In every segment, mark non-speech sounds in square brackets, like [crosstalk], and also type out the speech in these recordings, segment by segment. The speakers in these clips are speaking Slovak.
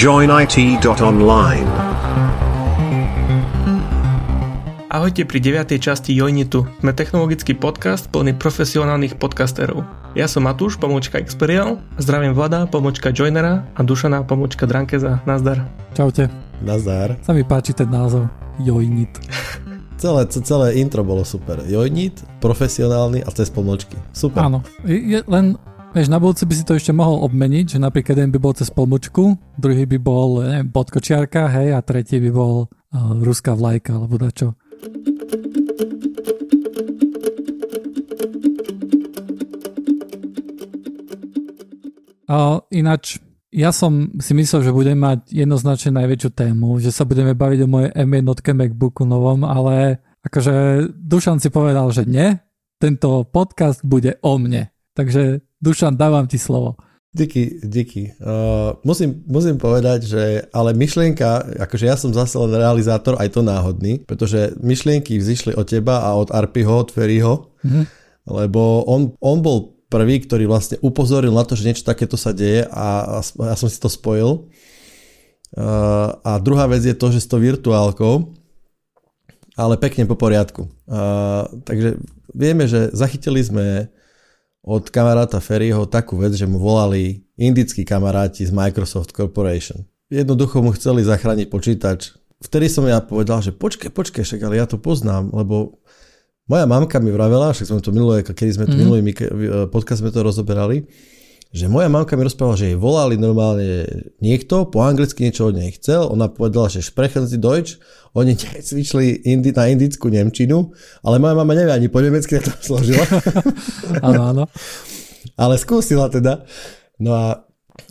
joinit.online Ahojte pri 9. časti Jojnitu. Sme technologický podcast plný profesionálnych podcasterov. Ja som Matúš, pomočka Experial, zdravím Vlada, pomočka Joinera a Dušana, pomočka Drankeza. Nazdar. Čaute. Nazdar. Sa mi páči ten názov. Jojnit. [laughs] Celé, celé intro bolo super. Jojnit, profesionálny a cez pomočky. Super. Áno. Je, len Vieš, na budúce by si to ešte mohol obmeniť, že napríklad jeden by bol cez pomočku, druhý by bol neviem, podkočiarka, hej, a tretí by bol uh, ruská vlajka, alebo dačo. Uh, ináč, ja som si myslel, že budem mať jednoznačne najväčšiu tému, že sa budeme baviť o mojej M1 MacBooku novom, ale akože Dušan si povedal, že nie, tento podcast bude o mne. Takže Dušan, dávam ti slovo. Díky, díky. Uh, musím, musím povedať, že ale myšlienka, akože ja som zase len realizátor, aj to náhodný, pretože myšlienky vzýšli od teba a od Arpiho, od Ferryho, mm-hmm. lebo on, on bol prvý, ktorý vlastne upozoril na to, že niečo takéto sa deje a, a ja som si to spojil. Uh, a druhá vec je to, že s to virtuálkou, ale pekne po poriadku. Uh, takže vieme, že zachytili sme od kamaráta Ferryho takú vec, že mu volali indickí kamaráti z Microsoft Corporation. Jednoducho mu chceli zachrániť počítač. Vtedy som ja povedal, že počkaj, počkaj, však ale ja to poznám, lebo moja mamka mi vravela, však sme to minulé, kedy sme to mm. minulý podcast sme to rozoberali, že moja mamka mi rozprávala, že jej volali normálne niekto, po anglicky niečo od nej chcel, ona povedala, že sprechen Sie Deutsch, oni [laughs] cvičili indi, na indickú Nemčinu, ale moja mama nevie ani po nemecky, to složila. [laughs] áno, áno. [laughs] Ale skúsila teda. No a,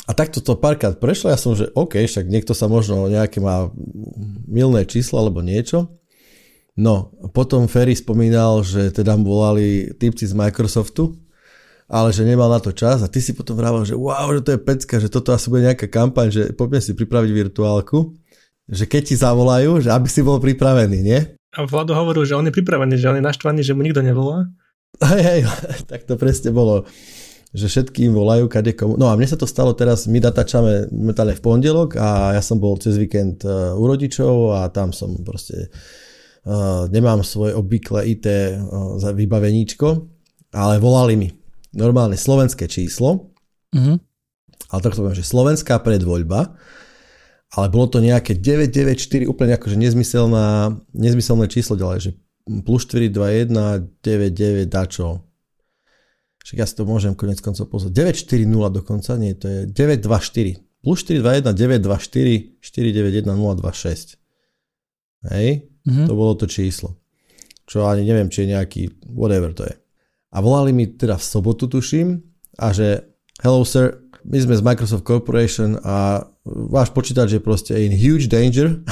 a takto to párkrát prešlo, ja som, že OK, však niekto sa možno nejaké má milné číslo alebo niečo. No, potom Ferry spomínal, že teda mu volali typci z Microsoftu, ale že nemal na to čas a ty si potom vravel, že wow, že to je pecka, že toto asi bude nejaká kampaň, že poďme si pripraviť virtuálku, že keď ti zavolajú, že aby si bol pripravený, nie? A Vlado hovoril, že on je pripravený, že on je naštvaný, že mu nikto nevolá. Hej, hej, [laughs] tak to presne bolo že všetkým volajú kade komu. No a mne sa to stalo teraz, my datačame momentálne v pondelok a ja som bol cez víkend e, u rodičov a tam som proste uh, nemám svoje obvyklé IT uh, vybaveníčko, ale volali mi normálne slovenské číslo, mm-hmm. ale tak to poviem, že slovenská predvoľba, ale bolo to nejaké 994, úplne akože nezmyselná, nezmyselné číslo ďalej, že plus 421 99 dačo. Však ja si to môžem konec koncov pozrieť. 940 dokonca, nie, to je 924. Plus 421 924 491 026. Hej? Mm-hmm. To bolo to číslo. Čo ani neviem, či je nejaký, whatever to je. A volali mi teda v sobotu, tuším, a že hello sir, my sme z Microsoft Corporation a váš počítač je proste in huge danger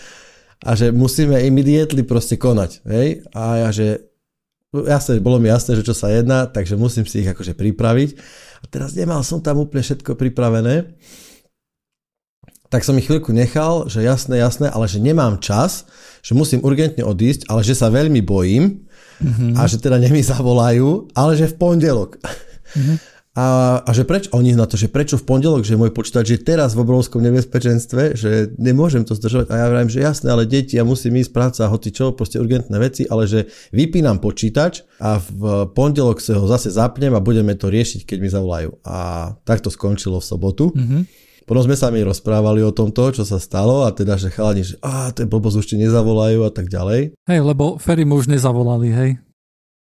[laughs] a že musíme immediately proste konať. Hej? A ja, že jasne, bolo mi jasné, že čo sa jedná, takže musím si ich akože pripraviť. A teraz nemal som tam úplne všetko pripravené tak som ich chvíľku nechal, že jasné, jasné, ale že nemám čas, že musím urgentne odísť, ale že sa veľmi bojím mm-hmm. a že teda nemi zavolajú, ale že v pondelok. Mm-hmm. A, a že preč, oni na to, že prečo v pondelok, že môj počítač je teraz v obrovskom nebezpečenstve, že nemôžem to zdržovať. A ja vravím, že jasné, ale deti, ja musím ísť práca, hoci čo, proste urgentné veci, ale že vypínam počítač a v pondelok sa ho zase zapnem a budeme to riešiť, keď mi zavolajú. A tak to skončilo v sobotu. Mm-hmm. Potom sme sa mi rozprávali o tomto, čo sa stalo a teda, že chalani, že a je blbosť, už ti nezavolajú a tak ďalej. Hej, lebo Ferry mu už nezavolali, hej.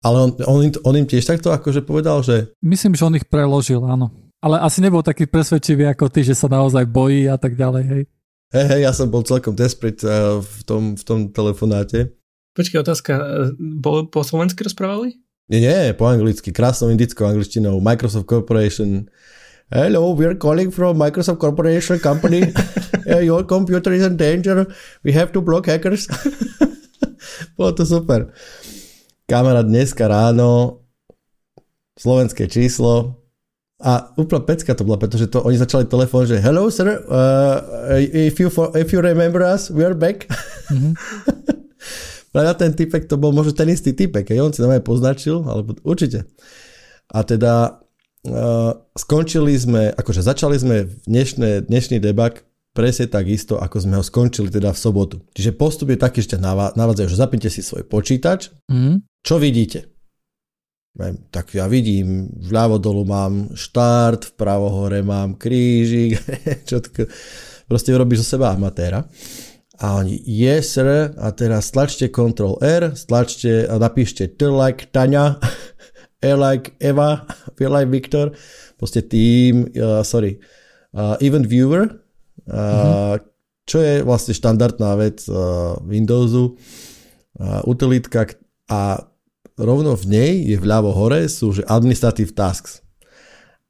Ale on, on, im, on im tiež takto akože povedal, že... Myslím, že on ich preložil, áno. Ale asi nebol taký presvedčivý ako ty, že sa naozaj bojí a tak ďalej, hej. Hej, hej, ja som bol celkom desperate uh, v tom, v tom telefonáte. Počkej, otázka, po, po slovensky rozprávali? Nie, nie, po anglicky, krásnou indickou angličtinou, Microsoft Corporation, Hello, we are calling from Microsoft Corporation company. [laughs] uh, your computer is in danger. We have to block hackers. [laughs] Bolo to super. Kamera dneska ráno, slovenské číslo, a úplne pecka to bola, pretože to, oni začali telefón, že hello sir, uh, if, you for, if you remember us, we are back. Mm-hmm. [laughs] Práve ten typek, to bol možno ten istý typek, keď on si na poznačil, alebo určite. A teda skončili sme, akože začali sme dnešné, dnešný debak presne tak isto, ako sme ho skončili teda v sobotu. Čiže postup je taký, že ťa navádzajú, že zapnite si svoj počítač. Mm. Čo vidíte? Tak ja vidím, vľavo dolu mám štart, vpravo hore mám krížik, [laughs] čo tko, proste robíš zo seba amatéra. A oni, yes sir, a teraz stlačte Ctrl R, stlačte a napíšte T like Tania, [laughs] E like Eva, [laughs] V like Victor, proste tým, uh, sorry, uh, event viewer, uh, mm-hmm. čo je vlastne štandardná vec uh, Windowsu, uh, utilitka a rovno v nej je vľavo hore sú že administrative tasks.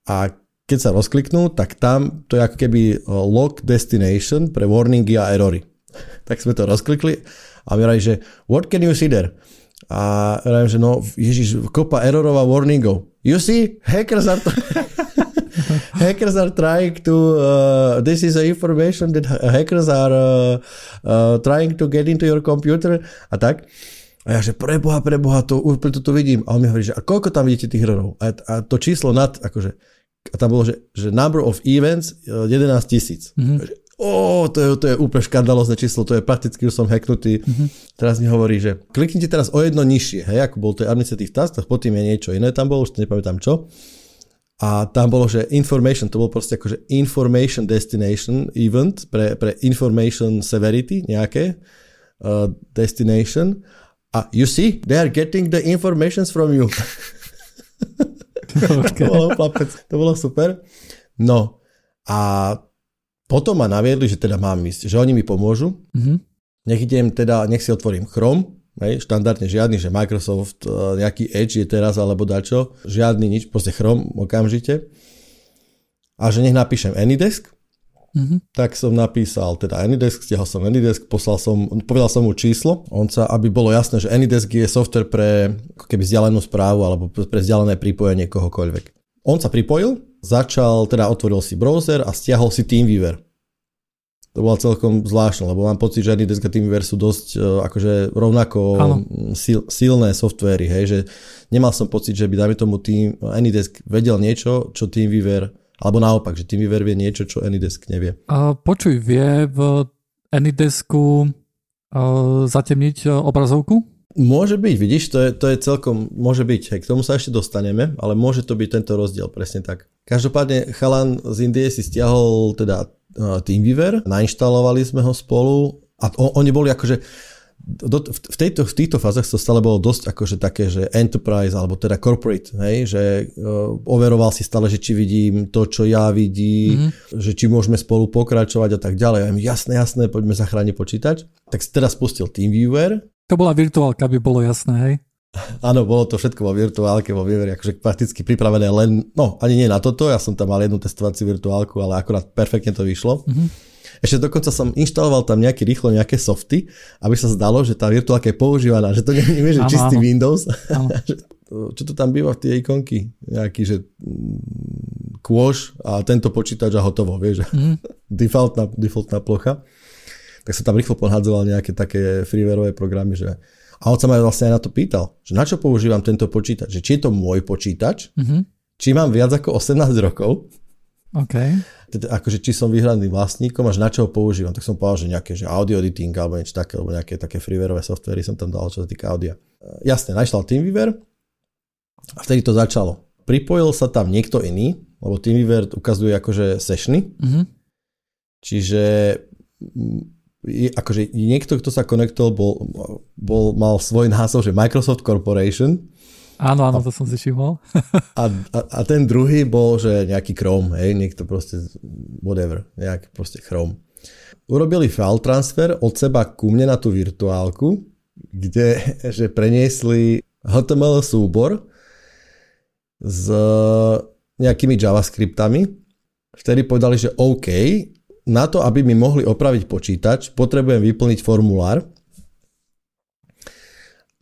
A keď sa rozkliknú, tak tam to je ako keby log destination pre warningy a erory. [laughs] tak sme to rozklikli a mi že what can you see there? A hovorím, že no, ježiš, kopa errorov a warningov. You see, hackers are... [laughs] hackers are trying to uh, this is a information that hackers are uh, uh, trying to get into your computer a tak. A ja že preboha, preboha, to úplne toto vidím. A on mi hovorí, že a koľko tam vidíte tých errorov? A, a to číslo nad, akože, a tam bolo, že, že number of events 11 uh, tisíc. Mm-hmm. Ó, to je, to je úplne škandalozne číslo, to je prakticky, už som hacknutý. Mm-hmm. Teraz mi hovorí, že kliknite teraz o jedno nižšie, hej, ako bol to administrative task, tak potom je niečo iné tam bolo, už to nepamätám čo. A tam bolo, že information, to bol proste akože information destination event pre, pre information severity nejaké uh, destination a you see, they are getting the informations from you. [laughs] Okay. to, bolo to bolo super. No a potom ma naviedli, že teda mám ísť, že oni mi pomôžu. Mm-hmm. Nech idem teda, nech si otvorím Chrome, hej, štandardne žiadny, že Microsoft, e, nejaký Edge je teraz alebo dačo, žiadny nič, proste Chrome okamžite. A že nech napíšem Anydesk, Mm-hmm. Tak som napísal teda Anydesk, stiahol som Anydesk, poslal som, povedal som mu číslo, on sa, aby bolo jasné, že Anydesk je software pre keby vzdialenú správu alebo pre vzdialené pripojenie kohokoľvek. On sa pripojil, začal, teda otvoril si browser a stiahol si TeamViewer. To bolo celkom zvláštne, lebo mám pocit, že Anydesk a TeamViewer sú dosť uh, akože rovnako sil, silné softvery, hej, že nemal som pocit, že by dajme tomu Team, Anydesk vedel niečo, čo TeamViewer alebo naopak, že TeamViewer vie niečo, čo Anydesk nevie. Uh, počuj, vie v Anydesku uh, zatemniť uh, obrazovku? Môže byť, vidíš, to je, to je celkom, môže byť, hej, k tomu sa ešte dostaneme, ale môže to byť tento rozdiel, presne tak. Každopádne chalan z Indie si stiahol teda uh, TeamViewer, nainštalovali sme ho spolu a on, oni boli akože, do, v, tejto, v týchto fázach to stále bolo dosť akože také, že enterprise alebo teda corporate, hej, že uh, overoval si stále, že či vidím to, čo ja vidím, mm-hmm. že či môžeme spolu pokračovať a tak ďalej. Ja jasné, jasné, poďme zachrániť počítač. Tak si teraz spustil TeamViewer. To bola virtuálka, aby bolo jasné, hej? [laughs] Áno, bolo to všetko vo virtuálke, vo Vieveri, akože prakticky pripravené len, no ani nie na toto, ja som tam mal jednu testovaciu virtuálku, ale akorát perfektne to vyšlo. Mm-hmm. Ešte dokonca som inštaloval tam nejaké rýchlo nejaké softy, aby sa zdalo, že tá virtuálka je používaná, že to nie je že čistý áno. Windows. [laughs] Čo to tam býva v tej ikonky? Nejaký, že kôž mm, a tento počítač a hotovo, vieš. Mm. [laughs] defaultná, defaultná plocha. Tak som tam rýchlo pohádzoval nejaké také freewareové programy, že a on sa ma vlastne aj na to pýtal, že na čo používam tento počítač, že či je to môj počítač, mm-hmm. či mám viac ako 18 rokov, Okay. Teda akože či som vyhraným vlastníkom až na čo ho používam. Tak som povedal, že nejaké že audio editing alebo niečo také, alebo nejaké také freewareové softvery som tam dal, čo sa týka audia. E, jasne, naštal TeamViewer a vtedy to začalo. Pripojil sa tam niekto iný, lebo TeamViewer ukazuje akože sessiony. Mm-hmm. Čiže akože niekto, kto sa konektol, bol, bol, mal svoj názov, že Microsoft Corporation Áno, áno, to som si všimol. a, a, a ten druhý bol, že nejaký Chrome, hej, niekto proste, whatever, nejaký proste Chrome. Urobili file transfer od seba ku mne na tú virtuálku, kde, [laughs] že preniesli HTML súbor s nejakými JavaScriptami. Vtedy povedali, že OK, na to, aby mi mohli opraviť počítač, potrebujem vyplniť formulár.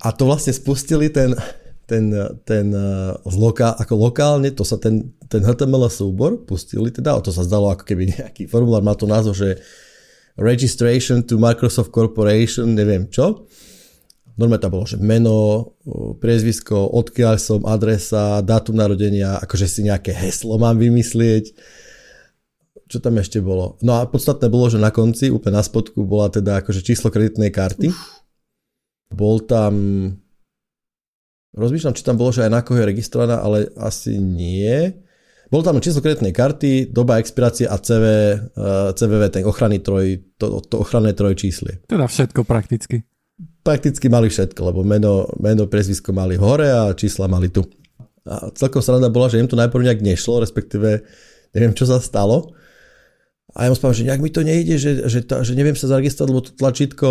A to vlastne spustili ten, ten, ten uh, loka, ako lokálne, to sa ten, ten HTML súbor pustili teda, a to sa zdalo ako keby nejaký formulár, má to názov, že registration to Microsoft Corporation, neviem čo. Normálne tam bolo, že meno, priezvisko, odkiaľ som, adresa, dátum narodenia, akože si nejaké heslo mám vymyslieť. Čo tam ešte bolo? No a podstatné bolo, že na konci, úplne na spodku, bola teda akože číslo kreditnej karty. Uf. Bol tam... Rozmýšľam, či tam bolo, že aj na koho je registrovaná, ale asi nie. Bol tam číslo kreditnej karty, doba expirácie a CV, uh, CVV, ten ochranný troj, to, to ochranné trojčíslie. Teda všetko prakticky. Prakticky mali všetko, lebo meno, meno prezvisko mali hore a čísla mali tu. A celkom sranda bola, že im to najprv nejak nešlo, respektíve neviem, čo sa stalo. A ja mu spomínam, že nejak mi to nejde, že, že, to, že neviem sa zaregistrovať, lebo to tlačítko,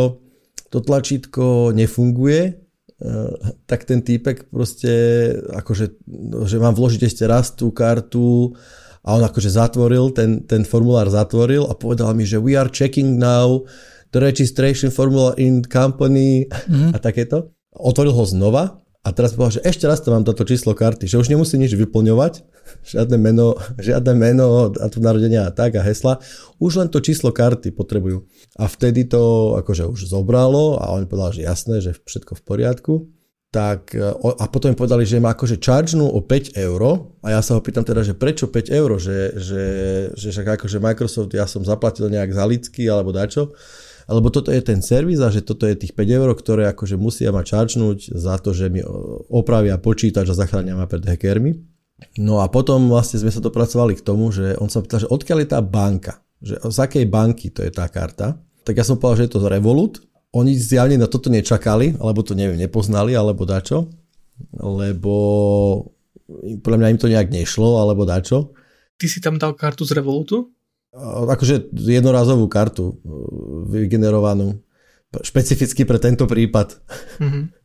to tlačítko nefunguje. Uh, tak ten týpek proste, akože, že mám vložiť ešte raz tú kartu a on akože zatvoril, ten, ten formulár zatvoril a povedal mi, že we are checking now the registration formula in company mm. a takéto. Otvoril ho znova a teraz povedal, že ešte raz tam mám toto číslo karty, že už nemusí nič vyplňovať, [laughs] žiadne meno, žiadne meno, a tu narodenia a tak a hesla, už len to číslo karty potrebujú. A vtedy to akože už zobralo a on povedal, že jasné, že všetko v poriadku. Tak, e, a potom mi povedali, že ma akože chargenú o 5 eur a ja sa ho pýtam teda, že prečo 5 eur, že, že, že však akože Microsoft ja som zaplatil nejak za lidsky alebo dačo alebo toto je ten servis a že toto je tých 5 eur, ktoré akože musia ma čarčnúť za to, že mi opravia počítač a zachránia ma pred hackermi. No a potom vlastne sme sa dopracovali k tomu, že on sa pýtal, že odkiaľ je tá banka, že z akej banky to je tá karta. Tak ja som povedal, že je to z Revolut. Oni zjavne na toto nečakali, alebo to neviem, nepoznali, alebo dačo. Lebo podľa mňa im to nejak nešlo, alebo dačo. Ty si tam dal kartu z Revolutu? Akože jednorazovú kartu e, vygenerovanú špecificky pre tento prípad. Mm-hmm. [laughs]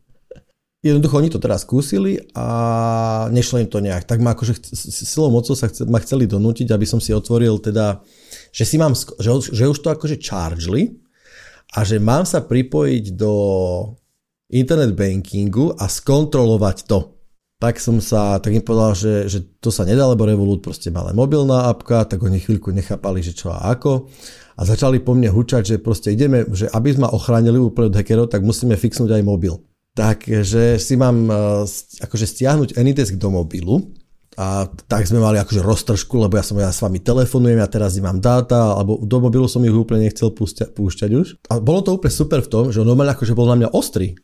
Jednoducho oni to teraz skúsili a nešlo im to nejak. Tak ma akože silou mocou sa chce, ma chceli donútiť, aby som si otvoril teda, že si mám, že, že už to akože chargeli a že mám sa pripojiť do internet bankingu a skontrolovať to tak som sa, tak im povedal, že, že to sa nedá, lebo Revolut proste má mobilná apka, tak oni chvíľku nechápali, že čo a ako. A začali po mne hučať, že proste ideme, že aby sme ochránili úplne od hackerov, tak musíme fixnúť aj mobil. Takže si mám e, akože stiahnuť Anydesk do mobilu, a tak sme mali akože roztržku, lebo ja som ja s vami telefonujem, ja teraz nemám dáta, alebo do mobilu som ich úplne nechcel púšťať, púšťať už. A bolo to úplne super v tom, že on normálne akože bol na mňa ostrý.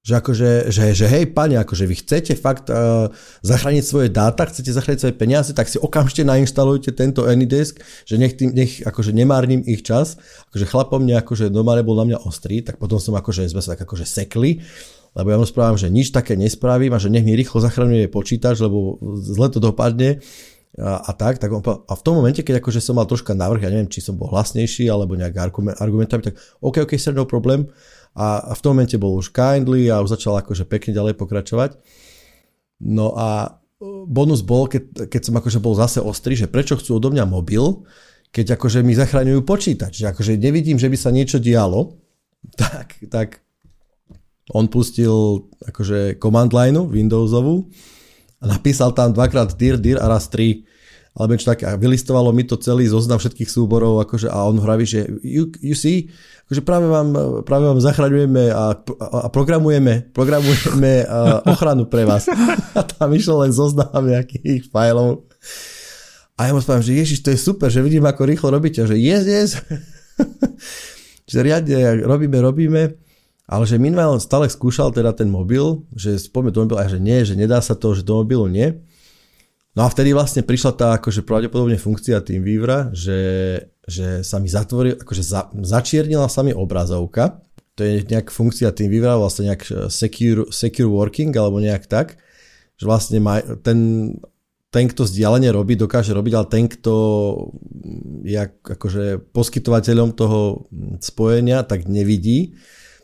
Že akože, že, že hej, pane, akože vy chcete fakt uh, zachrániť svoje dáta, chcete zachrániť svoje peniaze, tak si okamžite nainštalujte tento Anydesk, že nech, tým, nech akože nemárnim ich čas. Akože chlapom mne akože normálne bol na mňa ostrý, tak potom som akože, sme sa tak akože sekli, lebo ja mu správam, že nič také nespravím a že nech mi rýchlo zachraňuje počítač, lebo zle to dopadne a, a tak, tak on, a v tom momente, keď akože som mal troška návrh, ja neviem, či som bol hlasnejší alebo nejak argument, argumentami, tak OK, OK, sir, no problém, a, v tom momente bol už kindly a už začal akože pekne ďalej pokračovať. No a e, bonus bol, keď, keď som akože bol zase ostrý, že prečo chcú odo mňa mobil, keď akože mi zachraňujú počítač, že akože nevidím, že by sa niečo dialo, [laughs] tak, tak on pustil akože command line Windowsovú a napísal tam dvakrát dir, dir a raz tri alebo niečo také. A vylistovalo mi to celý zoznam všetkých súborov, akože, a on hovorí, že you, you see, akože práve vám, práve vám zachraňujeme a, a, a programujeme, programujeme a ochranu pre vás. [laughs] A tam išlo len zoznam nejakých fajlov. A ja mu spomínam, že ježiš, to je super, že vidím, ako rýchlo robíte. A že yes, yes. [laughs] že riadne robíme, robíme. Ale že minimálne stále skúšal teda ten mobil, že spomne do mobilu a že nie, že nedá sa to, že do mobilu nie. No a vtedy vlastne prišla tá akože pravdepodobne funkcia TeamVievera, že, že sa mi zatvoril, akože za, začiernila sa mi obrazovka. To je nejak funkcia TeamVievera, vlastne nejak eh, secure, secure working alebo nejak tak, že vlastne maj, ten, ten, kto vzdialenie robí, dokáže robiť, ale ten, kto je akože poskytovateľom toho spojenia, tak nevidí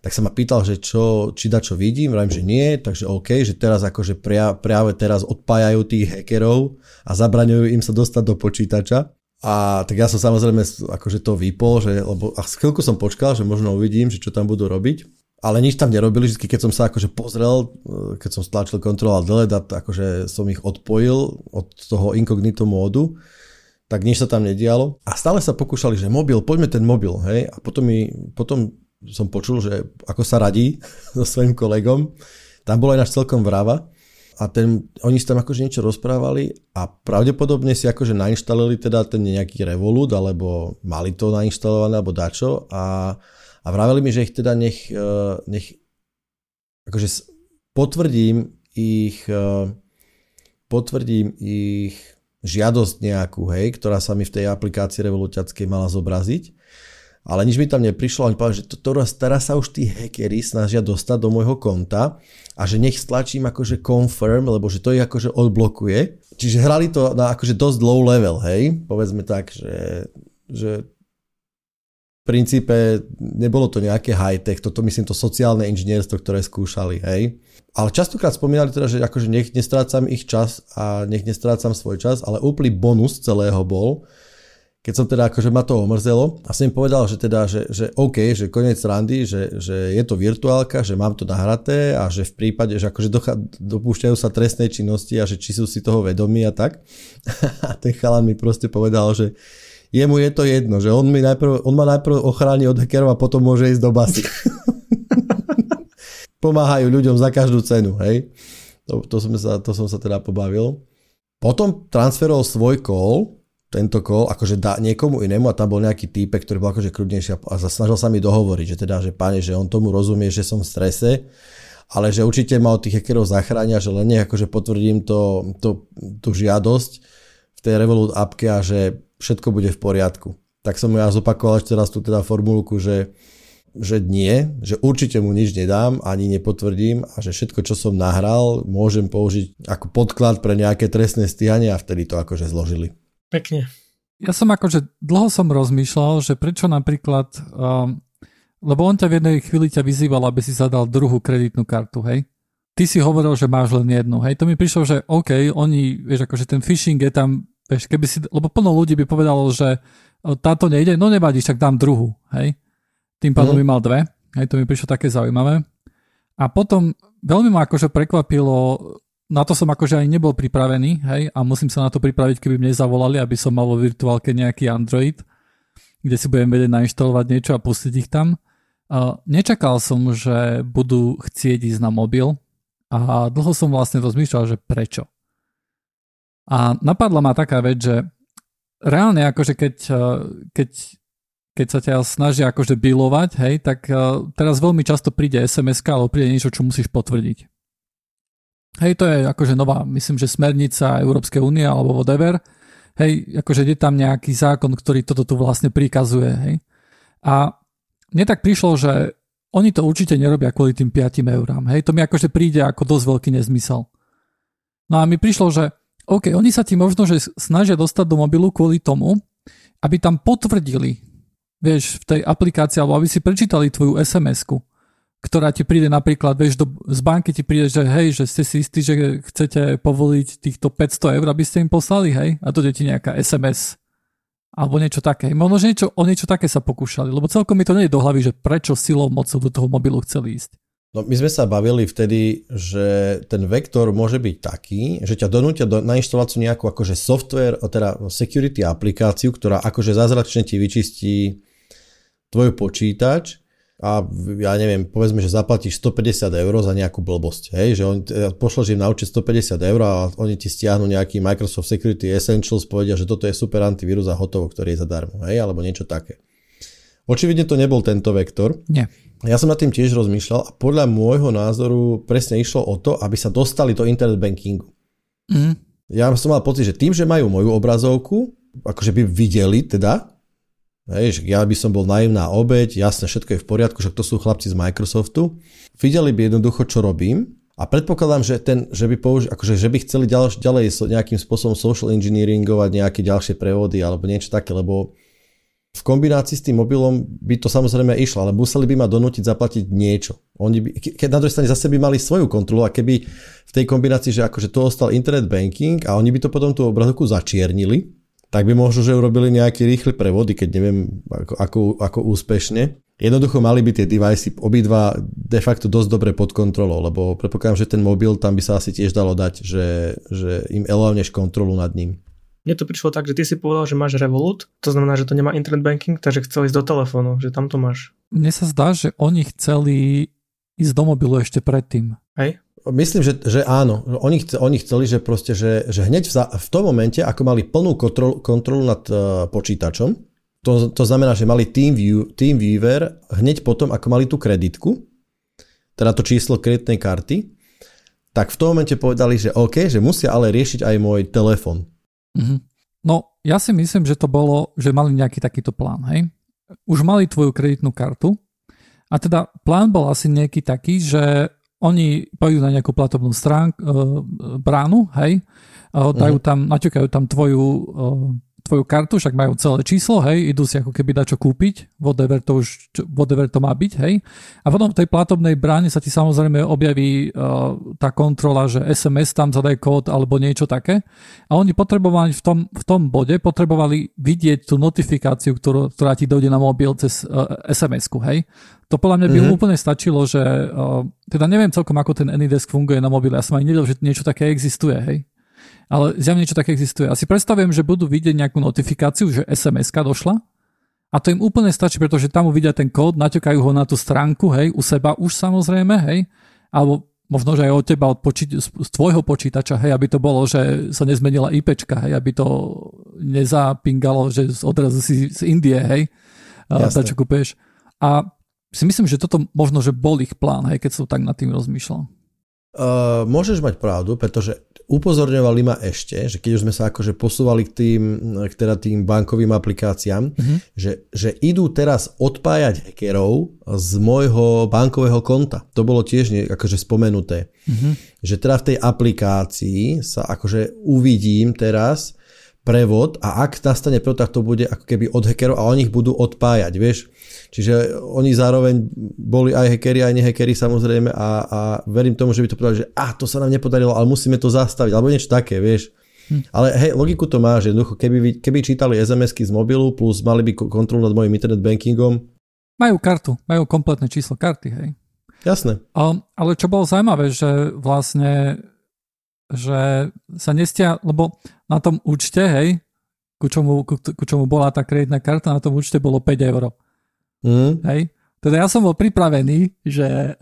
tak sa ma pýtal, že čo, či da čo vidím, vravím, že nie, takže OK, že teraz akože pria, práve teraz odpájajú tých hackerov a zabraňujú im sa dostať do počítača. A tak ja som samozrejme akože to vypol, že, lebo a chvíľku som počkal, že možno uvidím, že čo tam budú robiť. Ale nič tam nerobili, vždy keď som sa akože pozrel, keď som stlačil Ctrl a Delete, akože som ich odpojil od toho incognito módu, tak nič sa tam nedialo. A stále sa pokúšali, že mobil, poďme ten mobil, hej. A potom, mi, potom som počul, že ako sa radí [laughs] so svojím kolegom. Tam bolo aj náš celkom vrava. a ten, oni si tam akože niečo rozprávali a pravdepodobne si akože nainštalovali teda ten nejaký Revolut, alebo mali to nainštalované, alebo dačo a, a vraveli mi, že ich teda nech, e, nech akože potvrdím ich e, potvrdím ich žiadosť nejakú, hej, ktorá sa mi v tej aplikácii Revolutiackej mala zobraziť ale nič mi tam neprišlo, oni povedali, že to, to, teraz sa už tí hackeri snažia dostať do môjho konta a že nech stlačím akože confirm, lebo že to ich akože odblokuje. Čiže hrali to na akože dosť low level, hej, povedzme tak, že, že v princípe nebolo to nejaké high-tech, toto myslím to sociálne inžinierstvo, ktoré skúšali, hej. Ale častokrát spomínali teda, že akože nech nestrácam ich čas a nech nestrácam svoj čas, ale úplný bonus celého bol, keď som teda akože ma to omrzelo a som im povedal, že teda, že, že OK, že koniec randy, že, že je to virtuálka, že mám to nahraté a že v prípade, že akože docha, dopúšťajú sa trestnej činnosti a že či sú si toho vedomí a tak. [laughs] a ten chalan mi proste povedal, že jemu je to jedno, že on, mi najprv, on ma najprv ochráni od hackerov a potom môže ísť do basy. [laughs] Pomáhajú ľuďom za každú cenu, hej. To, to, som sa, to som sa teda pobavil. Potom transferol svoj call tento call akože dá niekomu inému a tam bol nejaký týpek, ktorý bol akože kľudnejší a snažil sa mi dohovoriť, že teda, že pane, že on tomu rozumie, že som v strese, ale že určite ma od tých hackerov zachránia, že len nech akože potvrdím to, to, tú žiadosť v tej Revolut appke a že všetko bude v poriadku. Tak som ja zopakoval ešte teraz tú teda formulku, že, že nie, že určite mu nič nedám, ani nepotvrdím a že všetko, čo som nahral, môžem použiť ako podklad pre nejaké trestné stíhanie a vtedy to akože zložili. Pekne. Ja som akože dlho som rozmýšľal, že prečo napríklad, um, lebo on ťa v jednej chvíli ťa vyzýval, aby si zadal druhú kreditnú kartu, hej? Ty si hovoril, že máš len jednu, hej? To mi prišlo, že OK, oni, vieš, akože ten phishing je tam, vieš, keby si, lebo plno ľudí by povedalo, že táto nejde, no nevadí, však dám druhú, hej? Tým pádom mm. by mal dve, hej? To mi prišlo také zaujímavé. A potom veľmi ma akože prekvapilo na to som akože aj nebol pripravený, hej, a musím sa na to pripraviť, keby mne zavolali, aby som mal vo virtuálke nejaký Android, kde si budem vedieť nainštalovať niečo a pustiť ich tam. Uh, nečakal som, že budú chcieť ísť na mobil a dlho som vlastne rozmýšľal, že prečo. A napadla ma taká vec, že reálne akože keď, keď, keď sa ťa snažia akože bilovať, hej, tak teraz veľmi často príde SMS alebo príde niečo, čo musíš potvrdiť. Hej, to je akože nová, myslím, že smernica Európskej únie alebo whatever. Hej, akože je tam nejaký zákon, ktorý toto tu vlastne prikazuje. Hej. A mne tak prišlo, že oni to určite nerobia kvôli tým 5 eurám. Hej, to mi akože príde ako dosť veľký nezmysel. No a mi prišlo, že OK, oni sa ti možno, že snažia dostať do mobilu kvôli tomu, aby tam potvrdili, vieš, v tej aplikácii, alebo aby si prečítali tvoju SMS-ku ktorá ti príde napríklad, vieš, do, z banky ti príde, že hej, že ste si istí, že chcete povoliť týchto 500 eur, aby ste im poslali, hej, a to ti nejaká SMS alebo niečo také. Možno, že niečo, o niečo také sa pokúšali, lebo celkom mi to nie je do hlavy, že prečo silou mocou do toho mobilu chceli ísť. No my sme sa bavili vtedy, že ten vektor môže byť taký, že ťa donútia do, nainštalovať nejakú akože software, teda security aplikáciu, ktorá akože zázračne ti vyčistí tvoj počítač a ja neviem, povedzme, že zaplatíš 150 eur za nejakú blbosť, hej, že on, pošleš im na účet 150 eur a oni ti stiahnu nejaký Microsoft Security Essentials, povedia, že toto je super antivírus a hotovo, ktorý je zadarmo, hej, alebo niečo také. Očividne to nebol tento vektor. Nie. Ja som nad tým tiež rozmýšľal a podľa môjho názoru presne išlo o to, aby sa dostali do internet bankingu. Mm. Ja som mal pocit, že tým, že majú moju obrazovku, akože by videli teda, Hej, ja by som bol naivná obeď, jasne, všetko je v poriadku, že to sú chlapci z Microsoftu. Videli by jednoducho, čo robím a predpokladám, že, ten, že, by, použi- akože, že by chceli ďalej, ďalej nejakým spôsobom social engineeringovať nejaké ďalšie prevody alebo niečo také, lebo v kombinácii s tým mobilom by to samozrejme išlo, ale museli by ma donútiť zaplatiť niečo. Oni by, keď na druhej strane zase by mali svoju kontrolu a keby v tej kombinácii, že akože to ostal internet banking a oni by to potom tú obrazovku začiernili, tak by možno, že urobili nejaké rýchle prevody, keď neviem ako, ako, ako úspešne. Jednoducho mali by tie device obidva de facto dosť dobre pod kontrolou, lebo predpokladám, že ten mobil tam by sa asi tiež dalo dať, že, že im elovneš kontrolu nad ním. Mne to prišlo tak, že ty si povedal, že máš Revolut, to znamená, že to nemá internet banking, takže chcel ísť do telefónu, že tam to máš. Mne sa zdá, že oni chceli ísť do mobilu ešte predtým. Hej? Myslím, že, že áno. Oni, chce, oni chceli, že proste, že, že hneď v, v tom momente, ako mali plnú kontrolu, kontrolu nad uh, počítačom, to, to znamená, že mali team, view, team Viewer hneď potom, ako mali tú kreditku, teda to číslo kreditnej karty, tak v tom momente povedali, že OK, že musia ale riešiť aj môj telefon. Mm-hmm. No, ja si myslím, že to bolo, že mali nejaký takýto plán, hej? Už mali tvoju kreditnú kartu a teda plán bol asi nejaký taký, že oni pôjdu na nejakú platobnú stránku, e, bránu, hej, dajú mhm. tam, naťukajú tam tvoju e, tvoju kartu, však majú celé číslo, hej, idú si ako keby dať čo kúpiť, whatever to už, whatever to má byť, hej. A potom v tej platobnej bráne sa ti samozrejme objaví uh, tá kontrola, že SMS tam zadaj kód alebo niečo také. A oni potrebovali v tom, v tom bode, potrebovali vidieť tú notifikáciu, ktorú, ktorá ti dojde na mobil cez uh, SMS-ku, hej. To podľa mňa by mm-hmm. úplne stačilo, že uh, teda neviem celkom, ako ten Anydesk funguje na mobile. Ja som aj nevedel, že niečo také existuje, hej ale zjavne niečo také existuje. Asi predstavujem, že budú vidieť nejakú notifikáciu, že SMS-ka došla a to im úplne stačí, pretože tam uvidia ten kód, naťukajú ho na tú stránku, hej, u seba už samozrejme, hej, alebo možno, že aj od teba, od počí- z, tvojho počítača, hej, aby to bolo, že sa nezmenila IPčka, hej, aby to nezapingalo, že odrazu si z Indie, hej, tá, čo kúpeš. A si myslím, že toto možno, že bol ich plán, hej, keď som tak nad tým rozmýšľal. Uh, môžeš mať pravdu, pretože upozorňovali ma ešte, že keď už sme sa akože posúvali k tým, k teda tým bankovým aplikáciám, mm-hmm. že, že idú teraz odpájať hackerov z môjho bankového konta. To bolo tiež nie, akože spomenuté. Mm-hmm. Že teda v tej aplikácii sa akože uvidím teraz prevod a ak nastane prevod, tak to bude ako keby od hackerov a oni ich budú odpájať, vieš. Čiže oni zároveň boli aj hackeri, aj nehackeri samozrejme a, a verím tomu, že by to povedali, že ah, to sa nám nepodarilo, ale musíme to zastaviť, alebo niečo také, vieš. Hm. Ale hej, logiku to má, že jednoducho, keby, keby čítali SMS-ky z mobilu plus mali by kontrolu nad mojim internet bankingom. Majú kartu, majú kompletné číslo karty, hej. Jasné. A, ale čo bolo zaujímavé, že vlastne že sa nestia, lebo na tom účte, hej, ku čomu, ku, ku čomu bola tá kreditná karta, na tom účte bolo 5 eur. Mm. Hej? Teda ja som bol pripravený, že,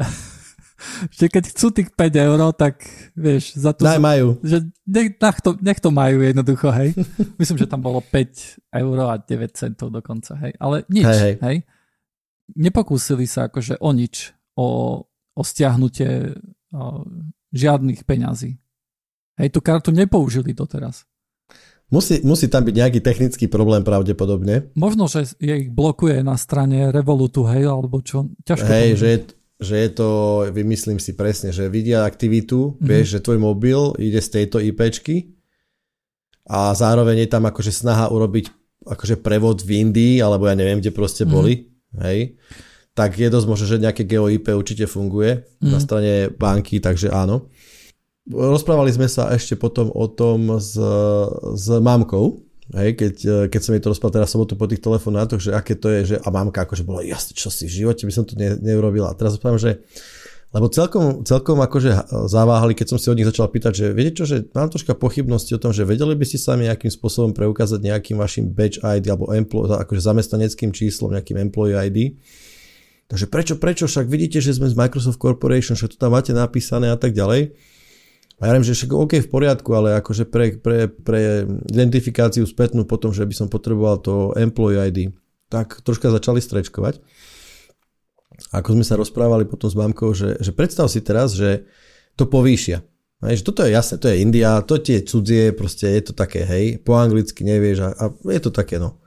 [laughs] že keď chcú tých 5 eur, tak vieš, za to... Daj, majú. Že nech, nech, to, nech to majú jednoducho, hej. [laughs] Myslím, že tam bolo 5 eur a 9 centov dokonca, hej. Ale nič, hej. hej. hej? Nepokúsili sa akože o nič, o, o stiahnutie o, žiadnych peňazí. Hej, tú kartu nepoužili doteraz. Musí, musí tam byť nejaký technický problém pravdepodobne. Možno, že ich blokuje na strane Revolutu, hej, alebo čo. Ťažko hej, že je, že je to, vymyslím si presne, že vidia aktivitu, mm-hmm. vieš, že tvoj mobil ide z tejto IPčky a zároveň je tam akože snaha urobiť akože prevod v Indii, alebo ja neviem, kde proste mm-hmm. boli, hej, tak je dosť možné, že nejaké GeoIP určite funguje mm-hmm. na strane banky, takže áno. Rozprávali sme sa ešte potom o tom s, s mamkou, hej, keď, keď som jej to rozprával teraz sobotu po tých telefonátoch, že aké to je, že a mamka akože bola, jasne, čo si v živote by som to ne, neurobila. A teraz rozprávam, že lebo celkom, celkom akože zaváhali, keď som si od nich začal pýtať, že viete čo, že mám troška pochybnosti o tom, že vedeli by ste sa nejakým spôsobom preukázať nejakým vašim badge ID alebo employ, akože zamestnaneckým číslom, nejakým employee ID. Takže prečo, prečo, však vidíte, že sme z Microsoft Corporation, že to tam máte napísané a tak ďalej. A ja viem, že však OK v poriadku, ale akože pre, pre, pre identifikáciu spätnú potom, že by som potreboval to employee ID, tak troška začali strečkovať. Ako sme sa rozprávali potom s mamkou, že, že predstav si teraz, že to povýšia. Hej, že toto je jasné, to je India, to tie cudzie, proste je to také, hej, po anglicky nevieš a, a je to také, no.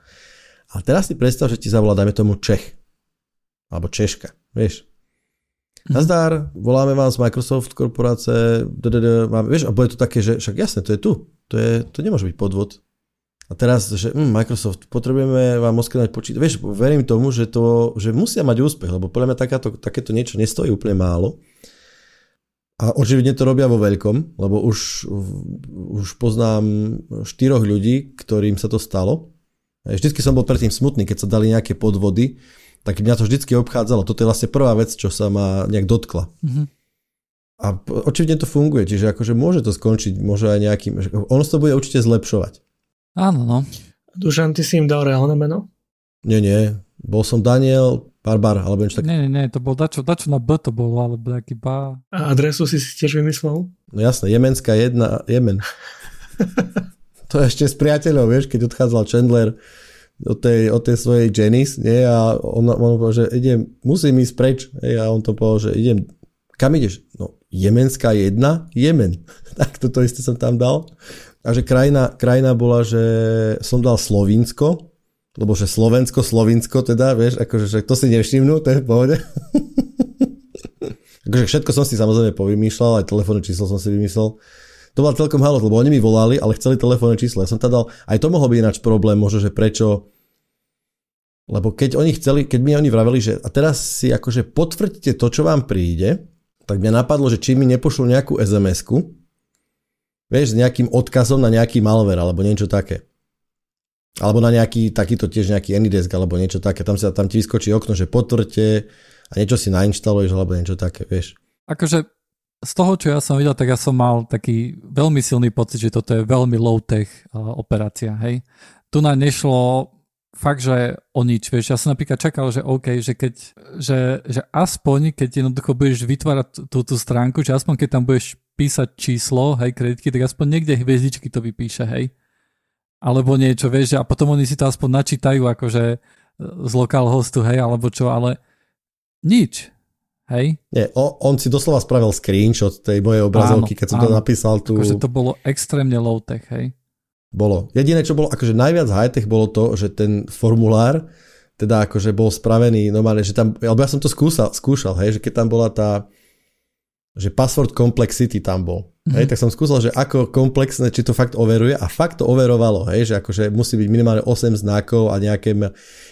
A teraz si predstav, že ti zavolá, dajme tomu Čech. Alebo Češka, vieš. Nazdar, voláme vás z Microsoft korporáce, ddd, máme, vieš, a bude to také, že však jasné, to je tu, to, je, to nemôže byť podvod. A teraz, že hm, Microsoft, potrebujeme vám oskenať počítač. Vieš, verím tomu, že, to, že musia mať úspech, lebo podľa mňa takáto, takéto niečo nestojí úplne málo. A očividne to robia vo veľkom, lebo už, už poznám štyroch ľudí, ktorým sa to stalo. Vždycky som bol predtým smutný, keď sa dali nejaké podvody, tak mňa to vždycky obchádzalo. Toto je vlastne prvá vec, čo sa ma nejak dotkla. Mm-hmm. A očividne to funguje, čiže akože môže to skončiť, môže aj nejakým, ono sa to bude určite zlepšovať. Áno, no. Dušan, ty si im dal reálne meno? Nie, nie. Bol som Daniel Barbar, alebo niečo také. Nie, nie, nie, to bol dačo, dačo na B to bolo, alebo taký ba... A adresu si si tiež vymyslel? No jasné, Jemenská jedna, Jemen. [laughs] to ešte s priateľom, vieš, keď odchádzal Chandler od tej, od tej svojej Janice, nie, a on, on povedal, že idem, musím ísť preč, hej, a on to povedal, že idem, kam ideš? No, Jemenská jedna, Jemen. [laughs] tak toto isté som tam dal. A že krajina, krajina bola, že som dal Slovinsko, lebo že Slovensko, Slovinsko teda, vieš, akože že to si nevšimnú, to je v pohode. [laughs] akože všetko som si samozrejme povymýšľal, aj telefónne číslo som si vymyslel. To bola celkom halo, lebo oni mi volali, ale chceli telefónne číslo. Ja som tam dal, aj to mohol byť ináč problém, možno, že prečo, lebo keď oni chceli, keď mi oni vraveli, že a teraz si akože potvrďte to, čo vám príde, tak mňa napadlo, že či mi nepošlú nejakú SMS-ku, vieš, s nejakým odkazom na nejaký malware alebo niečo také. Alebo na nejaký takýto tiež nejaký Anydesk alebo niečo také. Tam, sa, tam ti vyskočí okno, že potvrďte a niečo si nainštaluješ alebo niečo také, vieš. Akože z toho, čo ja som videl, tak ja som mal taký veľmi silný pocit, že toto je veľmi low-tech uh, operácia, hej. Tu nám nešlo fakt, že o nič, vieš, ja som napríklad čakal, že OK, že keď, že, že aspoň, keď jednoducho budeš vytvárať tú, tú stránku, že aspoň keď tam budeš písať číslo, hej, kreditky, tak aspoň niekde hviezdičky to vypíše, hej. Alebo niečo, vieš, a potom oni si to aspoň načítajú akože e, z lokál hostu, hej, alebo čo, ale nič, hej. Nie, on, on si doslova spravil screenshot tej mojej obrazovky, áno, keď som áno. to napísal tu. Akože to bolo extrémne low-tech, hej. Bolo. Jediné, čo bolo akože najviac high-tech bolo to, že ten formulár teda akože bol spravený normálne, že tam, alebo ja som to skúsal, skúšal, hej, že keď tam bola tá, že password complexity tam bol. Mm-hmm. Hej, tak som skúsil, že ako komplexné, či to fakt overuje a fakt to overovalo, hej, že akože musí byť minimálne 8 znakov a nejaké,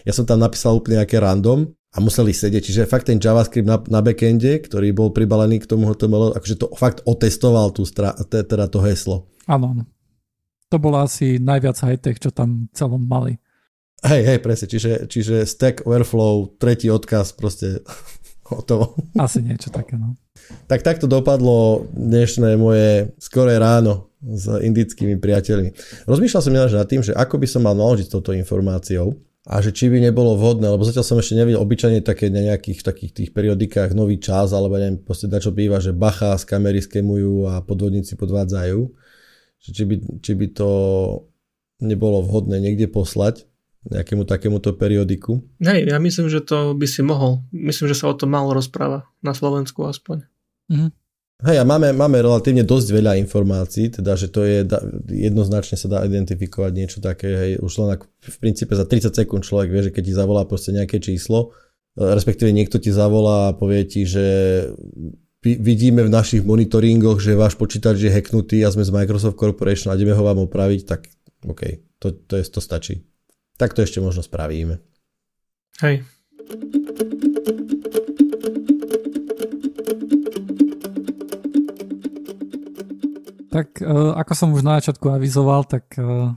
ja som tam napísal úplne nejaké random a museli sedieť, čiže fakt ten JavaScript na, na backende, ktorý bol pribalený k tomu HTML, akože to fakt otestoval tú stra, teda to heslo. Áno, to bolo asi najviac high-tech, čo tam celom mali. Hej, hej, presne, čiže, čiže Stack Overflow, tretí odkaz, proste [laughs] hotovo. Asi niečo také, no. Tak takto dopadlo dnešné moje skoré ráno s indickými priateľmi. Rozmýšľal som ináč nad tým, že ako by som mal naložiť s touto informáciou a že či by nebolo vhodné, lebo zatiaľ som ešte nevidel obyčajne také na nejakých takých tých periodikách nový čas, alebo neviem, proste čo býva, že bacha z kamery skemujú a podvodníci podvádzajú. Že či, by, či by to nebolo vhodné niekde poslať nejakému takémuto periodiku? Hej, ja myslím, že to by si mohol. Myslím, že sa o tom málo rozpráva. Na Slovensku aspoň. Mm-hmm. Hej, a máme, máme relatívne dosť veľa informácií, teda, že to je, jednoznačne sa dá identifikovať niečo také, hej, už len ak, v princípe za 30 sekúnd človek vie, že keď ti zavolá proste nejaké číslo, e, respektíve niekto ti zavolá a povie ti, že vidíme v našich monitoringoch, že váš počítač je hacknutý a sme z Microsoft Corporation a ideme ho vám opraviť, tak OK, to, to, je, to stačí. Tak to ešte možno spravíme. Hej. Tak uh, ako som už na začiatku avizoval, tak uh,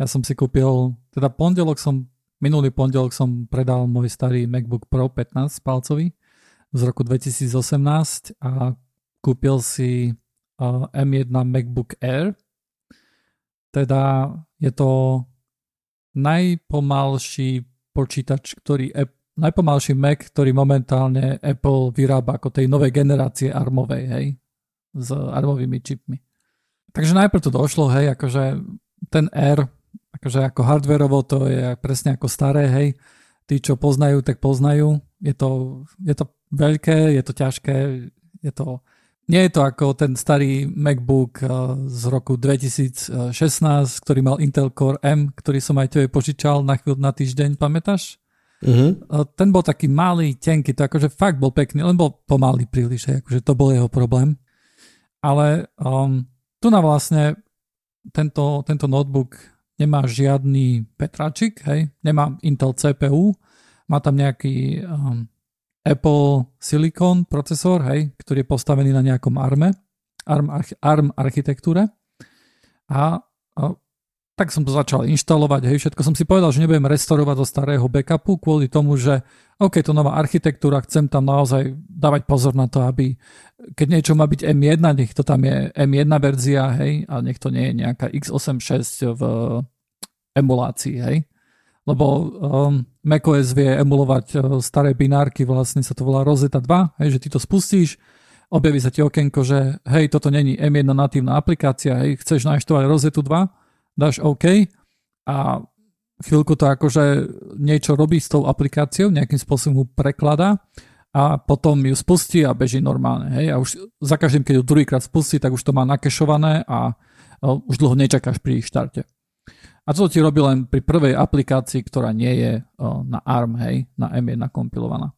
ja som si kúpil, teda pondelok som, minulý pondelok som predal môj starý MacBook Pro 15 palcový z roku 2018 a kúpil si uh, M1 MacBook Air. Teda je to najpomalší počítač, ktorý najpomalší Mac, ktorý momentálne Apple vyrába ako tej novej generácie armovej, hej, s armovými čipmi. Takže najprv to došlo, hej, akože ten R, akože ako hardverovo to je presne ako staré, hej, tí, čo poznajú, tak poznajú. Je to, je to veľké, je to ťažké, je to nie je to ako ten starý MacBook eh, z roku 2016, ktorý mal Intel Core M, ktorý som aj tebe požičal na chvíľu na týždeň, pamätáš? Uh-huh. Ten bol taký malý, tenký, to akože fakt bol pekný, len bol pomalý príliš, akože to bol jeho problém. Ale um, tu na vlastne tento, tento notebook nemá žiadny Petračik, hej, nemá Intel CPU, má tam nejaký um, Apple Silicon procesor, hej, ktorý je postavený na nejakom ARMe, ARM, ARM architektúre. A, a tak som to začal inštalovať, hej, všetko som si povedal, že nebudem restaurovať do starého backupu kvôli tomu, že OK, to nová architektúra, chcem tam naozaj dávať pozor na to, aby keď niečo má byť M1, nech to tam je M1 verzia, hej, a nech to nie je nejaká x86 v emulácii, hej. lebo um, macOS vie emulovať uh, staré binárky, vlastne sa to volá Rosetta 2, hej, že ty to spustíš, objaví sa ti okienko, že hej, toto není M1 natívna aplikácia, hej, chceš naštovať Rosetta 2, dáš OK a chvíľku to akože niečo robí s tou aplikáciou, nejakým spôsobom ju prekladá a potom ju spustí a beží normálne. Hej? A už za každým, keď ju druhýkrát spustí, tak už to má nakešované a už dlho nečakáš pri štarte. A to ti robí len pri prvej aplikácii, ktorá nie je na ARM, hej, na M1 kompilovaná.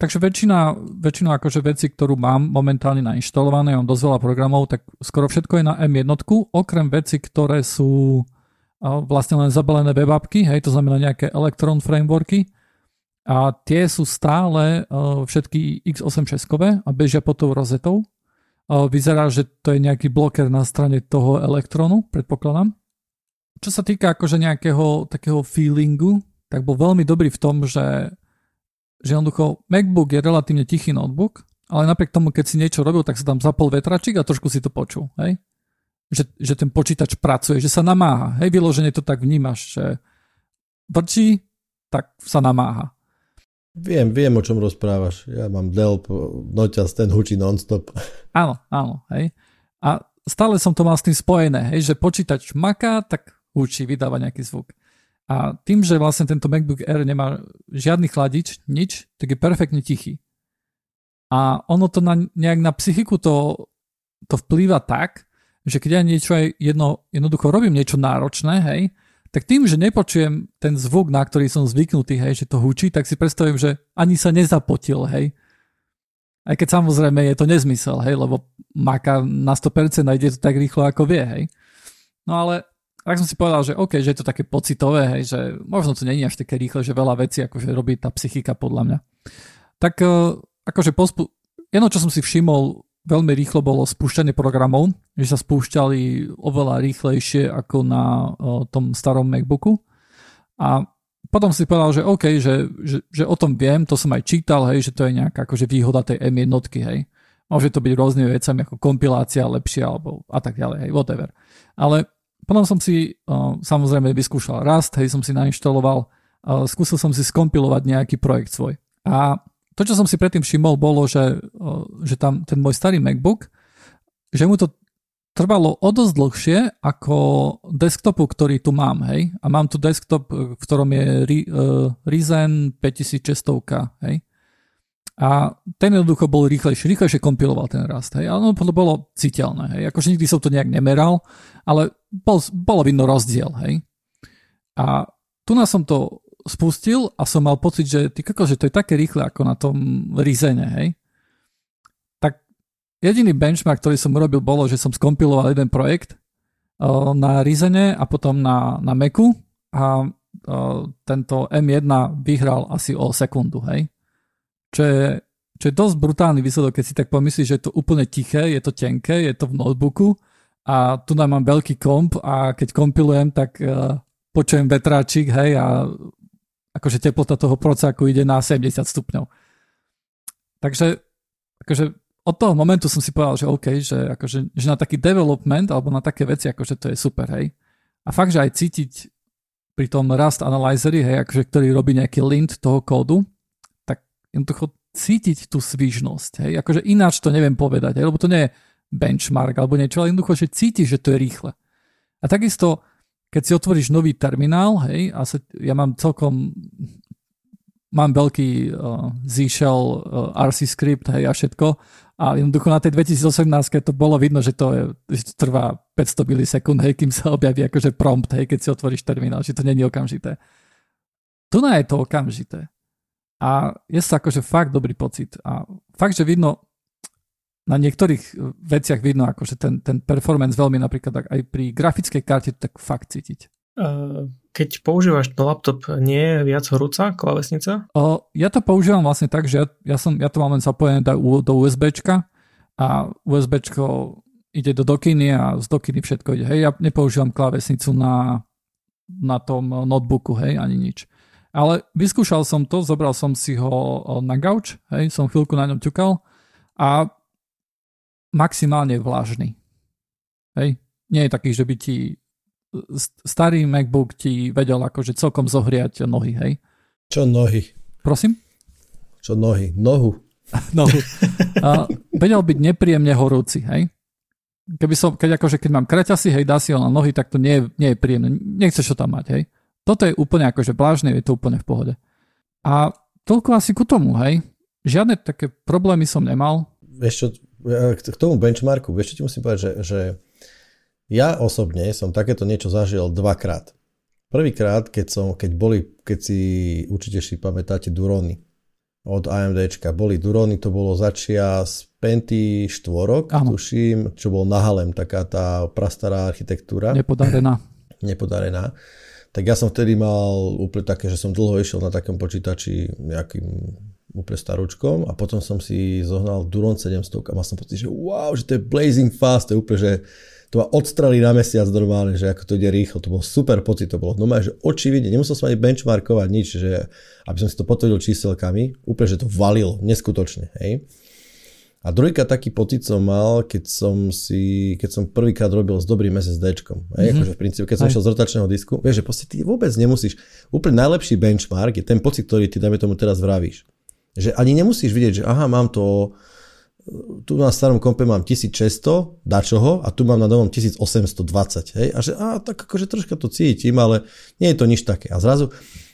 Takže väčšina, väčšina akože veci, ktorú mám momentálne nainštalované, mám dosť veľa programov, tak skoro všetko je na M1, okrem veci, ktoré sú vlastne len zabalené web appky, hej, to znamená nejaké Electron frameworky, a tie sú stále všetky x86-kové a bežia pod tou rozetou. Vyzerá, že to je nejaký bloker na strane toho elektronu, predpokladám. Čo sa týka akože nejakého takého feelingu, tak bol veľmi dobrý v tom, že, že jednoducho MacBook je relatívne tichý notebook, ale napriek tomu, keď si niečo robil, tak sa tam zapol vetračik a trošku si to počul. Hej? Že, že ten počítač pracuje, že sa namáha. Hej, vyložene to tak vnímaš, že vrčí, tak sa namáha. Viem, viem, o čom rozprávaš. Ja mám Dell, noťaz, ten hučí non-stop. [laughs] Áno, áno, hej. A stále som to mal s tým spojené, hej, že počítač maká, tak hučí, vydáva nejaký zvuk. A tým, že vlastne tento MacBook Air nemá žiadny chladič, nič, tak je perfektne tichý. A ono to na, nejak na psychiku to, to vplýva tak, že keď ja niečo aj jedno, jednoducho robím niečo náročné, hej, tak tým, že nepočujem ten zvuk, na ktorý som zvyknutý, hej, že to hučí, tak si predstavím, že ani sa nezapotil, hej. Aj keď samozrejme je to nezmysel, hej, lebo Maka na 100% a ide to tak rýchlo, ako vie, hej. No ale tak som si povedal, že OK, že je to také pocitové, hej, že možno to není až také rýchle, že veľa vecí akože robí tá psychika podľa mňa. Tak eh, akože pospu... Jedno, čo som si všimol veľmi rýchlo bolo spúšťanie programov, že sa spúšťali oveľa rýchlejšie ako na o, tom starom MacBooku. A potom si povedal, že OK, že, že, že o tom viem, to som aj čítal, hej, že to je nejaká akože výhoda tej M1, hej. Môže to byť rôznymi vecami ako kompilácia lepšia alebo a tak ďalej, hej, whatever. Ale potom som si uh, samozrejme vyskúšal Rust, hej, som si nainštaloval, uh, skúsil som si skompilovať nejaký projekt svoj. A to, čo som si predtým všimol, bolo, že, že tam ten môj starý MacBook, že mu to trvalo o dosť dlhšie ako desktopu, ktorý tu mám, hej. A mám tu desktop, v ktorom je Ryzen 5600, hej. A ten jednoducho bol rýchlejší, rýchlejšie kompiloval ten rast, hej. Ale to bolo citeľné, hej. Akože nikdy som to nejak nemeral, ale bol, bolo vidno rozdiel, hej. A tu nás som to spustil a som mal pocit, že ty koko, že to je také rýchle ako na tom Rizene, hej. Tak jediný benchmark, ktorý som urobil, bolo, že som skompiloval jeden projekt na Rizene a potom na, na Macu a tento M1 vyhral asi o sekundu, hej. Čo je, čo je dosť brutálny výsledok, keď si tak pomyslíš, že je to úplne tiché, je to tenké, je to v notebooku a tu nám mám veľký komp a keď kompilujem, tak uh, počujem vetráčik, hej, a akože teplota toho procáku ide na 70 stupňov. Takže akože od toho momentu som si povedal, že OK, že, akože, že na taký development alebo na také veci, akože to je super, hej. A fakt, že aj cítiť pri tom Rust Analyzeri, hej, akože, ktorý robí nejaký lint toho kódu, jednoducho cítiť tú svížnosť, hej, akože ináč to neviem povedať, hej, lebo to nie je benchmark alebo niečo, ale jednoducho, že cítiš, že to je rýchle. A takisto keď si otvoríš nový terminál, hej, a sa, ja mám celkom, mám veľký uh, Z-Shell uh, RC script, hej, a všetko, a jednoducho na tej 2018 to bolo vidno, že to, je, že to trvá 500 milisekúnd, hej, kým sa objaví akože prompt, hej, keď si otvoríš terminál, že to není okamžité. Tu je to okamžité. A je to akože fakt dobrý pocit. A fakt, že vidno, na niektorých eh, veciach vidno akože ten, ten performance veľmi napríklad aj pri grafickej karte tak fakt cítiť. Keď používaš to laptop, nie je viac horúca klávesnica? Ja to používam vlastne tak, že ja, ja, som, ja to mám len zapojené do, do USBčka a USBčko ide do dokiny a z dokiny všetko ide. Hej, ja nepoužívam klávesnicu na, na tom notebooku, hej, ani nič. Ale vyskúšal som to, zobral som si ho na gauč, hej, som chvíľku na ňom ťukal a maximálne vlažný. Hej? Nie je taký, že by ti starý MacBook ti vedel akože celkom zohriať nohy, hej? Čo nohy? Prosím? Čo nohy? Nohu. [laughs] nohu. A vedel byť nepríjemne horúci, hej? Keby som, keď akože keď mám kraťasy, hej, dá si ho na nohy, tak to nie je, nie je príjemné. Nechceš to tam mať, hej? Toto je úplne akože vlážne, je to úplne v pohode. A toľko asi ku tomu, hej? Žiadne také problémy som nemal. Vieš čo, k tomu benchmarku, vieš čo ti musím povedať, že, že ja osobne som takéto niečo zažil dvakrát. Prvýkrát, keď, som, keď, boli, keď si určite si pamätáte Durony od AMDčka. Boli Durony, to bolo začia z Penty štvorok, tuším, čo bol Nahalem, taká tá prastará architektúra. Nepodarená. Nepodarená. Tak ja som vtedy mal úplne také, že som dlho išiel na takom počítači nejakým úplne starúčkom a potom som si zohnal Duron 700 a mal som pocit, že wow, že to je blazing fast, to je úplne, že to ma odstrali na mesiac normálne, že ako to ide rýchlo, to bol super pocit, to bolo normálne, že očividne, nemusel som ani benchmarkovať nič, že aby som si to potvrdil číselkami, úplne, že to valilo, neskutočne, hej. A druhýkrát taký pocit som mal, keď som si, keď som prvýkrát robil s dobrým SSDčkom. Mm-hmm. akože v princípe, keď som išiel z rotačného disku, vieš, že proste ty vôbec nemusíš, úplne najlepší benchmark je ten pocit, ktorý ty, dajme tomu, teraz vravíš. Že ani nemusíš vidieť, že aha, mám to tu na starom kompe mám 1600 dačoho a tu mám na novom 1820. Hej? A že a, tak akože troška to cítim, ale nie je to nič také. A zrazu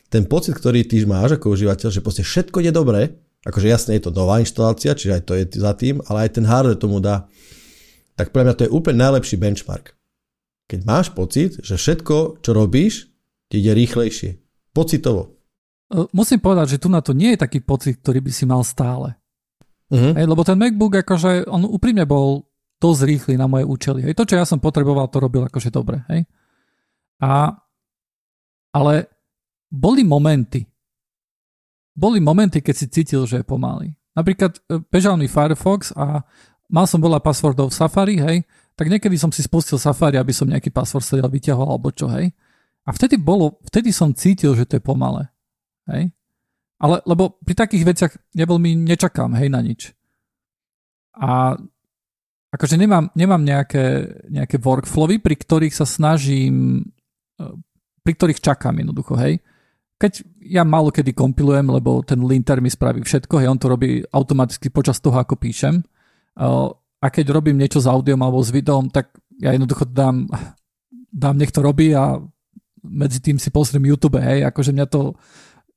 ten pocit, ktorý ty máš ako užívateľ, že proste všetko je dobré, akože jasne je to nová inštalácia, čiže aj to je za tým, ale aj ten hardware tomu dá. Tak pre mňa to je úplne najlepší benchmark. Keď máš pocit, že všetko, čo robíš, ti ide rýchlejšie. Pocitovo. Musím povedať, že tu na to nie je taký pocit, ktorý by si mal stále. Uh-huh. Hej, lebo ten MacBook, akože on úprimne bol dosť rýchly na moje účely. Hej, to, čo ja som potreboval, to robil akože dobre. Hej. A, ale boli momenty, boli momenty, keď si cítil, že je pomalý. Napríklad e, bežal mi Firefox a mal som veľa passwordov v Safari, hej, tak niekedy som si spustil Safari, aby som nejaký password sedel vyťahol alebo čo, hej. A vtedy bolo, vtedy som cítil, že to je pomalé. Hej. Ale, lebo pri takých veciach ja veľmi nečakám, hej, na nič. A akože nemám, nemám nejaké, nejaké workflowy, pri ktorých sa snažím, e, pri ktorých čakám jednoducho, hej. Keď ja málo kedy kompilujem, lebo ten linter mi spraví všetko, hej, on to robí automaticky počas toho, ako píšem. E, a keď robím niečo s audiom alebo s videom, tak ja jednoducho dám, dám nech to robí a medzi tým si pozriem YouTube, hej, akože mňa to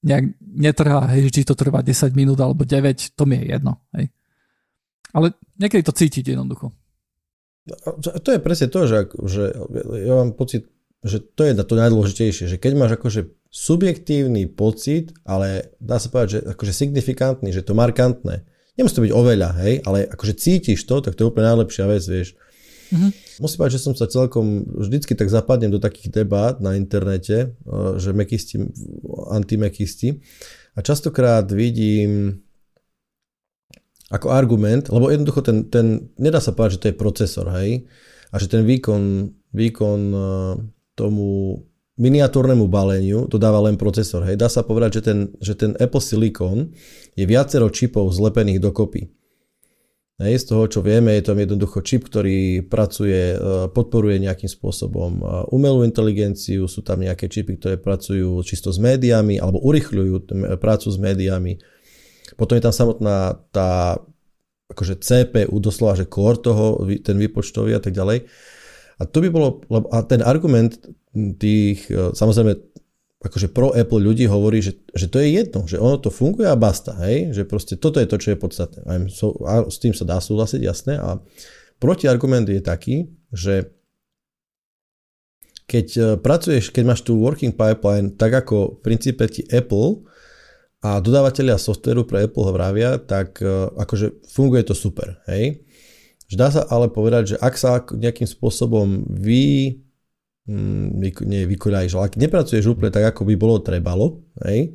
nejak netrhá, hej, či to trvá 10 minút alebo 9, to mi je jedno. Hej. Ale niekedy to cítiť jednoducho. No, to je presne to, že, že ja mám pocit, že to je to najdôležitejšie, že keď máš akože subjektívny pocit, ale dá sa povedať, že akože signifikantný, že to markantné, nemusí to byť oveľa, hej, ale akože cítiš to, tak to je úplne najlepšia vec, vieš. Mm-hmm. Musím povedať, že som sa celkom vždycky tak zapadnem do takých debát na internete, eh, že mekisti, antimekisti a častokrát vidím ako argument, lebo jednoducho ten, ten, nedá sa povedať, že to je procesor, hej, a že ten výkon, výkon eh, tomu miniatúrnemu baleniu dodáva len procesor. Hej. Dá sa povedať, že ten, že ten Apple Silicon je viacero čipov zlepených dokopy. Hej, z toho, čo vieme, je tam jednoducho čip, ktorý pracuje, e, podporuje nejakým spôsobom e, umelú inteligenciu, sú tam nejaké čipy, ktoré pracujú čisto s médiami alebo urychľujú prácu s médiami. Potom je tam samotná tá akože CPU, doslova, že core toho, ten výpočtový a tak ďalej. A to by bolo, a ten argument tých, e, samozrejme akože pro Apple ľudí hovorí, že, že to je jedno, že ono to funguje a basta, hej? že proste toto je to, čo je podstatné. A s tým sa dá súhlasiť, jasné. A protiargument je taký, že keď e, pracuješ, keď máš tú working pipeline, tak ako v princípe ti Apple a dodávateľia softveru pre Apple vravia, tak e, akože funguje to super, hej. Dá sa ale povedať, že ak sa nejakým spôsobom vy Mm, nie vykonáš, ale ak nepracuješ úplne tak, ako by bolo trebalo, hej,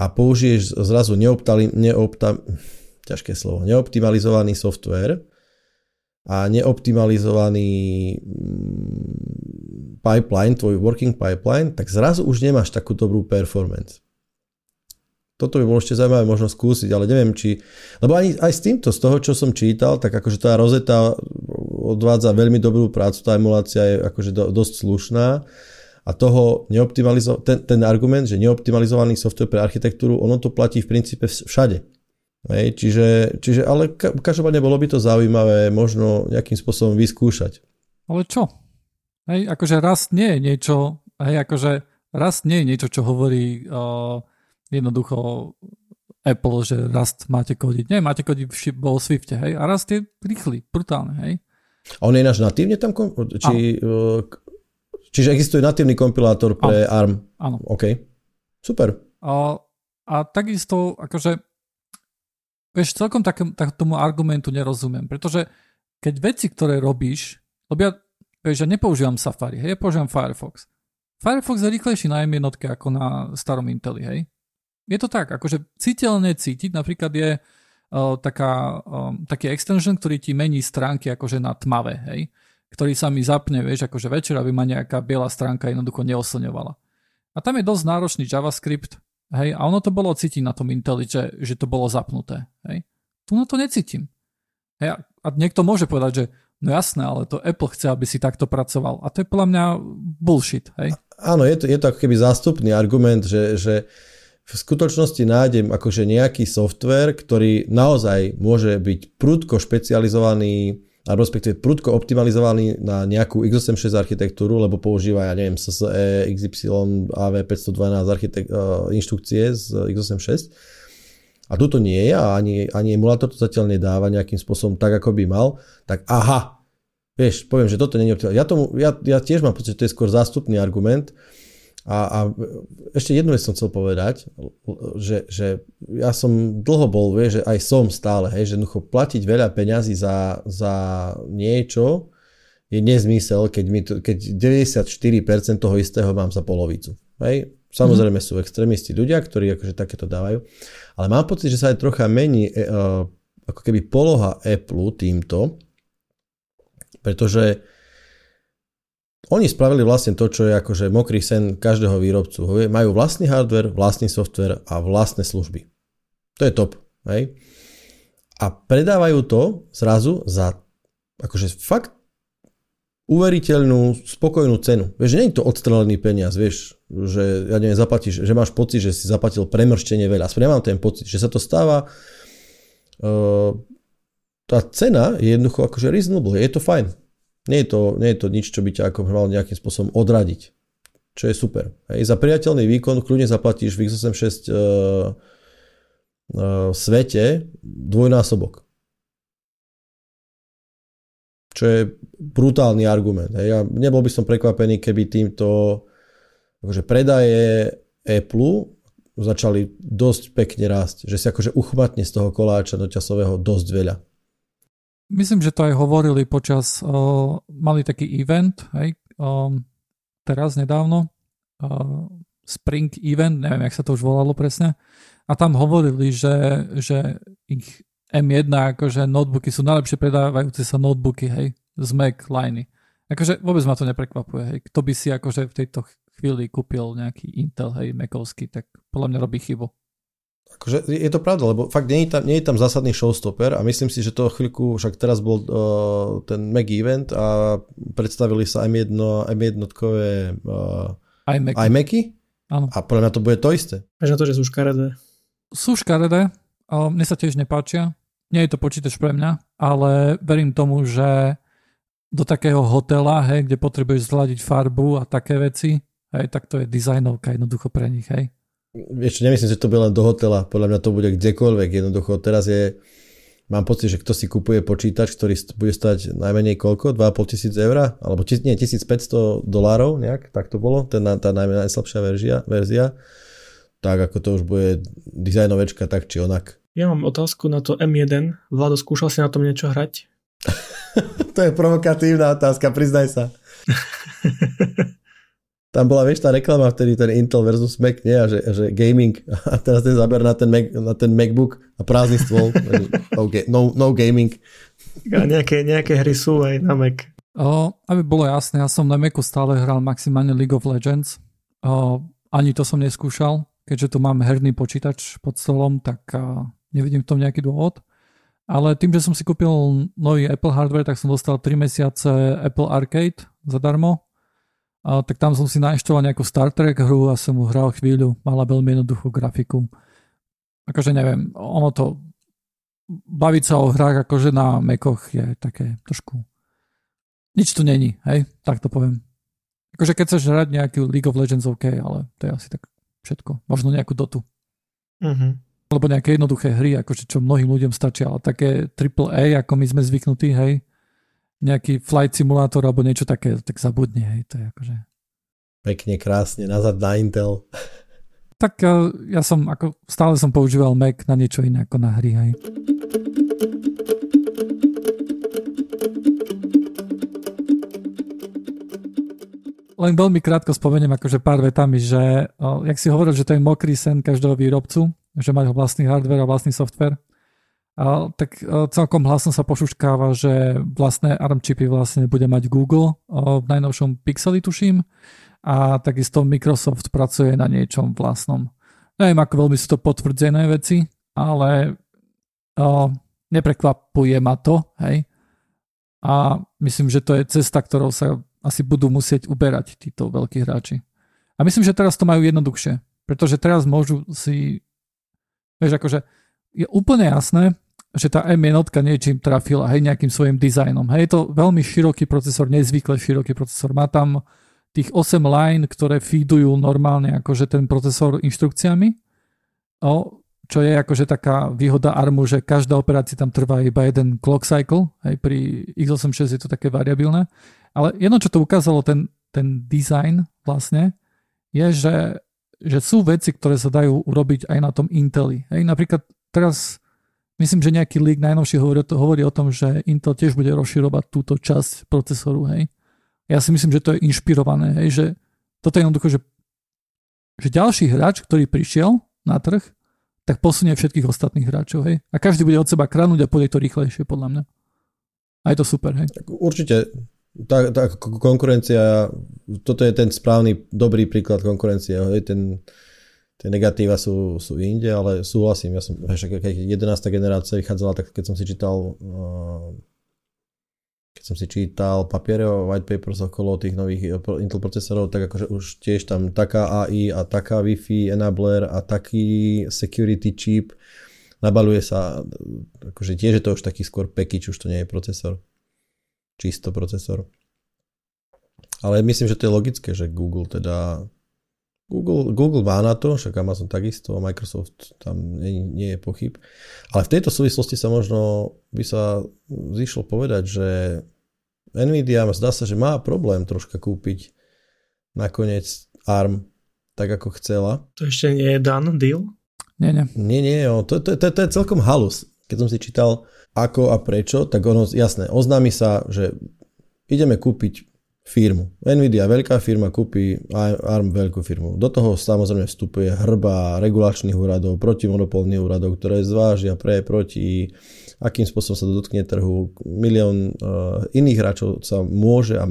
a použiješ zrazu neoptali, neopta, ťažké slovo, neoptimalizovaný software a neoptimalizovaný mm, pipeline, tvoj working pipeline, tak zrazu už nemáš takú dobrú performance. Toto by bolo ešte zaujímavé možno skúsiť, ale neviem, či... Lebo ani, aj s týmto, z toho, čo som čítal, tak akože tá rozeta odvádza veľmi dobrú prácu, tá emulácia je akože do, dosť slušná a toho neoptimalizo- ten, ten argument, že neoptimalizovaný software pre architektúru, ono to platí v princípe všade. Hej, čiže, čiže, ale každopádne bolo by to zaujímavé možno nejakým spôsobom vyskúšať. Ale čo? Hej, akože rast nie je niečo, hej, akože rast nie je niečo, čo hovorí uh, jednoducho Apple, že rast máte kodiť. Nie, máte kodiť vo Swifte, hej, a rast je rýchly, brutálne, hej. A on je náš natívne tam, či, uh, čiže existuje natívny kompilátor pre Áno. ARM? Áno. OK, super. A, a takisto, akože, vieš, celkom tak, tak tomu argumentu nerozumiem, pretože keď veci, ktoré robíš, lebo ja, vieš, ja nepoužívam Safari, hej, ja používam Firefox. Firefox je rýchlejší na M1 ako na starom Inteli, hej. Je to tak, akože citeľne cítiť, napríklad je uh, taká, um, taký extension, ktorý ti mení stránky akože na tmavé, hej, ktorý sa mi zapne, vieš, akože večer, aby ma nejaká biela stránka jednoducho neoslňovala. A tam je dosť náročný JavaScript, hej, a ono to bolo cítiť na tom Inteli, že, že to bolo zapnuté, hej. Tu na to necítim. Hej, a niekto môže povedať, že no jasné, ale to Apple chce, aby si takto pracoval. A to je podľa mňa bullshit, hej. Áno, je to, je to ako keby zástupný argument, že, že v skutočnosti nájdem akože nejaký software, ktorý naozaj môže byť prudko špecializovaný alebo respektíve prudko optimalizovaný na nejakú x86 architektúru, lebo používa, ja neviem, SSE, XY, AV512 architek- uh, inštrukcie z x86. A tuto nie je a ani, ani emulátor to zatiaľ nedáva nejakým spôsobom tak, ako by mal, tak aha, vieš, poviem, že toto nie je optimálne. Ja, tomu, ja, ja tiež mám pocit, že to je skôr zástupný argument, a, a ešte jednu vec som chcel povedať, že, že ja som dlho bol, vieš, že aj som stále, hej, že jednoducho platiť veľa peňazí za, za niečo je nezmysel, keď, mi to, keď 94% toho istého mám za polovicu. Hej. Samozrejme mm. sú extrémisti ľudia, ktorí akože takéto dávajú, ale mám pocit, že sa aj trocha mení uh, ako keby poloha Apple týmto, pretože oni spravili vlastne to, čo je akože mokrý sen každého výrobcu. Majú vlastný hardware, vlastný software a vlastné služby. To je top. Hej? A predávajú to zrazu za akože fakt uveriteľnú, spokojnú cenu. Vieš, nie je to odstrelený peniaz, vieš, že ja neviem, zaplatíš, že máš pocit, že si zaplatil premrštenie veľa. Aspoň ja mám ten pocit, že sa to stáva uh, tá cena je jednoducho akože reasonable, je to fajn. Nie je to, nie je to nič, čo by ťa ako mal nejakým spôsobom odradiť. Čo je super. Hej. Za priateľný výkon kľudne zaplatíš v x86 uh, uh, svete dvojnásobok. Čo je brutálny argument. Hej. Ja nebol by som prekvapený, keby týmto akože predaje Apple začali dosť pekne rásť. Že si akože uchmatne z toho koláča dočasového dosť veľa. Myslím, že to aj hovorili počas, uh, mali taký event, hej, um, teraz nedávno, uh, Spring Event, neviem, jak sa to už volalo presne, a tam hovorili, že, že ich M1, akože notebooky sú najlepšie predávajúce sa notebooky, hej, z Mac liney. Akože vôbec ma to neprekvapuje, hej. Kto by si akože v tejto chvíli kúpil nejaký Intel, hej, Macovský, tak podľa mňa robí chybu. Akože je to pravda, lebo fakt nie je tam, nie je tam zásadný showstopper a myslím si, že to chvíľku, však teraz bol uh, ten Mac event a predstavili sa M1, M1 uh, iMac. iMacy Áno. a podľa mňa to bude to isté. Až na to, že sú škaredé. Sú škaredé, uh, mne sa tiež nepáčia. Nie je to počítač pre mňa, ale verím tomu, že do takého hotela, hej, kde potrebuješ zladiť farbu a také veci, hej, tak to je dizajnovka jednoducho pre nich, hej. Vieš, nemyslím, že to bude len do hotela, podľa mňa to bude kdekoľvek. Jednoducho teraz je, mám pocit, že kto si kupuje počítač, ktorý bude stať najmenej koľko? 2,5 tisíc eur? Alebo nie, 1500 dolárov nejak, tak to bolo, ten, tá najslabšia verzia, verzia. Tak ako to už bude dizajnovečka, tak či onak. Ja mám otázku na to M1. Vlado, skúšal si na tom niečo hrať? [laughs] to je provokatívna otázka, priznaj sa. [laughs] Tam bola, vieš, tá reklama vtedy, ten Intel versus Mac, nie? A že, že gaming. [laughs] A teraz ten záber na ten, Mac, na ten MacBook a prázdny stôl. [laughs] no, no, no gaming. A nejaké, nejaké hry sú aj na Mac. O, aby bolo jasné, ja som na Macu stále hral maximálne League of Legends. O, ani to som neskúšal. keďže tu mám herný počítač pod stolom, tak nevidím v tom nejaký dôvod. Ale tým, že som si kúpil nový Apple hardware, tak som dostal 3 mesiace Apple Arcade zadarmo. A, tak tam som si nainštaloval nejakú Star Trek hru a som mu hral chvíľu. Mala veľmi jednoduchú grafiku. Akože neviem, ono to baviť sa o hrách akože na Macoch je také trošku nič tu není, hej, tak to poviem. Akože keď chceš hrať nejaký League of Legends, OK, ale to je asi tak všetko. Možno nejakú dotu. Uh-huh. Alebo nejaké jednoduché hry, akože čo mnohým ľuďom stačia, ale také AAA, ako my sme zvyknutí, hej, nejaký flight simulátor alebo niečo také, tak zabudne, hej, to je akože... Pekne, krásne, nazad na Intel. Tak ja som, ako stále som používal Mac na niečo iné ako na hry, hej. Len veľmi krátko spomeniem akože pár vetami, že jak si hovoril, že to je mokrý sen každého výrobcu, že majú vlastný hardware a vlastný software, tak celkom hlasno sa pošuškáva, že vlastné ARM čipy vlastne bude mať Google v najnovšom Pixeli tuším a takisto Microsoft pracuje na niečom vlastnom. Neviem, ako veľmi sú to potvrdzené veci, ale neprekvapuje ma to, hej. A myslím, že to je cesta, ktorou sa asi budú musieť uberať títo veľkí hráči. A myslím, že teraz to majú jednoduchšie, pretože teraz môžu si, vieš, akože je úplne jasné, že tá M niečím trafila, hej, nejakým svojim dizajnom. Hej, je to veľmi široký procesor, nezvykle široký procesor. Má tam tých 8 line, ktoré feedujú normálne akože ten procesor inštrukciami, o, čo je akože taká výhoda ARMu, že každá operácia tam trvá iba jeden clock cycle, aj pri x86 je to také variabilné. Ale jedno, čo to ukázalo, ten, ten design vlastne, je, že, že sú veci, ktoré sa dajú urobiť aj na tom Inteli. Hej, napríklad teraz myslím, že nejaký leak najnovší hovorí, hovorí o tom, že Intel tiež bude rozširovať túto časť procesoru, hej. Ja si myslím, že to je inšpirované, hej, že toto je jednoducho, že, že ďalší hráč, ktorý prišiel na trh, tak posunie všetkých ostatných hráčov, hej. A každý bude od seba kranúť a pôjde to rýchlejšie, podľa mňa. A je to super, hej. Tak určite, tá, tá konkurencia, toto je ten správny, dobrý príklad konkurencie, hej, ten, tie negatíva sú, sú inde, ale súhlasím, ja som, keď 11. generácia vychádzala, tak keď som si čítal keď som si čítal papiere o white papers okolo tých nových Intel procesorov, tak akože už tiež tam taká AI a taká Wi-Fi enabler a taký security chip nabaluje sa, akože tiež je to už taký skôr package, už to nie je procesor. Čisto procesor. Ale myslím, že to je logické, že Google teda Google, Google má na to, však Amazon takisto, a Microsoft tam nie, nie je pochyb. Ale v tejto súvislosti sa možno by sa zišlo povedať, že Nvidia zdá sa, že má problém troška kúpiť nakoniec ARM tak, ako chcela. To ešte nie je done deal? Nie, nie. Nie, nie, to, to, to, to je celkom halus. Keď som si čítal ako a prečo, tak ono, jasné, oznámi sa, že ideme kúpiť firmu. Nvidia, veľká firma, kúpi ARM veľkú firmu. Do toho samozrejme vstupuje hrba regulačných úradov, protimonopolných úradov, ktoré zvážia pre, proti, akým spôsobom sa dotkne trhu. Milión uh, iných hráčov sa môže a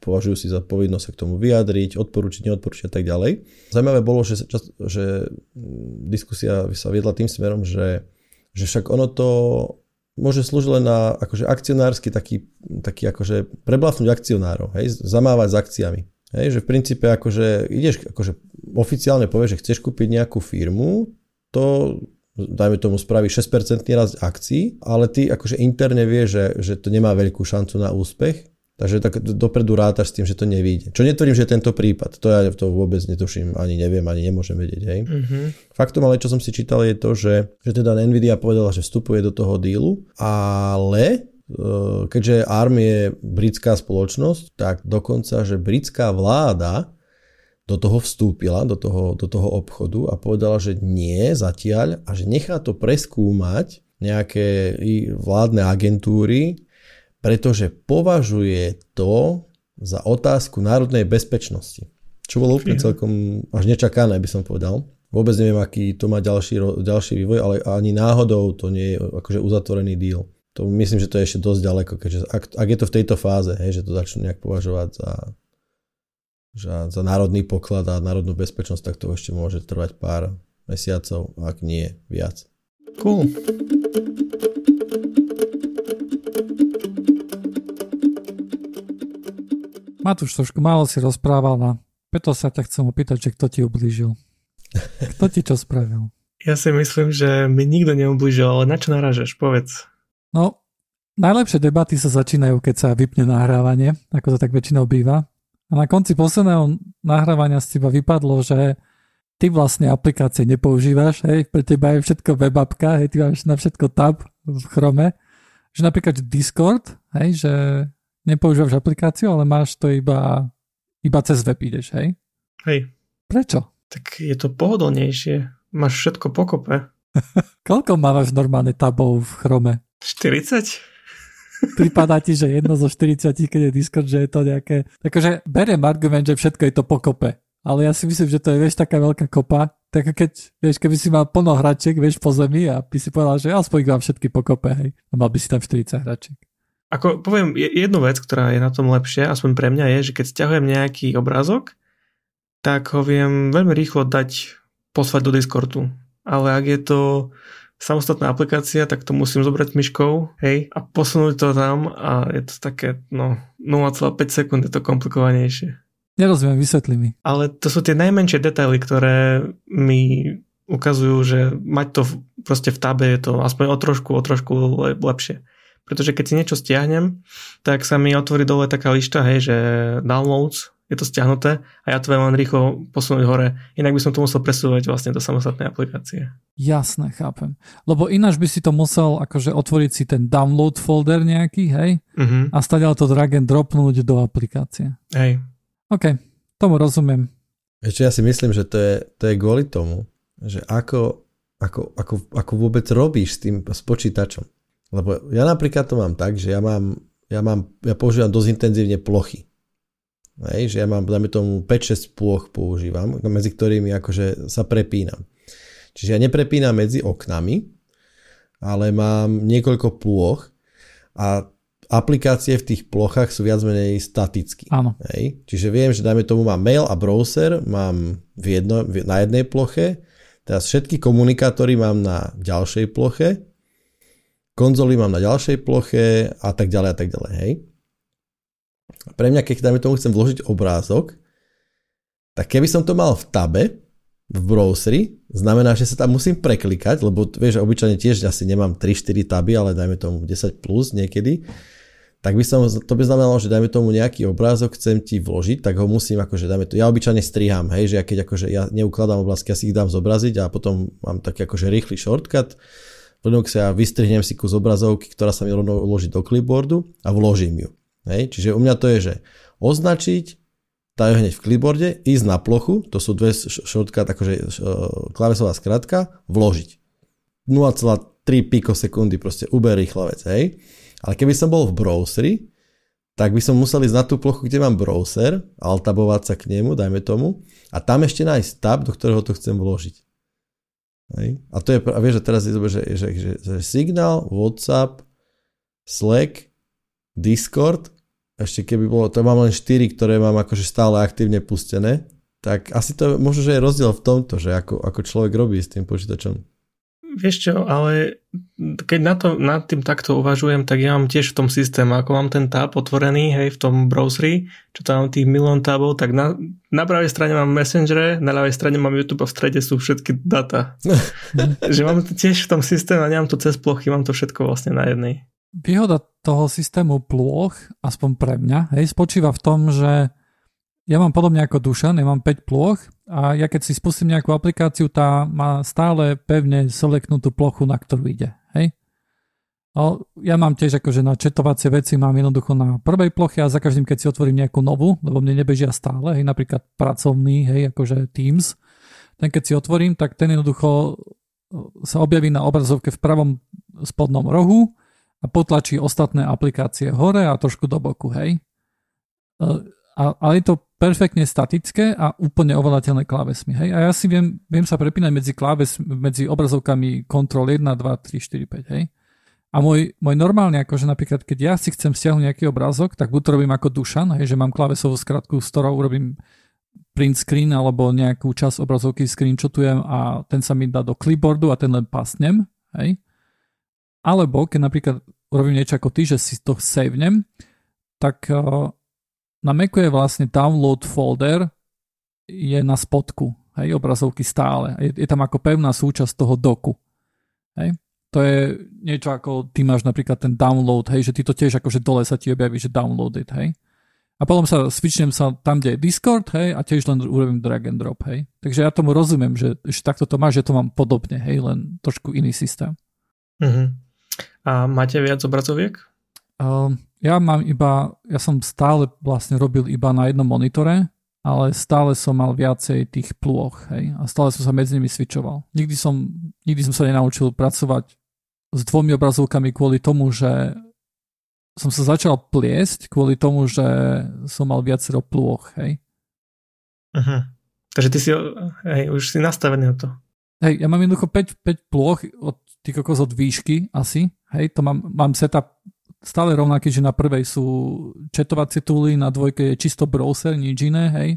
považujú si za povinnosť sa k tomu vyjadriť, odporúčiť, neodporúčiť a tak ďalej. Zajímavé bolo, že, že diskusia sa viedla tým smerom, že, že však ono to môže slúžiť len na akože akcionársky taký, taký akože preblafnúť akcionárov, hej, zamávať s akciami. Hej, že v princípe akože ideš, akože oficiálne povieš, že chceš kúpiť nejakú firmu, to dajme tomu spraví 6% rast akcií, ale ty akože interne vieš, že, že to nemá veľkú šancu na úspech, takže tak dopredu rátaš s tým, že to nevíde. Čo netvrdím, že tento prípad, to ja to vôbec netuším, ani neviem, ani nemôžem vedieť. Hej. Mm-hmm. Faktom ale, čo som si čítal, je to, že, že teda Nvidia povedala, že vstupuje do toho dílu, ale e, keďže ARM je britská spoločnosť, tak dokonca, že britská vláda do toho vstúpila, do toho, do toho obchodu a povedala, že nie zatiaľ a že nechá to preskúmať nejaké vládne agentúry, pretože považuje to za otázku národnej bezpečnosti. Čo bolo úplne celkom až nečakané, by som povedal. Vôbec neviem, aký to má ďalší, ďalší vývoj, ale ani náhodou to nie je akože uzatvorený deal. To myslím, že to je ešte dosť ďaleko, keďže ak, ak je to v tejto fáze, hej, že to začnú nejak považovať za Že za národný poklad a národnú bezpečnosť, tak to ešte môže trvať pár mesiacov, ak nie viac. Cool. Matúš, trošku málo si rozprával a preto sa ťa chcem opýtať, že kto ti ublížil. Kto ti čo spravil? Ja si myslím, že mi nikto neublížil, ale na čo naražeš? Povedz. No, najlepšie debaty sa začínajú, keď sa vypne nahrávanie, ako to tak väčšinou býva. A na konci posledného nahrávania z teba vypadlo, že ty vlastne aplikácie nepoužívaš, hej, pre teba je všetko web appka, hej, ty máš na všetko tab v Chrome, že napríklad Discord, hej, že nepoužívaš aplikáciu, ale máš to iba, iba cez web ideš, hej? Hej. Prečo? Tak je to pohodlnejšie. Máš všetko pokope. [laughs] Koľko máš normálne tabov v Chrome? 40? Pripadá ti, že jedno zo [laughs] 40, keď je Discord, že je to nejaké... Takže beriem argument, že všetko je to pokope. Ale ja si myslím, že to je, vieš, taká veľká kopa. Tak keď, vieš, keby si mal plno hračiek, vieš, po zemi a by si povedal, že aspoň mám všetky pokope, hej. A mal by si tam 40 hračiek. Ako poviem jednu vec, ktorá je na tom lepšie, aspoň pre mňa je, že keď stiahujem nejaký obrázok, tak ho viem veľmi rýchlo dať poslať do Discordu. Ale ak je to samostatná aplikácia, tak to musím zobrať myškou, hej, a posunúť to tam a je to také, no, 0,5 sekúnd je to komplikovanejšie. Nerozumiem, vysvetli mi. Ale to sú tie najmenšie detaily, ktoré mi ukazujú, že mať to proste v tabe je to aspoň o trošku, o trošku lepšie. Pretože keď si niečo stiahnem, tak sa mi otvorí dole taká lišta, hej, že downloads je to stiahnuté a ja to viem len rýchlo posunúť hore. Inak by som to musel presúvať vlastne do samostatnej aplikácie. Jasné, chápem. Lebo ináč by si to musel akože otvoriť si ten download folder nejaký, hej? Uh-huh. A stať to drag and dropnúť do aplikácie. Hej. OK, tomu rozumiem. Ešte ja si myslím, že to je, to je kvôli tomu, že ako, ako, ako, ako vôbec robíš s tým s počítačom. Lebo ja napríklad to mám tak, že ja mám, ja mám, ja používam dosť intenzívne plochy. Hej, že ja mám, dajme tomu 5-6 ploch používam, medzi ktorými akože sa prepínam. Čiže ja neprepínam medzi oknami, ale mám niekoľko plôch a aplikácie v tých plochách sú viac menej staticky. Áno. Hej? Čiže viem, že dajme tomu mám mail a browser, mám v jedno, na jednej ploche, teraz všetky komunikátory mám na ďalšej ploche, konzoly mám na ďalšej ploche a tak ďalej a tak ďalej. Hej? Pre mňa, keď dajme tomu chcem vložiť obrázok, tak keby som to mal v tabe, v browseri, znamená, že sa tam musím preklikať, lebo vieš, obyčajne tiež asi nemám 3-4 taby, ale dajme tomu 10 plus niekedy, tak by som, to by znamenalo, že dajme tomu nejaký obrázok, chcem ti vložiť, tak ho musím akože dajme to, ja obyčajne striham, hej, že ja keď akože ja neukladám obrázky, ja si ich dám zobraziť a potom mám taký akože rýchly shortcut, v Linuxe ja vystrihnem si kus obrazovky, ktorá sa mi rovno uloží do clipboardu a vložím ju. Hej? Čiže u mňa to je, že označiť, je hneď v clipboarde, ísť na plochu, to sú dve shortcut, akože klávesová skratka, vložiť. 0,3 pikosekundy, proste uber rýchla vec, hej. Ale keby som bol v browseri, tak by som musel ísť na tú plochu, kde mám browser, altabovať sa k nemu, dajme tomu, a tam ešte nájsť tab, do ktorého to chcem vložiť. Hej. A to je, a vieš, že teraz je to, že, že, že, že Signal, WhatsApp, Slack, Discord, ešte keby bolo, to mám len 4, ktoré mám akože stále aktívne pustené, tak asi to možno, že je rozdiel v tomto, že ako, ako človek robí s tým počítačom. Vieš čo, ale keď na to, nad tým takto uvažujem, tak ja mám tiež v tom systéme, ako mám ten tab otvorený, hej, v tom browseri, čo tam mám tých milión tabov, tak na, na pravej strane mám Messenger, na ľavej strane mám YouTube a v strede sú všetky data. [laughs] že mám to tiež v tom systéme a nemám to cez plochy, mám to všetko vlastne na jednej. Výhoda toho systému plôch, aspoň pre mňa, hej, spočíva v tom, že ja mám podobne ako Dušan, ja mám 5 plôch a ja keď si spustím nejakú aplikáciu, tá má stále pevne selektnutú plochu, na ktorú ide. Hej? A ja mám tiež akože na četovacie veci mám jednoducho na prvej ploche a za každým, keď si otvorím nejakú novú, lebo mne nebežia stále, hej, napríklad pracovný, hej, akože Teams, ten keď si otvorím, tak ten jednoducho sa objaví na obrazovke v pravom spodnom rohu a potlačí ostatné aplikácie hore a trošku do boku, hej. E, a, ale je to perfektne statické a úplne ovládateľné klávesmi, hej. A ja si viem, viem sa prepínať medzi kláves, medzi obrazovkami Ctrl 1, 2, 3, 4, 5, hej. A môj, môj normálne, akože napríklad, keď ja si chcem stiahnuť nejaký obrázok, tak buď to robím ako Dušan, hej, že mám klávesovú skratku, s ktorou urobím print screen alebo nejakú časť obrazovky screenshotujem a ten sa mi dá do clipboardu a ten len pasnem, hej. Alebo keď napríklad urobím niečo ako ty, že si to savenem, tak uh, na Macu je vlastne download folder je na spodku, hej, obrazovky stále. Je, je tam ako pevná súčasť toho doku. Hej. To je niečo ako, ty máš napríklad ten download, hej, že ty to tiež akože dole sa ti objaví, že downloaded, hej. A potom sa switchnem sa tam, kde je Discord, hej, a tiež len urobím drag and drop, hej. Takže ja tomu rozumiem, že, že takto to máš, že to mám podobne, hej, len trošku iný systém. Uh-huh. A máte viac obrazoviek? Uh, ja mám iba, ja som stále vlastne robil iba na jednom monitore, ale stále som mal viacej tých plôch, hej, a stále som sa medzi nimi switchoval. Nikdy som, nikdy som sa nenaučil pracovať s dvomi obrazovkami kvôli tomu, že som sa začal pliesť kvôli tomu, že som mal viacero plôch, hej. Uh-huh. Takže ty si, hej, už si nastavený na to. Hej, ja mám jednoducho 5, 5 plôch od kokos od výšky asi, hej, to mám, mám setup stále rovnaký, že na prvej sú četovacie tooly, na dvojke je čisto browser, nič iné, hej.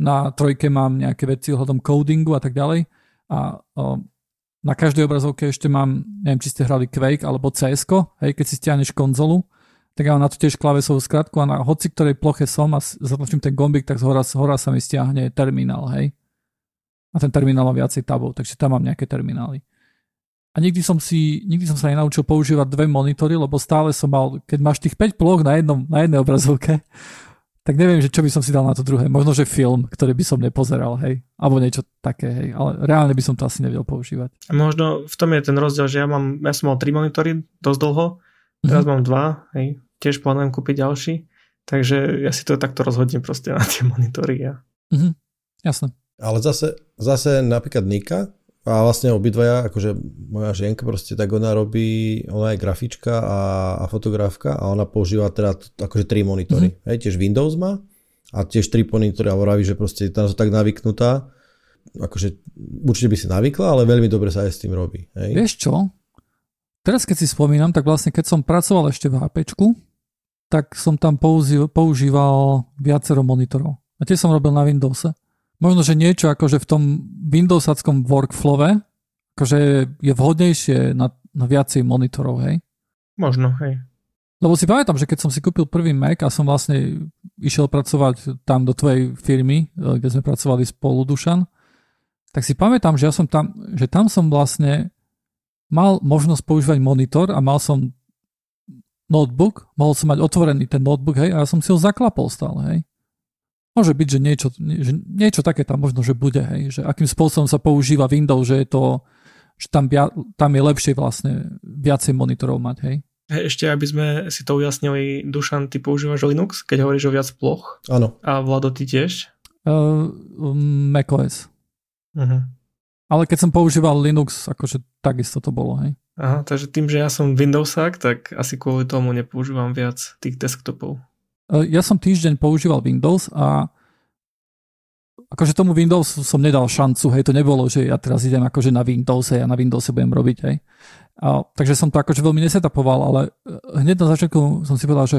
Na trojke mám nejaké veci ohľadom codingu a tak ďalej. A o, na každej obrazovke ešte mám, neviem, či ste hrali Quake alebo cs hej, keď si stiahneš konzolu, tak ja mám na to tiež klávesovú skratku a na hoci ktorej ploche som a zatlačím ten gombik, tak z hora sa mi stiahne terminál, hej. A ten terminál má viacej tabov, takže tam mám nejaké terminály a nikdy som si, nikdy som sa nenaučil používať dve monitory, lebo stále som mal, keď máš tých 5 ploch na, jednom, na jednej obrazovke, tak neviem, že čo by som si dal na to druhé. Možno, že film, ktorý by som nepozeral, hej. Alebo niečo také, hej. Ale reálne by som to asi nevedel používať. A možno v tom je ten rozdiel, že ja, mám, ja som mal tri monitory dosť dlho, teraz mm-hmm. mám dva, hej. Tiež plánujem kúpiť ďalší. Takže ja si to takto rozhodnem proste na tie monitory. Ja. Mm-hmm. Jasné. Ale zase, zase napríklad Nika, a vlastne obidvaja, akože moja žienka proste, tak ona robí, ona je grafička a, a fotografka a ona používa teda akože tri monitory. Mm-hmm. Hej, tiež Windows má a tiež tri monitory a vraví, že proste tam sú tak navyknutá, akože určite by si navykla, ale veľmi dobre sa aj s tým robí. Hej. Vieš čo? Teraz keď si spomínam, tak vlastne keď som pracoval ešte v HP, tak som tam používal viacero monitorov. A tiež som robil na Windowse možno, že niečo akože v tom Windowsackom workflowe, akože je vhodnejšie na, na viacej monitorov, hej? Možno, hej. Lebo si pamätám, že keď som si kúpil prvý Mac a som vlastne išiel pracovať tam do tvojej firmy, e, kde sme pracovali spolu, Dušan, tak si pamätám, že ja som tam, že tam som vlastne mal možnosť používať monitor a mal som notebook, mohol som mať otvorený ten notebook, hej, a ja som si ho zaklapol stále, hej. Môže byť, že niečo, že niečo také tam možno, že bude, hej, že akým spôsobom sa používa Windows, že je to, že tam, tam je lepšie vlastne viacej monitorov mať, hej. Ešte, aby sme si to ujasnili, Dušan, ty používaš Linux, keď hovoríš o viac ploch? Áno. A Vlado, ty tiež? Uh, macOS. Uh-huh. Ale keď som používal Linux, akože takisto to bolo, hej. Aha, takže tým, že ja som Windowsák, tak asi kvôli tomu nepoužívam viac tých desktopov. E, ja som týždeň používal Windows a akože tomu Windows som nedal šancu, hej, to nebolo, že ja teraz idem akože na Windows, a ja na Windows budem robiť, hej. A, takže som to akože veľmi nesetapoval, ale e, hneď na začiatku som si povedal, že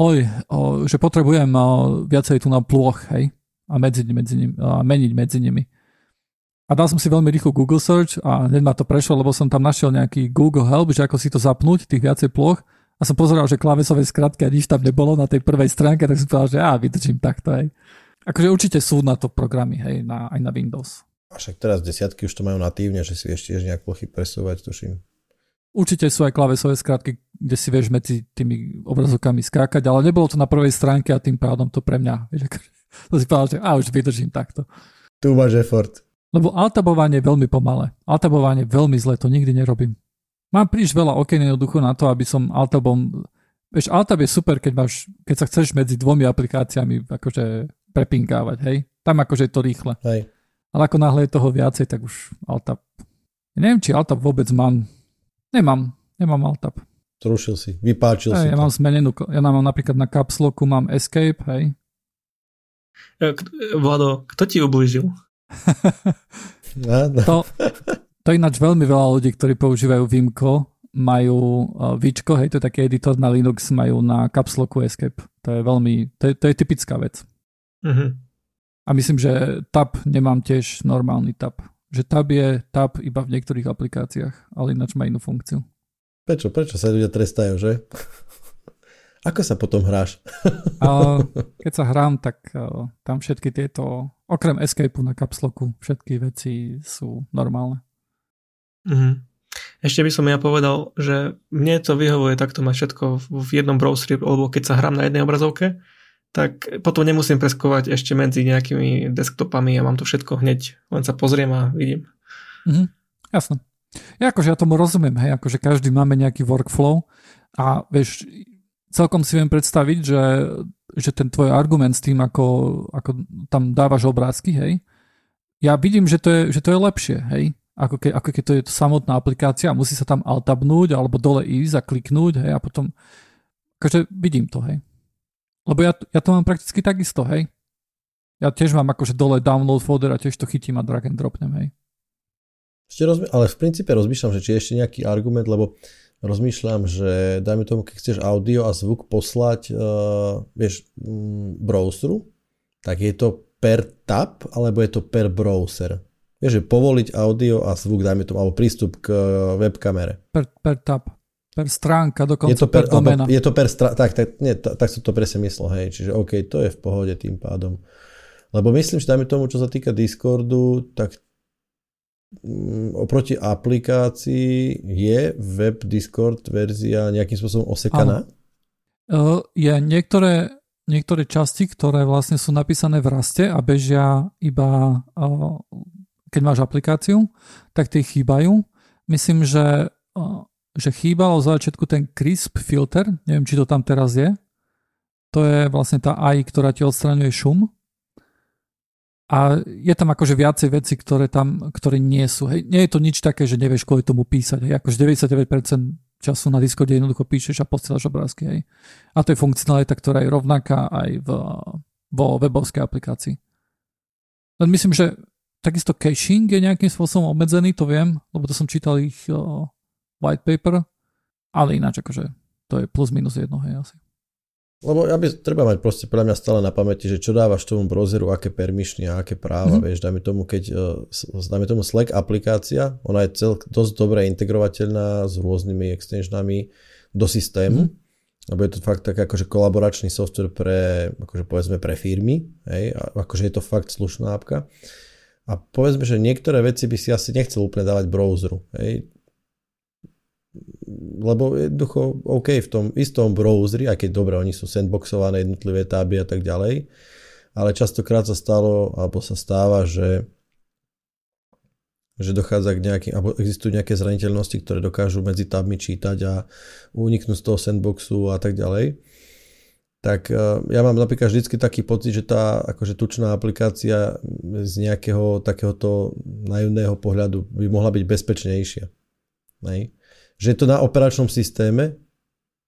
oj, o, že potrebujem o, viacej tu na plôch, hej, a, medzi, medzi nimi, a meniť medzi nimi. A dal som si veľmi rýchlo Google Search a hneď ma to prešlo, lebo som tam našiel nejaký Google Help, že ako si to zapnúť, tých viacej ploch a som pozeral, že klávesové skratky a nič tam nebolo na tej prvej stránke, tak som povedal, že ja vydržím takto, hej. Akože určite sú na to programy, hej, na, aj na Windows. A však teraz desiatky už to majú natívne, že si vieš tiež nejak plochy presúvať, tuším. Určite sú aj klávesové skratky, kde si vieš medzi tými obrazovkami skákať, ale nebolo to na prvej stránke a tým pádom to pre mňa, vieš, akože, [laughs] to si povedal, že a už vydržím takto. Tu máš effort. Lebo altabovanie je veľmi pomalé. Altabovanie veľmi zle, to nikdy nerobím. Mám príliš veľa okien jednoducho na to, aby som Altabom... Vieš, Altab je super, keď, máš, keď sa chceš medzi dvomi aplikáciami akože prepinkávať, hej? Tam akože je to rýchle. Hej. Ale ako náhle je toho viacej, tak už Altab... Ja neviem, či Altab vôbec mám. Nemám. Nemám Altab. Zrušil si. Vypáčil hej, si Ja to. mám zmenenú... Ja mám napríklad na kapsloku mám Escape, hej? Vlado, kto ti ublížil? [laughs] no, no. To, [laughs] to ináč veľmi veľa ľudí, ktorí používajú Vimko, majú uh, Vičko, hej, to je taký editor na Linux, majú na kapsloku Escape. To je veľmi, to je, to je typická vec. Uh-huh. A myslím, že tab nemám tiež normálny tab. Že tab je tab iba v niektorých aplikáciách, ale ináč má inú funkciu. Prečo, prečo sa ľudia trestajú, že? [laughs] Ako sa potom hráš? A keď sa hrám, tak uh, tam všetky tieto, okrem escapeu na kapsloku, všetky veci sú normálne. Mm-hmm. Ešte by som ja povedal, že mne to vyhovuje takto mať všetko v jednom browseri, alebo keď sa hrám na jednej obrazovke, tak potom nemusím preskovať ešte medzi nejakými desktopami a mám to všetko hneď, len sa pozriem a vidím. Mm-hmm. Jasné. Ja akože ja tomu rozumiem, hej, akože každý máme nejaký workflow a vieš, celkom si viem predstaviť, že, že ten tvoj argument s tým, ako, ako tam dávaš obrázky, hej, ja vidím, že to je, že to je lepšie, hej, ako, ke, ako keď to je samotná aplikácia, musí sa tam altabnúť alebo dole ísť a kliknúť, hej, a potom, akože vidím to, hej. Lebo ja, ja to mám prakticky takisto, hej. Ja tiež mám akože dole download folder a tiež to chytím a drag and dropnem, hej. Ešte rozmi- ale v princípe rozmýšľam, že či je ešte nejaký argument, lebo rozmýšľam, že dajme tomu, keď chceš audio a zvuk poslať, uh, vieš, m, browseru, tak je to per tab, alebo je to per browser. Vieš, že povoliť audio a zvuk, dajme tomu, alebo prístup k uh, webkamere. Per, per tab. Per stránka, dokonca je to per, per domena. Je to per stránka, tak, tak, nie, tak, tak som to presne myslel, hej, čiže OK, to je v pohode tým pádom. Lebo myslím, že dajme tomu, čo sa týka Discordu, tak Mm, oproti aplikácii je web Discord verzia nejakým spôsobom osekaná? Uh, je niektoré, niektoré časti, ktoré vlastne sú napísané v raste a bežia iba uh, keď máš aplikáciu, tak tie chýbajú. Myslím, že, že chýbalo za začiatku ten crisp filter, neviem, či to tam teraz je. To je vlastne tá AI, ktorá ti odstraňuje šum a je tam akože viacej veci, ktoré tam, ktoré nie sú. Hej. Nie je to nič také, že nevieš kvôli tomu písať. Hej. Akože 99% času na Discorde jednoducho píšeš a posielaš obrázky. Hej. A to je funkcionalita, ktorá je rovnaká aj v, vo webovskej aplikácii. Len myslím, že takisto caching je nejakým spôsobom obmedzený, to viem, lebo to som čítal ich uh, white paper, ale ináč akože to je plus minus jedno, hej, asi. Lebo ja by, treba mať proste podľa mňa stále na pamäti, že čo dávaš tomu browseru, aké permišny a aké práva, mm-hmm. vieš, dajme tomu, keď, uh, dajme tomu Slack aplikácia, ona je cel, dosť dobre integrovateľná s rôznymi extensionami do systému, mm-hmm. lebo je to fakt tak akože kolaboračný software pre, akože povedzme pre firmy, hej, a akože je to fakt slušná apka. A povedzme, že niektoré veci by si asi nechcel úplne dávať browseru, hej, lebo jednoducho OK v tom istom browseri, aj keď dobre, oni sú sandboxované jednotlivé táby a tak ďalej, ale častokrát sa stalo, alebo sa stáva, že že dochádza k nejakým, alebo existujú nejaké zraniteľnosti, ktoré dokážu medzi tabmi čítať a uniknúť z toho sandboxu a tak ďalej. Tak e, ja mám napríklad vždycky taký pocit, že tá akože tučná aplikácia z nejakého takéhoto naivného pohľadu by mohla byť bezpečnejšia. Nej? že je to na operačnom systéme,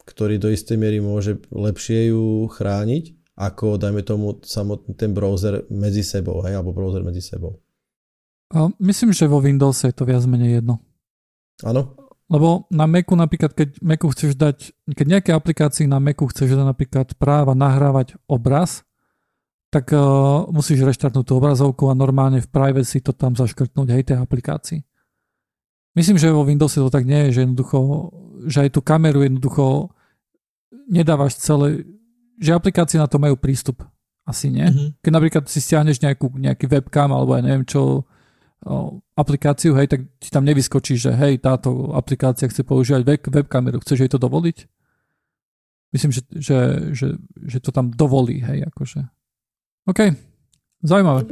ktorý do istej miery môže lepšie ju chrániť, ako dajme tomu samotný ten browser medzi sebou, hej, alebo browser medzi sebou. A myslím, že vo Windows je to viac menej jedno. Áno. Lebo na Macu napríklad, keď Macu chceš dať, keď nejaké aplikácii na Macu chceš dať napríklad práva nahrávať obraz, tak uh, musíš reštartnúť tú obrazovku a normálne v privacy to tam zaškrtnúť, hej, tej aplikácii. Myslím, že vo Windowse to tak nie je, že jednoducho, že aj tú kameru jednoducho nedávaš celé, že aplikácie na to majú prístup. Asi nie. Mm-hmm. Keď napríklad si stiahneš nejakú, nejaký webcam alebo aj neviem čo, aplikáciu, hej, tak ti tam nevyskočí, že hej, táto aplikácia chce používať web, webkameru, chceš jej to dovoliť? Myslím, že, že, že, že to tam dovolí, hej, akože. OK, zaujímavé.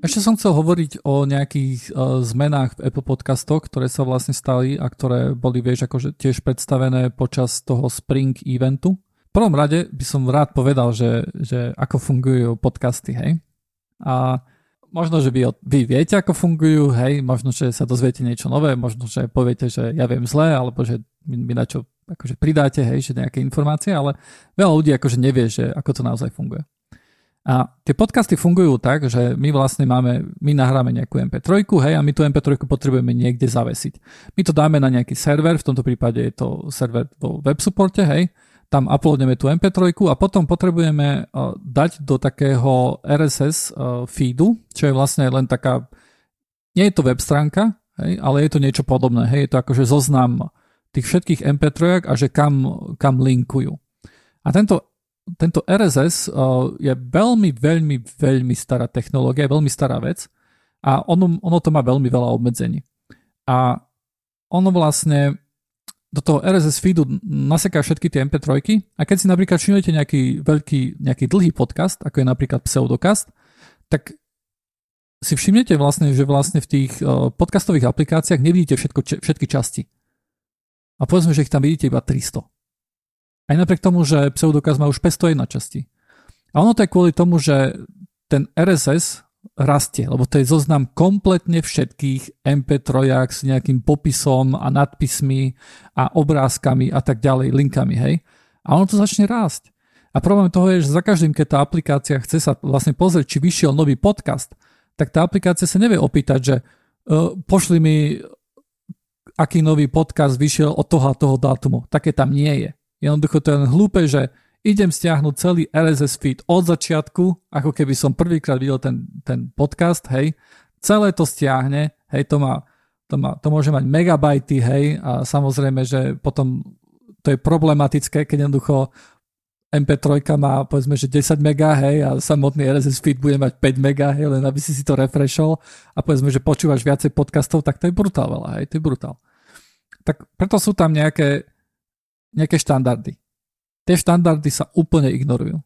Ešte som chcel hovoriť o nejakých uh, zmenách v Apple podcastoch, ktoré sa vlastne stali a ktoré boli, vieš, akože tiež predstavené počas toho Spring eventu. Prvom rade by som rád povedal, že, že ako fungujú podcasty, hej. A možno, že vy, vy viete, ako fungujú, hej, možno, že sa dozviete niečo nové, možno, že poviete, že ja viem zle, alebo že mi, mi na čo akože pridáte, hej, že nejaké informácie, ale veľa ľudí akože nevie, že ako to naozaj funguje. A tie podcasty fungujú tak, že my vlastne máme, my nahráme nejakú MP3, hej, a my tú MP3 potrebujeme niekde zavesiť. My to dáme na nejaký server, v tomto prípade je to server vo web supporte, hej, tam uploadneme tú MP3 a potom potrebujeme uh, dať do takého RSS uh, feedu, čo je vlastne len taká, nie je to web stránka, hej, ale je to niečo podobné, hej, je to akože zoznam tých všetkých MP3 a že kam, kam linkujú. A tento tento RSS uh, je veľmi, veľmi, veľmi stará technológia, veľmi stará vec a ono, ono to má veľmi veľa obmedzení. A ono vlastne do toho RSS feedu naseká všetky tie MP3 a keď si napríklad všimnete nejaký veľký, nejaký dlhý podcast, ako je napríklad Pseudocast, tak si všimnete vlastne, že vlastne v tých uh, podcastových aplikáciách nevidíte všetko, všetky časti. A povedzme, že ich tam vidíte iba 300. Aj napriek tomu, že pseudokaz má už 501 časti. A ono to je kvôli tomu, že ten RSS rastie, lebo to je zoznam kompletne všetkých MP3 s nejakým popisom a nadpismi a obrázkami a tak ďalej, linkami, hej. A ono to začne rásť. A problém toho je, že za každým, keď tá aplikácia chce sa vlastne pozrieť, či vyšiel nový podcast, tak tá aplikácia sa nevie opýtať, že uh, pošli mi, aký nový podcast vyšiel od toho a toho dátumu. Také tam nie je. Jednoducho to je len hlúpe, že idem stiahnuť celý RSS feed od začiatku, ako keby som prvýkrát videl ten, ten podcast, hej, celé to stiahne, hej, to má, to, má, to môže mať megabajty, hej, a samozrejme, že potom to je problematické, keď jednoducho MP3 má povedzme, že 10 mega, hej, a samotný RSS feed bude mať 5 mega, hej, len aby si si to refreshol a povedzme, že počúvaš viacej podcastov, tak to je brutál veľa, hej, to je brutál. Tak preto sú tam nejaké nejaké štandardy. Tie štandardy sa úplne ignorujú.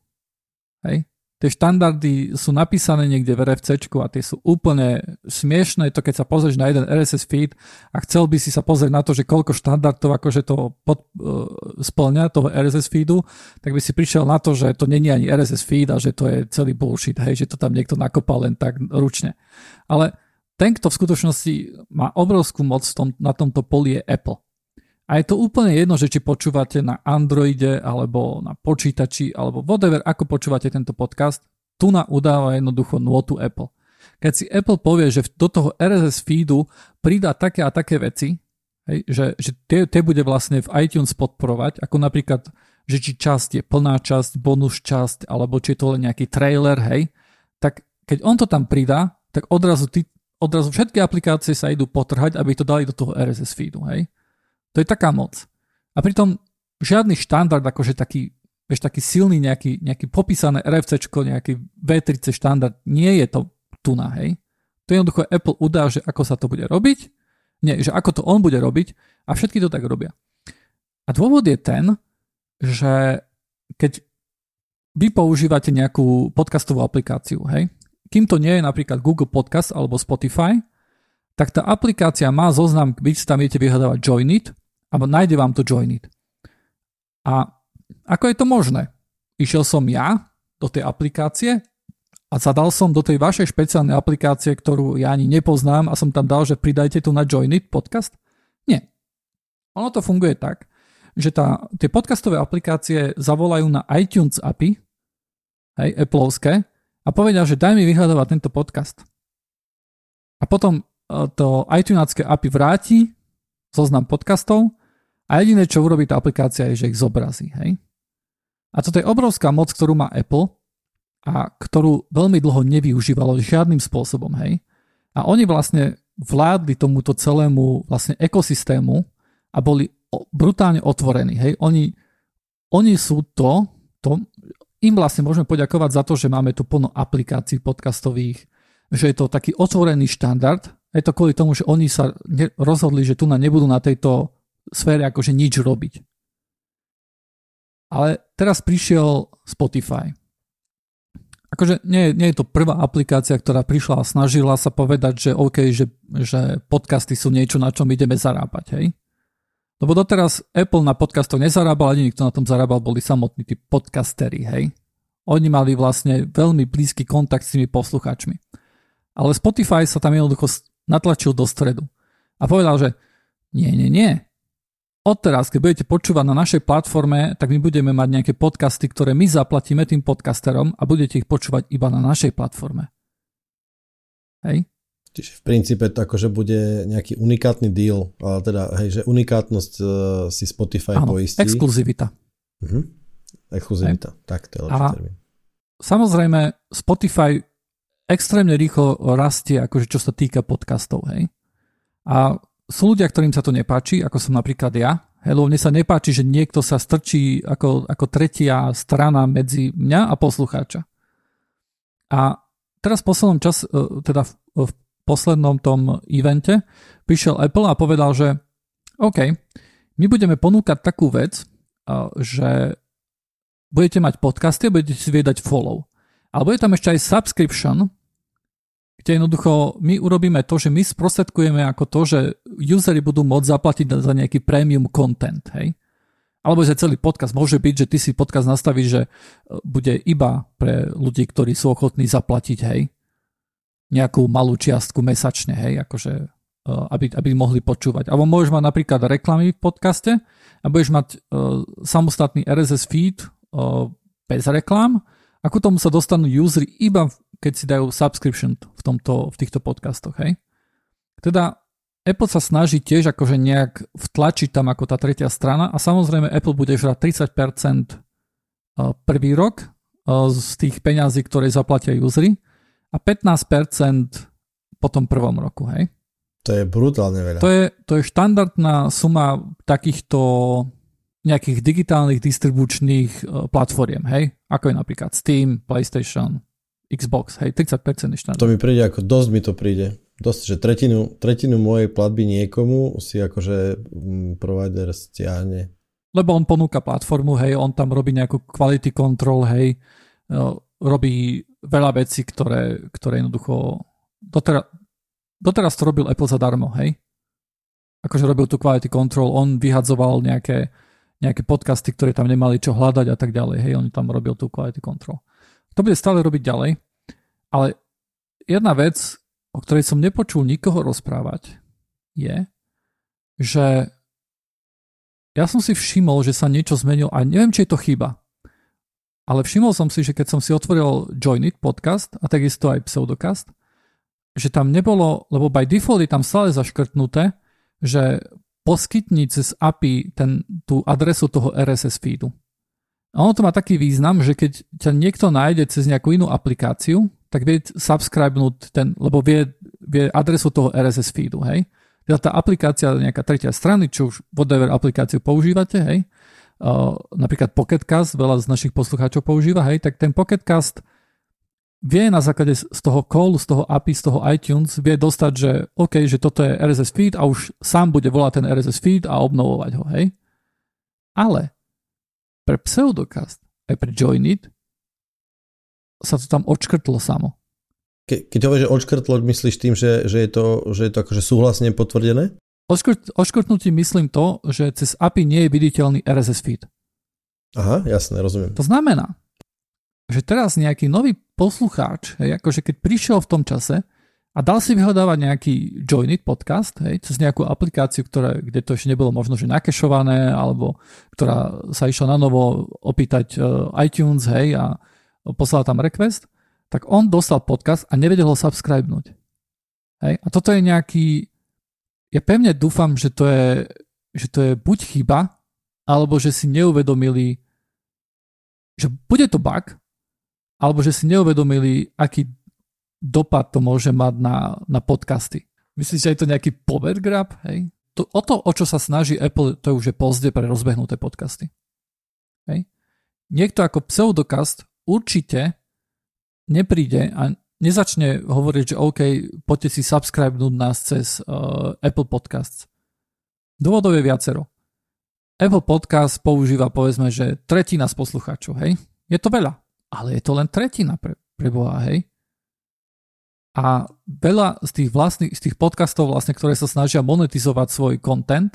Hej? Tie štandardy sú napísané niekde v RFC a tie sú úplne smiešné. To keď sa pozrieš na jeden RSS feed a chcel by si sa pozrieť na to, že koľko štandardov akože to pod, uh, splňa toho RSS feedu, tak by si prišiel na to, že to není ani RSS feed a že to je celý bullshit, hej, že to tam niekto nakopal len tak ručne. Ale ten, kto v skutočnosti má obrovskú moc tom, na tomto poli je Apple. A je to úplne jedno, že či počúvate na Androide alebo na počítači alebo whatever, ako počúvate tento podcast, tu na udáva jednoducho nôtu Apple. Keď si Apple povie, že do toho RSS feedu pridá také a také veci, hej, že, že tie, tie bude vlastne v iTunes podporovať, ako napríklad, že či časť je plná časť, bonus časť, alebo či je to len nejaký trailer, hej, tak keď on to tam pridá, tak odrazu, ty, odrazu všetky aplikácie sa idú potrhať, aby to dali do toho RSS feedu, hej. To je taká moc. A pritom žiadny štandard, akože taký, vieš, taký silný nejaký, nejaký popísané RFC, nejaký V30 štandard, nie je to tu na, hej. To jednoducho Apple udá, že ako sa to bude robiť, nie, že ako to on bude robiť a všetky to tak robia. A dôvod je ten, že keď vy používate nejakú podcastovú aplikáciu, hej, kým to nie je napríklad Google Podcast alebo Spotify, tak tá aplikácia má zoznam, vy si tam viete vyhľadávať Join It alebo nájde vám to Joinit. A ako je to možné? Išiel som ja do tej aplikácie a zadal som do tej vašej špeciálnej aplikácie, ktorú ja ani nepoznám a som tam dal, že pridajte tu na Joinit podcast? Nie. Ono to funguje tak, že tá, tie podcastové aplikácie zavolajú na iTunes API, hej, Appleovské, a povedia, že daj mi vyhľadávať tento podcast. A potom e, to iTuneské API vráti zoznam podcastov a jediné, čo urobí tá aplikácia, je, že ich zobrazí. Hej? A toto je obrovská moc, ktorú má Apple a ktorú veľmi dlho nevyužívalo žiadnym spôsobom. Hej? A oni vlastne vládli tomuto celému vlastne ekosystému a boli brutálne otvorení. Hej? Oni, oni sú to, to, im vlastne môžeme poďakovať za to, že máme tu plno aplikácií podcastových, že je to taký otvorený štandard. Je to kvôli tomu, že oni sa rozhodli, že tu na nebudú na tejto sfére akože nič robiť. Ale teraz prišiel Spotify. Akože nie, nie je to prvá aplikácia, ktorá prišla a snažila sa povedať, že OK, že, že podcasty sú niečo, na čom ideme zarábať, hej? Lebo doteraz Apple na podcastoch nezarábal, ani nikto na tom zarábal, boli samotní tí podcastery, hej? Oni mali vlastne veľmi blízky kontakt s tými poslucháčmi. Ale Spotify sa tam jednoducho natlačil do stredu a povedal, že nie, nie, nie, odteraz, keď budete počúvať na našej platforme, tak my budeme mať nejaké podcasty, ktoré my zaplatíme tým podcasterom a budete ich počúvať iba na našej platforme. Hej? Čiže v princípe to akože bude nejaký unikátny deal, ale teda, hej, že unikátnosť uh, si Spotify Áno, poistí. exkluzivita. Uh-huh. Exkluzivita, hej. tak to je lepší A termín. Samozrejme, Spotify extrémne rýchlo rastie, akože čo sa týka podcastov, hej. A sú ľudia, ktorým sa to nepáči, ako som napríklad ja. Hej, lebo mne sa nepáči, že niekto sa strčí ako, ako tretia strana medzi mňa a poslucháča. A teraz v poslednom čas, e, teda v, v poslednom tom evente prišiel Apple a povedal, že OK, my budeme ponúkať takú vec, e, že budete mať podcasty a budete si viedať follow. Ale bude tam ešte aj subscription, kde jednoducho my urobíme to, že my sprostredkujeme ako to, že usery budú môcť zaplatiť za nejaký premium content, hej? Alebo že celý podcast môže byť, že ty si podcast nastavíš, že e, bude iba pre ľudí, ktorí sú ochotní zaplatiť, hej, nejakú malú čiastku mesačne, hej, akože e, aby, aby mohli počúvať. Alebo môžeš mať napríklad reklamy v podcaste a budeš mať uh, samostatný RSS feed uh, bez reklám a ku tomu sa dostanú usery iba keď si dajú subscription v, tomto, v týchto podcastoch. Hej? Teda Apple sa snaží tiež akože nejak vtlačiť tam ako tá tretia strana a samozrejme Apple bude žrať 30% prvý rok z tých peňazí, ktoré zaplatia usery a 15% po tom prvom roku. Hej? To je brutálne veľa. To je, to je štandardná suma takýchto nejakých digitálnych distribučných e, platformiem, hej? Ako je napríklad Steam, PlayStation, Xbox, hej, 30% je štandard. To mi príde ako, dosť mi to príde. Dosť, že tretinu, tretinu mojej platby niekomu si akože mm, provider stiahne. Lebo on ponúka platformu, hej, on tam robí nejakú quality control, hej, e, robí veľa vecí, ktoré, ktoré jednoducho doteraz, doteraz to robil Apple zadarmo, hej. Akože robil tú quality control, on vyhadzoval nejaké nejaké podcasty, ktoré tam nemali čo hľadať a tak ďalej. Hej, on tam robil tú quality control. To bude stále robiť ďalej, ale jedna vec, o ktorej som nepočul nikoho rozprávať, je, že ja som si všimol, že sa niečo zmenilo a neviem, či je to chyba. Ale všimol som si, že keď som si otvoril Joinit podcast a takisto aj Pseudocast, že tam nebolo, lebo by default je tam stále zaškrtnuté, že poskytni cez API ten, tú adresu toho RSS feedu. Ono to má taký význam, že keď ťa niekto nájde cez nejakú inú aplikáciu, tak vie subscribenúť ten, lebo vie, vie adresu toho RSS feedu, hej. Teda tá aplikácia nejaká tretia strany, čo už whatever aplikáciu používate, hej, uh, napríklad Pocketcast, veľa z našich poslucháčov používa, hej, tak ten Pocketcast vie na základe z toho callu, z toho API, z toho iTunes, vie dostať, že OK, že toto je RSS feed a už sám bude volať ten RSS feed a obnovovať ho, hej? Ale pre Pseudocast aj pre Joinit sa to tam odškrtlo samo. Ke, keď hovoríš, že odškrtlo, myslíš tým, že, že, je to, že je to akože súhlasne potvrdené? Odškrt, odškrtnutím myslím to, že cez API nie je viditeľný RSS feed. Aha, jasné, rozumiem. To znamená, že teraz nejaký nový poslucháč, hej, akože keď prišiel v tom čase a dal si vyhľadávať nejaký Joinit podcast, hej, cez nejakú aplikáciu, ktoré, kde to ešte nebolo možno, že nakešované, alebo ktorá sa išla na novo opýtať uh, iTunes, hej, a poslala tam request, tak on dostal podcast a nevedel ho subscribenúť. Hej, a toto je nejaký, ja pevne dúfam, že to je, že to je buď chyba, alebo že si neuvedomili, že bude to bug, alebo že si neuvedomili, aký dopad to môže mať na, na podcasty. Myslíš, že je to nejaký power grab? Hej? To, o to, o čo sa snaží Apple, to už je pozde pre rozbehnuté podcasty. Hej? Niekto ako pseudokast určite nepríde a nezačne hovoriť, že OK, poďte si subscribenúť nás cez uh, Apple Podcasts. Dôvodov je viacero. Apple Podcast používa povedzme, že tretina z poslucháčov, hej? Je to veľa ale je to len tretina pre, pre Boha, hej. A veľa z tých, vlastných, z tých podcastov, vlastne, ktoré sa snažia monetizovať svoj content,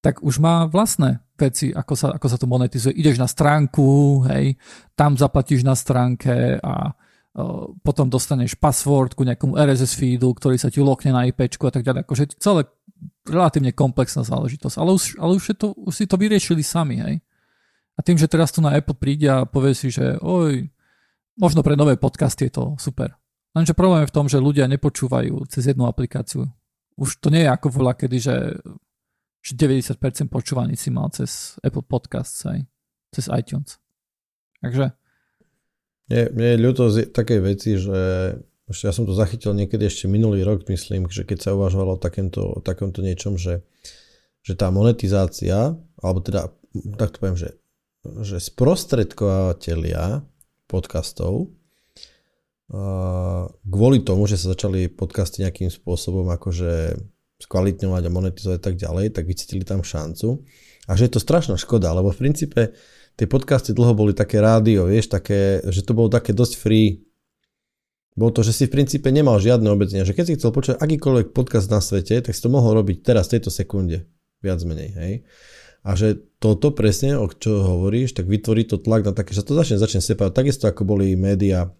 tak už má vlastné veci, ako sa, ako sa to monetizuje. Ideš na stránku, hej, tam zaplatíš na stránke a potom dostaneš password ku nejakomu RSS feedu, ktorý sa ti lokne na IP a tak ďalej. Akože celé relatívne komplexná záležitosť. Ale už, ale už, to, už si to vyriešili sami, hej. A tým, že teraz tu na Apple príde a povie si, že oj, možno pre nové podcasty je to super. Lenže problém je v tom, že ľudia nepočúvajú cez jednu aplikáciu. Už to nie je ako voľa, kedy, že, že 90% počúvaní si mal cez Apple Podcasts, hej, cez iTunes. Takže mne, mne je ľúto z takej veci, že ešte ja som to zachytil niekedy ešte minulý rok, myslím, že keď sa uvažovalo o takémto, o takomto niečom, že, že tá monetizácia, alebo teda, tak to poviem, že, že sprostredkovateľia podcastov kvôli tomu, že sa začali podcasty nejakým spôsobom akože skvalitňovať a monetizovať a tak ďalej, tak vycítili tam šancu. A že je to strašná škoda, lebo v princípe tie podcasty dlho boli také rádio, vieš, také, že to bolo také dosť free. Bolo to, že si v princípe nemal žiadne obmedzenia, že keď si chcel počuť akýkoľvek podcast na svete, tak si to mohol robiť teraz v tejto sekunde, viac menej, hej. A že toto presne, o čo hovoríš, tak vytvorí to tlak na také, že to začne, začne separovať. Takisto ako boli médiá.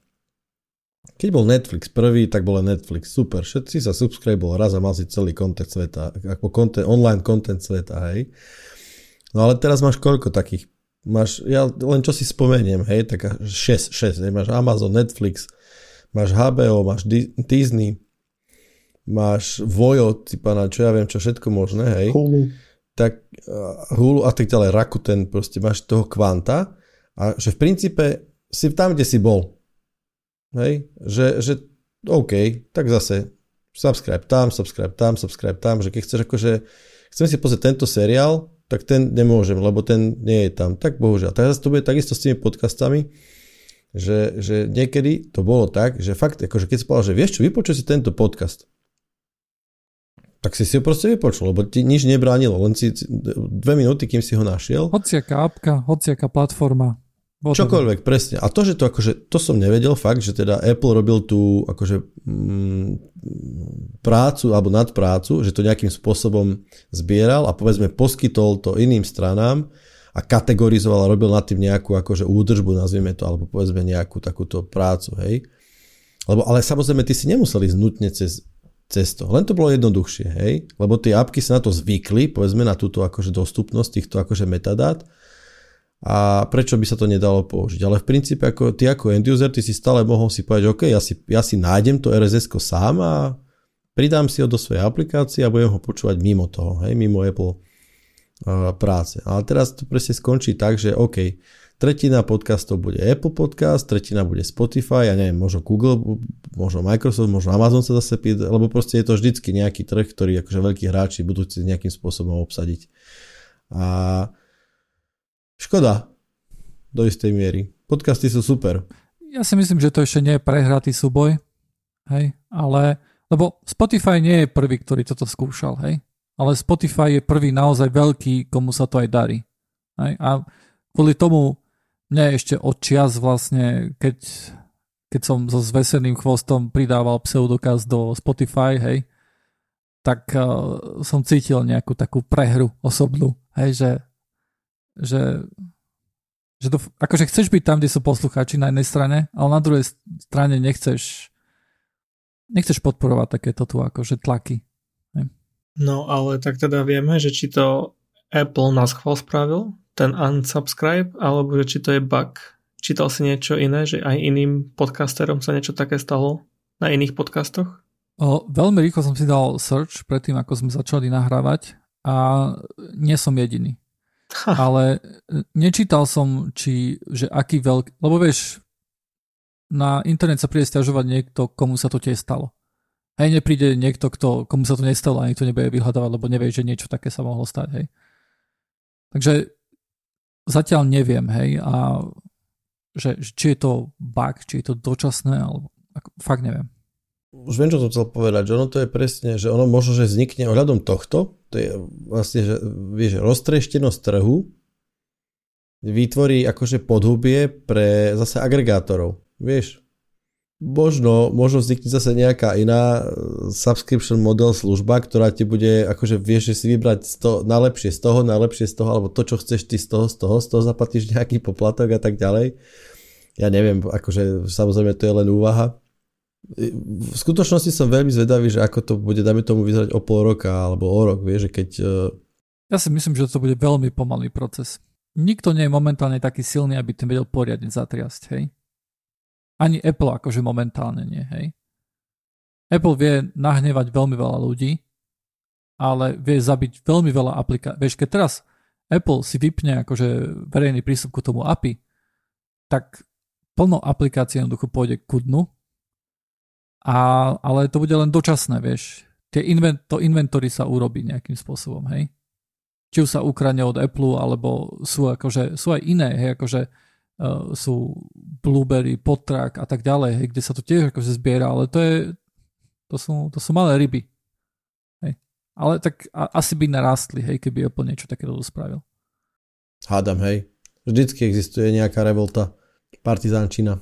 Keď bol Netflix prvý, tak bol Netflix super. Všetci sa subscribe raz a mal si celý content sveta, ako content, online content sveta, hej. No ale teraz máš koľko takých máš, ja len čo si spomeniem, hej, tak 6, 6, hej, máš Amazon, Netflix, máš HBO, máš Disney, máš Vojo, typa na čo ja viem, čo všetko možné, hej. Hulu. Tak uh, Hulu a tak ďalej, Rakuten, proste máš toho kvanta a že v princípe si tam, kde si bol. Hej, že, že OK, tak zase subscribe tam, subscribe tam, subscribe tam, že keď chceš akože, chcem si pozrieť tento seriál, tak ten nemôžem, lebo ten nie je tam. Tak bohužiaľ. Teraz to bude takisto s tými podcastami, že, že niekedy to bolo tak, že fakt, akože keď si povedal, že vieš čo, vypočuj si tento podcast, tak si si ho proste vypočul, lebo ti nič nebránilo, len si dve minúty, kým si ho našiel. Hociaká apka, hociaká platforma. Čokoľvek, presne. A to, že to akože, to som nevedel fakt, že teda Apple robil tú akože mm, prácu alebo nadprácu, že to nejakým spôsobom zbieral a povedzme poskytol to iným stranám a kategorizoval a robil nad tým nejakú akože údržbu, nazvieme to, alebo povedzme nejakú takúto prácu, hej. Lebo, ale samozrejme, ty si nemuseli znutne cez, cez to. Len to bolo jednoduchšie, hej. Lebo tie apky sa na to zvykli, povedzme na túto akože dostupnosť týchto akože metadát a prečo by sa to nedalo použiť. Ale v princípe ako, ty ako end user, ty si stále mohol si povedať, OK, ja si, ja si nájdem to RSS sám a pridám si ho do svojej aplikácie a budem ho počúvať mimo toho, hej, mimo Apple uh, práce. Ale teraz to presne skončí tak, že OK, tretina podcastov bude Apple Podcast, tretina bude Spotify, ja neviem, možno Google, možno Microsoft, možno Amazon sa zase pýta, lebo proste je to vždycky nejaký trh, ktorý akože veľkí hráči budú chcieť nejakým spôsobom obsadiť. A Škoda. Do istej miery. Podcasty sú super. Ja si myslím, že to ešte nie je prehratý súboj. Hej, ale... Lebo Spotify nie je prvý, ktorý toto skúšal, hej. Ale Spotify je prvý naozaj veľký, komu sa to aj darí. Hej? A kvôli tomu mne ešte od čias vlastne, keď, keď som so zveseným chvostom pridával pseudokaz do Spotify, hej, tak uh, som cítil nejakú takú prehru osobnú, hej, že že, že to, akože chceš byť tam, kde sú poslucháči na jednej strane, ale na druhej strane nechceš nechceš podporovať takéto tu akože tlaky. Ne? No ale tak teda vieme, že či to Apple nás chval spravil, ten unsubscribe, alebo že či to je bug. Čítal si niečo iné, že aj iným podcasterom sa niečo také stalo na iných podcastoch? O, veľmi rýchlo som si dal search predtým, ako sme začali nahrávať a nie som jediný. Ale e, nečítal som, či, že aký veľký, lebo vieš, na internet sa príde stiažovať niekto, komu sa to tiež stalo. Hej, nepríde niekto, kto, komu sa to nestalo a niekto nebude vyhľadávať, lebo nevie, že niečo také sa mohlo stať, hej. Takže zatiaľ neviem, hej, a že, či je to bug, či je to dočasné, alebo ako, fakt neviem už viem, čo som chcel povedať, že ono to je presne, že ono možno, že vznikne ohľadom tohto, to je vlastne, že vieš, roztrieštenosť trhu vytvorí akože podhubie pre zase agregátorov, vieš. Možno, možno vznikne zase nejaká iná subscription model služba, ktorá ti bude, akože vieš, že si vybrať z toho, najlepšie z toho, najlepšie z toho, alebo to, čo chceš ty z toho, z toho, z toho zaplatíš nejaký poplatok a tak ďalej ja neviem, akože samozrejme to je len úvaha. V skutočnosti som veľmi zvedavý, že ako to bude, dáme tomu vyzerať o pol roka alebo o rok, vieš, že keď... E, ja si myslím, že to bude veľmi pomalý proces. Nikto nie je momentálne taký silný, aby ten vedel poriadne zatriasť, hej? Ani Apple akože momentálne nie, hej? Apple vie nahnevať veľmi veľa ľudí, ale vie zabiť veľmi veľa aplikácií. Vieš, keď teraz Apple si vypne akože verejný prístup k tomu API, tak plno aplikácií jednoducho pôjde ku dnu, a, ale to bude len dočasné, vieš. Tie invent, to inventory sa urobí nejakým spôsobom, hej. Či už sa ukradne od Apple, alebo sú, akože, sú aj iné, hej, akože uh, sú Blueberry, Podtrack a tak ďalej, hej, kde sa to tiež akože zbiera, ale to je, to sú, to sú malé ryby. Ale tak a, asi by narastli, hej, keby Apple niečo takéto spravil. Hádam, hej. Vždycky existuje nejaká revolta. Partizánčina.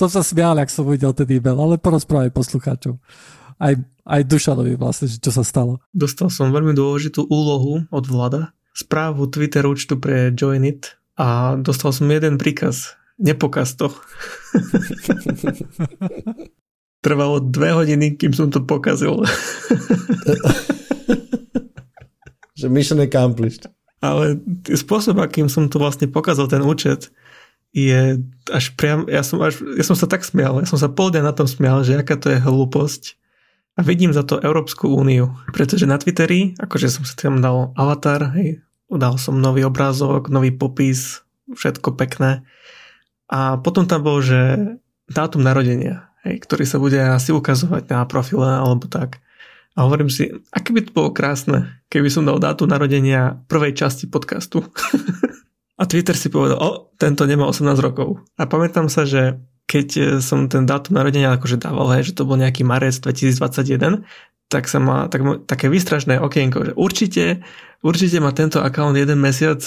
Som sa smial, ak som videl ten e-mail, ale porozprávaj poslucháčov. Aj, aj Dušanovi vlastne, čo sa stalo. Dostal som veľmi dôležitú úlohu od vláda, správu Twitter účtu pre Joinit a dostal som jeden príkaz nepokaz to. [laughs] Trvalo dve hodiny, kým som to pokazil. Že mission accomplished. Ale spôsob, akým som to vlastne pokazal, ten účet, je až priam, ja som, až, ja som sa tak smial, ja som sa pol dňa na tom smial, že aká to je hlúposť. A vidím za to Európsku úniu, pretože na Twitteri, akože som sa tam dal avatar, hej, dal som nový obrázok, nový popis, všetko pekné. A potom tam bol, že dátum narodenia, hej, ktorý sa bude asi ukazovať na profile alebo tak. A hovorím si, aké by to bolo krásne, keby som dal dátum narodenia prvej časti podcastu. [laughs] a Twitter si povedal, o, tento nemá 18 rokov. A pamätám sa, že keď som ten dátum narodenia akože dával, hej, že to bol nejaký marec 2021, tak sa má tak, také výstražné okienko, že určite, určite má tento account jeden mesiac.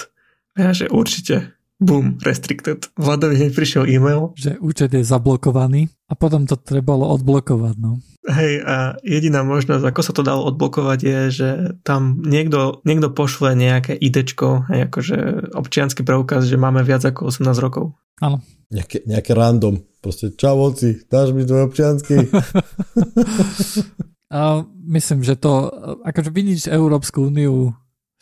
A ja, že určite boom, restricted. Vladovi hneď prišiel e-mail. Že účet je zablokovaný a potom to trebalo odblokovať, no. Hej, a jediná možnosť, ako sa to dalo odblokovať, je, že tam niekto, niekto pošle nejaké idečko, hej, akože občianský preukaz, že máme viac ako 18 rokov. Áno. Nejaké, nejaké random. Proste, čau oci, dáš mi tvoj občiansky? [laughs] [laughs] a myslím, že to, akože vidíš Európsku úniu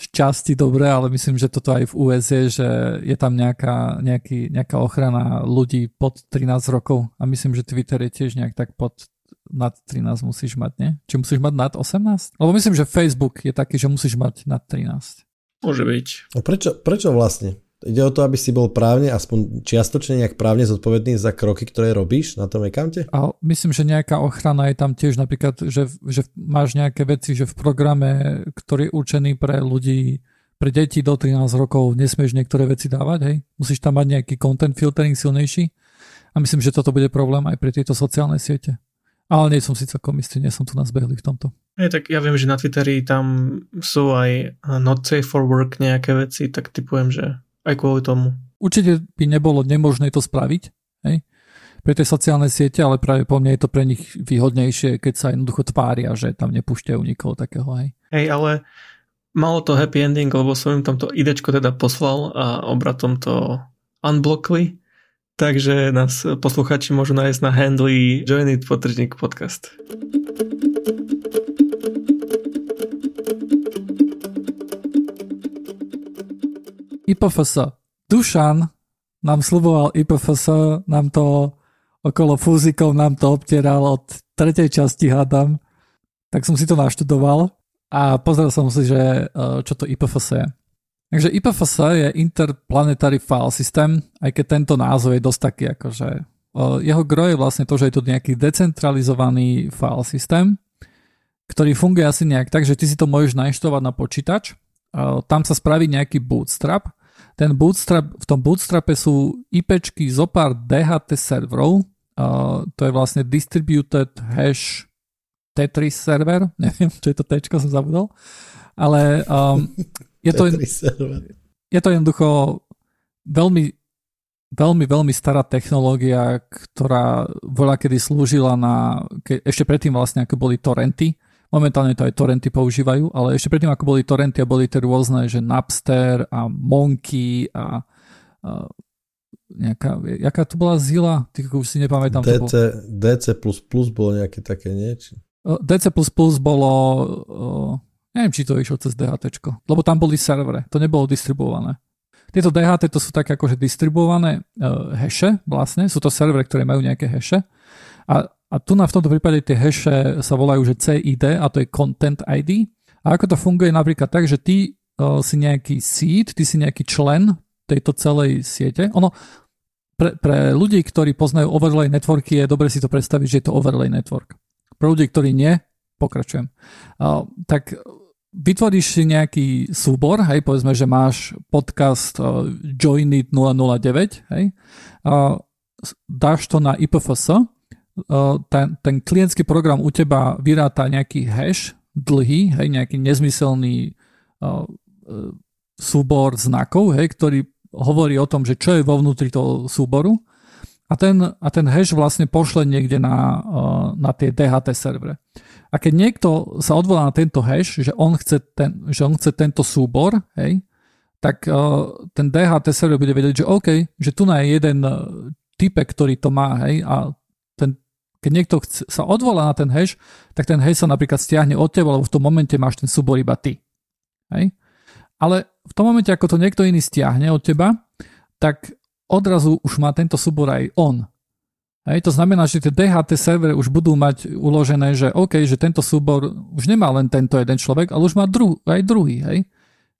časti dobre, ale myslím, že toto aj v US je, že je tam nejaká, nejaký, nejaká ochrana ľudí pod 13 rokov a myslím, že Twitter je tiež nejak tak pod nad 13 musíš mať, nie? Či musíš mať nad 18? Lebo myslím, že Facebook je taký, že musíš mať nad 13. Môže byť. A prečo, prečo vlastne? Ide o to, aby si bol právne, aspoň čiastočne nejak právne zodpovedný za kroky, ktoré robíš na tom akante? A myslím, že nejaká ochrana je tam tiež napríklad, že, že máš nejaké veci, že v programe, ktorý je určený pre ľudí, pre deti do 13 rokov nesmieš niektoré veci dávať, hej? Musíš tam mať nejaký content filtering silnejší a myslím, že toto bude problém aj pre tieto sociálne siete. Ale nie som si celkom istý, nie som tu nazbehli v tomto. Hej, tak ja viem, že na Twitteri tam sú aj not safe for work nejaké veci, tak typujem, že aj kvôli tomu. Určite by nebolo nemožné to spraviť, hej? pre tie sociálne siete, ale práve po mne je to pre nich výhodnejšie, keď sa jednoducho tvária, že tam nepúšťajú nikoho takého. Hej, hej ale malo to happy ending, lebo som im tamto idečko teda poslal a obratom to unblockli, takže nás posluchači môžu nájsť na handli Join It Potržník podcast. IPFS. Dušan nám sluboval IPFS, nám to okolo fúzikov nám to obtieral od tretej časti hádam, tak som si to naštudoval a pozrel som si, že e, čo to IPFS je. Takže IPFS je Interplanetary File System, aj keď tento názov je dosť taký akože jeho gro je vlastne to, že je to nejaký decentralizovaný file systém, ktorý funguje asi nejak tak, že ty si to môžeš nainštalovať na počítač, e, tam sa spraví nejaký bootstrap ten bootstrap, v tom bootstrape sú IPčky zo pár DHT serverov, uh, to je vlastne Distributed Hash Tetris server, [laughs] neviem, čo je to T, som zabudol, ale um, [laughs] je, to, je to jednoducho veľmi, veľmi, veľmi stará technológia, ktorá voľa kedy slúžila na, ke, ešte predtým vlastne ako boli torrenty, Momentálne to aj torrenty používajú, ale ešte predtým, ako boli torrenty a boli tie rôzne, že Napster a Monkey a, a nejaká, jaká to bola zila? Ty už si nepamätám. DC, to bol... DC++ bolo nejaké také niečo. DC++ bolo, neviem, či to išlo cez DHT, lebo tam boli servere, to nebolo distribuované. Tieto DHT to sú také akože distribuované uh, haše vlastne, sú to servery, ktoré majú nejaké haše a, a tu na v tomto prípade tie haše sa volajú, že CID a to je Content ID a ako to funguje napríklad tak, že ty uh, si nejaký seed, ty si nejaký člen tejto celej siete. Ono, pre, pre ľudí, ktorí poznajú overlay networky, je dobre si to predstaviť, že je to overlay network. Pre ľudí, ktorí nie, pokračujem. Uh, tak vytvoríš si nejaký súbor, hej, povedzme, že máš podcast uh, Joinit 009, hej, uh, dáš to na IPFS, ten, ten klientský program u teba vyráta nejaký hash dlhý, hej, nejaký nezmyselný uh, súbor znakov, hej, ktorý hovorí o tom, že čo je vo vnútri toho súboru a ten, a ten hash vlastne pošle niekde na, uh, na tie DHT servere. A keď niekto sa odvolá na tento hash, že on chce, ten, že on chce tento súbor, hej, tak uh, ten DHT server bude vedieť, že OK, že tu je jeden typek, ktorý to má, hej, a keď niekto chce, sa odvolá na ten hash, tak ten hash sa napríklad stiahne od teba, lebo v tom momente máš ten súbor iba ty. Hej. Ale v tom momente, ako to niekto iný stiahne od teba, tak odrazu už má tento súbor aj on. Hej, to znamená, že tie DHT servery už budú mať uložené, že OK, že tento súbor už nemá len tento jeden človek, ale už má dru- aj druhý. Hej.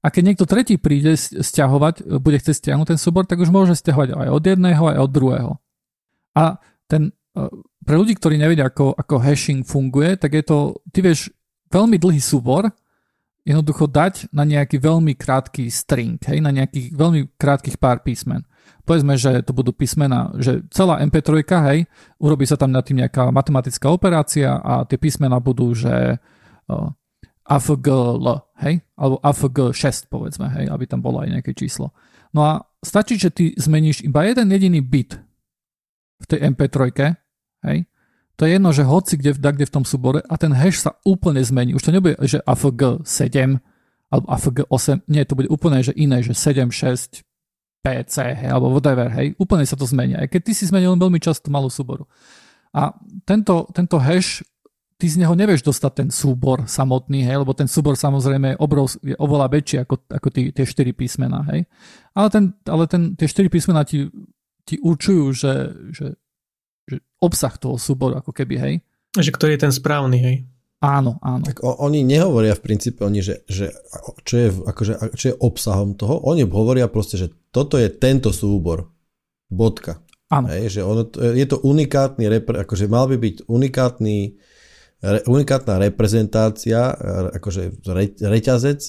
A keď niekto tretí príde stiahovať, bude chcieť stiahnuť ten súbor, tak už môže stiahovať aj od jedného, aj od druhého. A ten, pre ľudí, ktorí nevedia, ako, ako hashing funguje, tak je to, ty vieš, veľmi dlhý súbor jednoducho dať na nejaký veľmi krátky string, hej, na nejakých veľmi krátkých pár písmen povedzme, že to budú písmena, že celá MP3, hej, urobí sa tam na tým nejaká matematická operácia a tie písmena budú, že uh, AFGL, hej, alebo AFG6, povedzme, hej, aby tam bolo aj nejaké číslo. No a stačí, že ty zmeníš iba jeden jediný bit v tej MP3, hej, to je jedno, že hoci kde, kde v tom súbore a ten hash sa úplne zmení. Už to nebude, že AFG7 alebo AFG8, nie, to bude úplne že iné, že 7, 6, PC, hej, alebo whatever, hej, úplne sa to zmenia. Aj keď ty si zmenil veľmi často malú súboru. A tento, tento hash, ty z neho nevieš dostať ten súbor samotný, hej, lebo ten súbor samozrejme je, obrov, je oveľa väčší ako, ako tí, tie 4 písmená, hej. Ale, ten, ale ten, tie 4 písmená ti, ti určujú, že, že, že obsah toho súboru, ako keby, hej. Že ktorý je ten správny, hej. Áno, áno. Tak o, oni nehovoria v princípe oni, že, že čo, je, akože, čo je obsahom toho. Oni hovoria proste, že toto je tento súbor. Bodka. Áno. Hej, že ono, je to unikátny, repre, akože mal by byť unikátny, re, unikátna reprezentácia, akože re, reťazec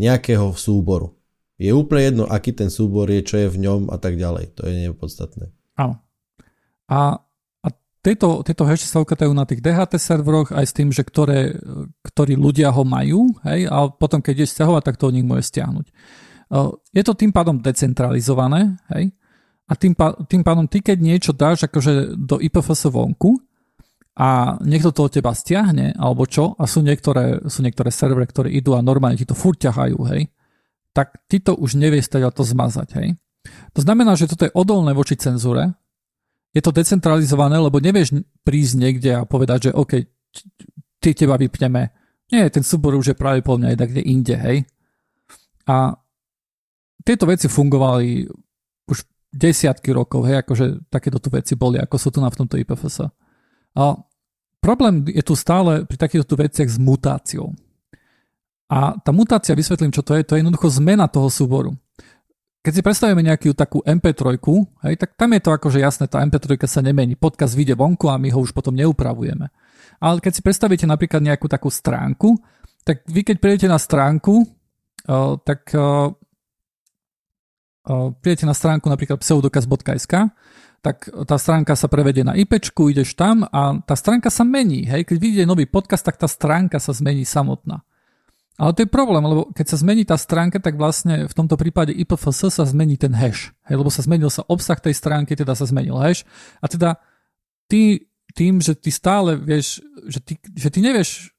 nejakého súboru. Je úplne jedno, aký ten súbor je, čo je v ňom a tak ďalej. To je nepodstatné. Áno. A tieto, tieto hashy sa ukladajú na tých DHT serveroch aj s tým, že ktoré, ktorí ľudia ho majú hej, a potom keď je stiahovať, tak to od nich môže stiahnuť. Je to tým pádom decentralizované hej, a tým, tým pádom ty keď niečo dáš akože do IPFS vonku a niekto to od teba stiahne alebo čo a sú niektoré, sú niektoré servery, ktoré idú a normálne ti to furt ťahajú, hej, tak ty to už nevieš teda to zmazať. Hej. To znamená, že toto je odolné voči cenzúre, je to decentralizované, lebo nevieš prísť niekde a povedať, že OK, ty teba vypneme. Nie, ten súbor už je práve po mňa aj kde inde, hej. A tieto veci fungovali už desiatky rokov, hej, akože takéto tu veci boli, ako sú tu na v tomto IPFS. A problém je tu stále pri takýchto veciach s mutáciou. A tá mutácia, vysvetlím, čo to je, to je jednoducho zmena toho súboru keď si predstavíme nejakú takú MP3, hej, tak tam je to akože jasné, tá MP3 sa nemení. Podcast vyjde vonku a my ho už potom neupravujeme. Ale keď si predstavíte napríklad nejakú takú stránku, tak vy keď prídete na stránku, uh, tak uh, uh, prídete na stránku napríklad pseudokaz.sk, tak tá stránka sa prevedie na IP, ideš tam a tá stránka sa mení. Hej? Keď vyjde nový podcast, tak tá stránka sa zmení samotná. Ale to je problém, lebo keď sa zmení tá stránka, tak vlastne v tomto prípade IPFS sa zmení ten hash. Hej, lebo sa zmenil sa obsah tej stránky, teda sa zmenil hash. A teda ty tým, že ty stále vieš, že ty, že ty nevieš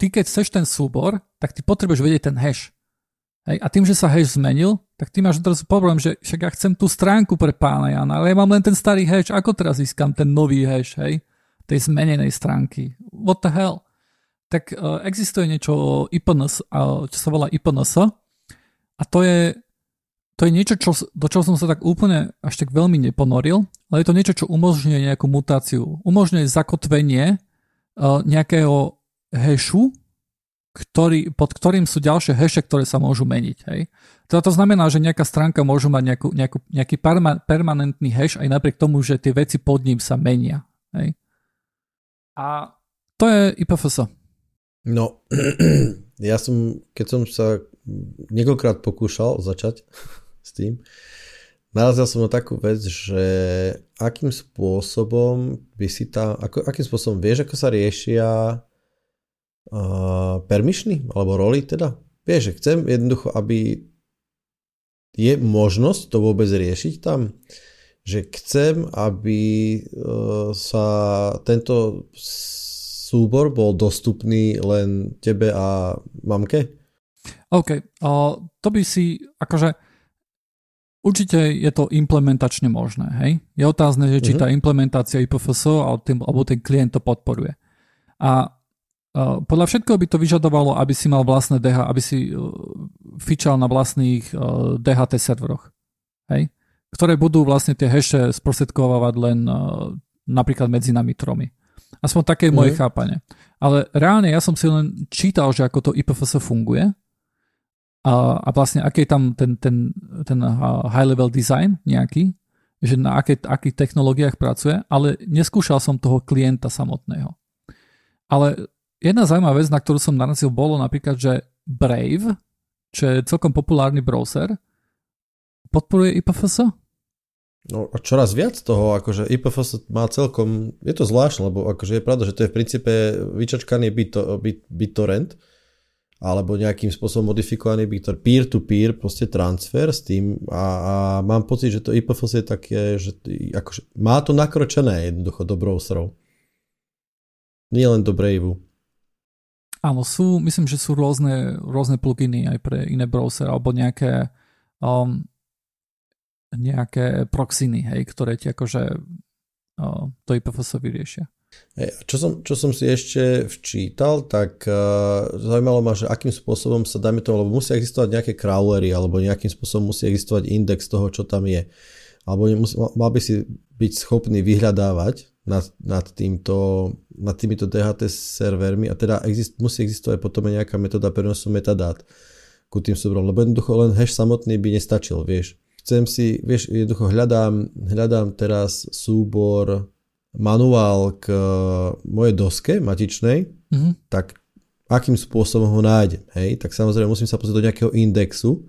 ty keď chceš ten súbor, tak ty potrebuješ vedieť ten hash. Hej, a tým, že sa hash zmenil, tak ty máš teraz problém, že však ja chcem tú stránku pre pána Jana, ale ja mám len ten starý hash, ako teraz získam ten nový hash, hej, tej zmenenej stránky. What the hell? Tak uh, existuje niečo IPNS, uh, čo sa volá IPNS a to je, to je niečo, čo, do čoho som sa tak úplne až tak veľmi neponoril, ale je to niečo, čo umožňuje nejakú mutáciu. Umožňuje zakotvenie uh, nejakého hashu ktorý, pod ktorým sú ďalšie hashe, ktoré sa môžu meniť. Hej. Teda to znamená, že nejaká stránka môže mať nejakú, nejakú, nejaký perma, permanentný hash aj napriek tomu, že tie veci pod ním sa menia. Hej. A to je IPFS. No, [clears throat] ja som, keď som sa niekoľkrát pokúšal začať [laughs] s tým, narazil som na takú vec, že akým spôsobom by si tam, ako, akým spôsobom vieš, ako sa riešia uh, permišný, alebo roli teda. Vieš, že chcem jednoducho, aby je možnosť to vôbec riešiť tam, že chcem, aby uh, sa tento súbor bol dostupný len tebe a mamke? OK, uh, to by si, akože určite je to implementačne možné, hej? Je otázne, že či uh-huh. tá implementácia IPFS alebo ten klient to podporuje. A podľa všetkého by to vyžadovalo, aby si mal vlastné DH, aby si uh, fičal na vlastných uh, DHT serveroch. Hej? Ktoré budú vlastne tie hashe sprostredkovávať len uh, napríklad medzi nami tromi. Aspoň také je moje mm. chápanie. Ale reálne ja som si len čítal, že ako to IPFS funguje a, a vlastne aký je tam ten, ten, ten high level design nejaký, že na aké, akých technológiách pracuje, ale neskúšal som toho klienta samotného. Ale Jedna zaujímavá vec, na ktorú som narazil, bolo napríklad, že Brave, čo je celkom populárny browser, podporuje IPFS? No a čoraz viac toho, akože IPFS má celkom, je to zvláštne, lebo akože je pravda, že to je v princípe vyčačkaný BitTorrent, alebo nejakým spôsobom modifikovaný BitTorrent, peer-to-peer, proste transfer s tým a, a mám pocit, že to IPFS je také, že akože má to nakročené jednoducho do browserov. Nie len do Braveu. Áno, sú, myslím, že sú rôzne, rôzne pluginy aj pre iné browser alebo nejaké um, nejaké proxiny, hej, ktoré ti akože uh, to IPFS vyriešia. Hey, čo, som, čo som si ešte včítal, tak uh, zaujímalo ma, že akým spôsobom sa dáme to, lebo musia existovať nejaké crawlery, alebo nejakým spôsobom musí existovať index toho, čo tam je. Alebo nemus, mal by si byť schopný vyhľadávať nad, nad, týmto, nad týmito DHT servermi a teda exist, musí existovať potom aj nejaká metóda prenosu metadát ku tým súborom, lebo jednoducho len hash samotný by nestačil, vieš. Chcem si, vieš, jednoducho hľadám, hľadám teraz súbor manuál k mojej doske matičnej, mm-hmm. tak akým spôsobom ho nájdem, hej, tak samozrejme musím sa pozrieť do nejakého indexu,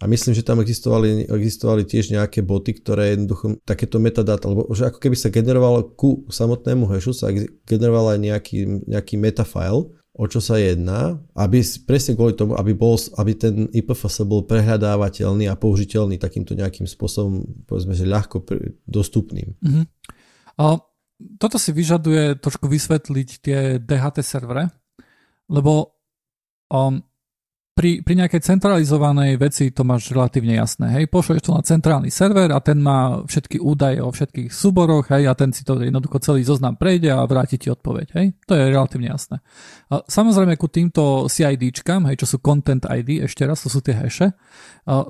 a myslím, že tam existovali, existovali tiež nejaké boty, ktoré jednoducho takéto metadáta, alebo že ako keby sa generovalo ku samotnému hashu, sa generoval aj nejaký, nejaký metafile, o čo sa jedná, aby presne kvôli tomu, aby, bol, aby ten IPFS bol prehľadávateľný a použiteľný takýmto nejakým spôsobom, povedzme, že ľahko dostupným. Uh-huh. A toto si vyžaduje trošku vysvetliť tie DHT servere, lebo um, pri, pri nejakej centralizovanej veci to máš relatívne jasné. Hej, pošleš to na centrálny server a ten má všetky údaje o všetkých súboroch, hej, a ten si to jednoducho celý zoznam prejde a vráti ti odpoveď. Hej, to je relatívne jasné. A samozrejme ku týmto CIDčkám, hej, čo sú Content ID, ešte raz, to sú tie hashe,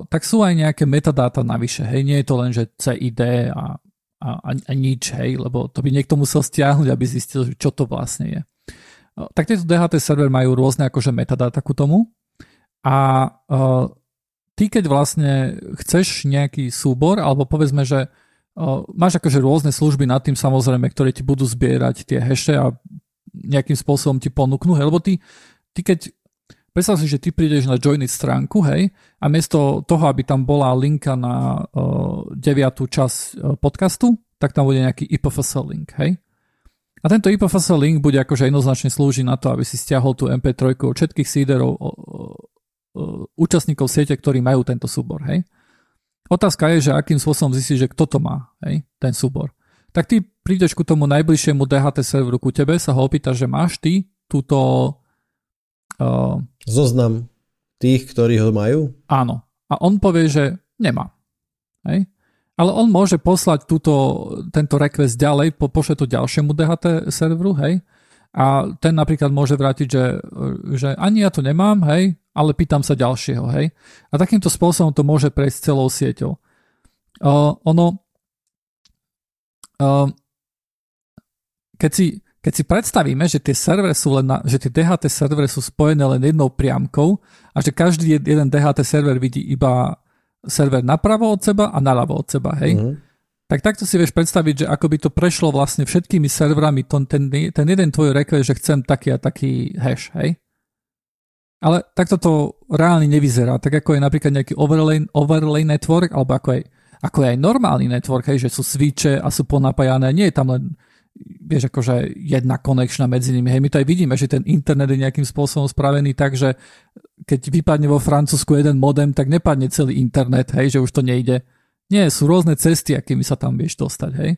tak sú aj nejaké metadáta navyše. Hej, nie je to len, že CID a, a, a nič, hej, lebo to by niekto musel stiahnuť, aby zistil, čo to vlastne je. Tak tieto DHT server majú rôzne akože metadáta ku tomu, a uh, ty, keď vlastne chceš nejaký súbor, alebo povedzme, že uh, máš akože rôzne služby nad tým samozrejme, ktoré ti budú zbierať tie hashe a nejakým spôsobom ti ponúknú, hej, lebo ty, ty keď predstav si, že ty prídeš na joinit stránku, hej, a miesto toho, aby tam bola linka na uh, deviatú časť uh, podcastu, tak tam bude nejaký IPFS link, hej. A tento IPFS link bude akože jednoznačne slúžiť na to, aby si stiahol tú MP3 od všetkých seederov Uh, účastníkov siete, ktorí majú tento súbor. Hej? Otázka je, že akým spôsobom zistíš, že kto to má, hej? ten súbor. Tak ty prídeš ku tomu najbližšiemu DHT serveru ku tebe, sa ho opýtaš, že máš ty túto Uh, Zoznam tých, ktorí ho majú? Áno. A on povie, že nemá. Hej? Ale on môže poslať túto, tento request ďalej, po, pošle to ďalšiemu DHT serveru, hej? A ten napríklad môže vrátiť, že, že ani ja to nemám, hej, ale pýtam sa ďalšieho, hej. A takýmto spôsobom to môže prejsť celou sieťou. Uh, ono, uh, keď si, keď si predstavíme, že tie servery sú len na, že tie DHT servery sú spojené len jednou priamkou a že každý jeden DHT server vidí iba server napravo od seba a naľavo od seba, hej? Mm-hmm. Tak takto si vieš predstaviť, že ako by to prešlo vlastne všetkými serverami to, ten, ten jeden tvoj request, že chcem taký a taký hash, hej? Ale takto to reálne nevyzerá, tak ako je napríklad nejaký overlay, overlay network, alebo ako je, ako je aj normálny network, hej, že sú switche a sú ponapájané, nie je tam len vieš, akože jedna konekčná medzi nimi. Hej, my to aj vidíme, že ten internet je nejakým spôsobom spravený tak, že keď vypadne vo Francúzsku jeden modem, tak nepadne celý internet, hej, že už to nejde. Nie, sú rôzne cesty, akými sa tam vieš dostať, hej.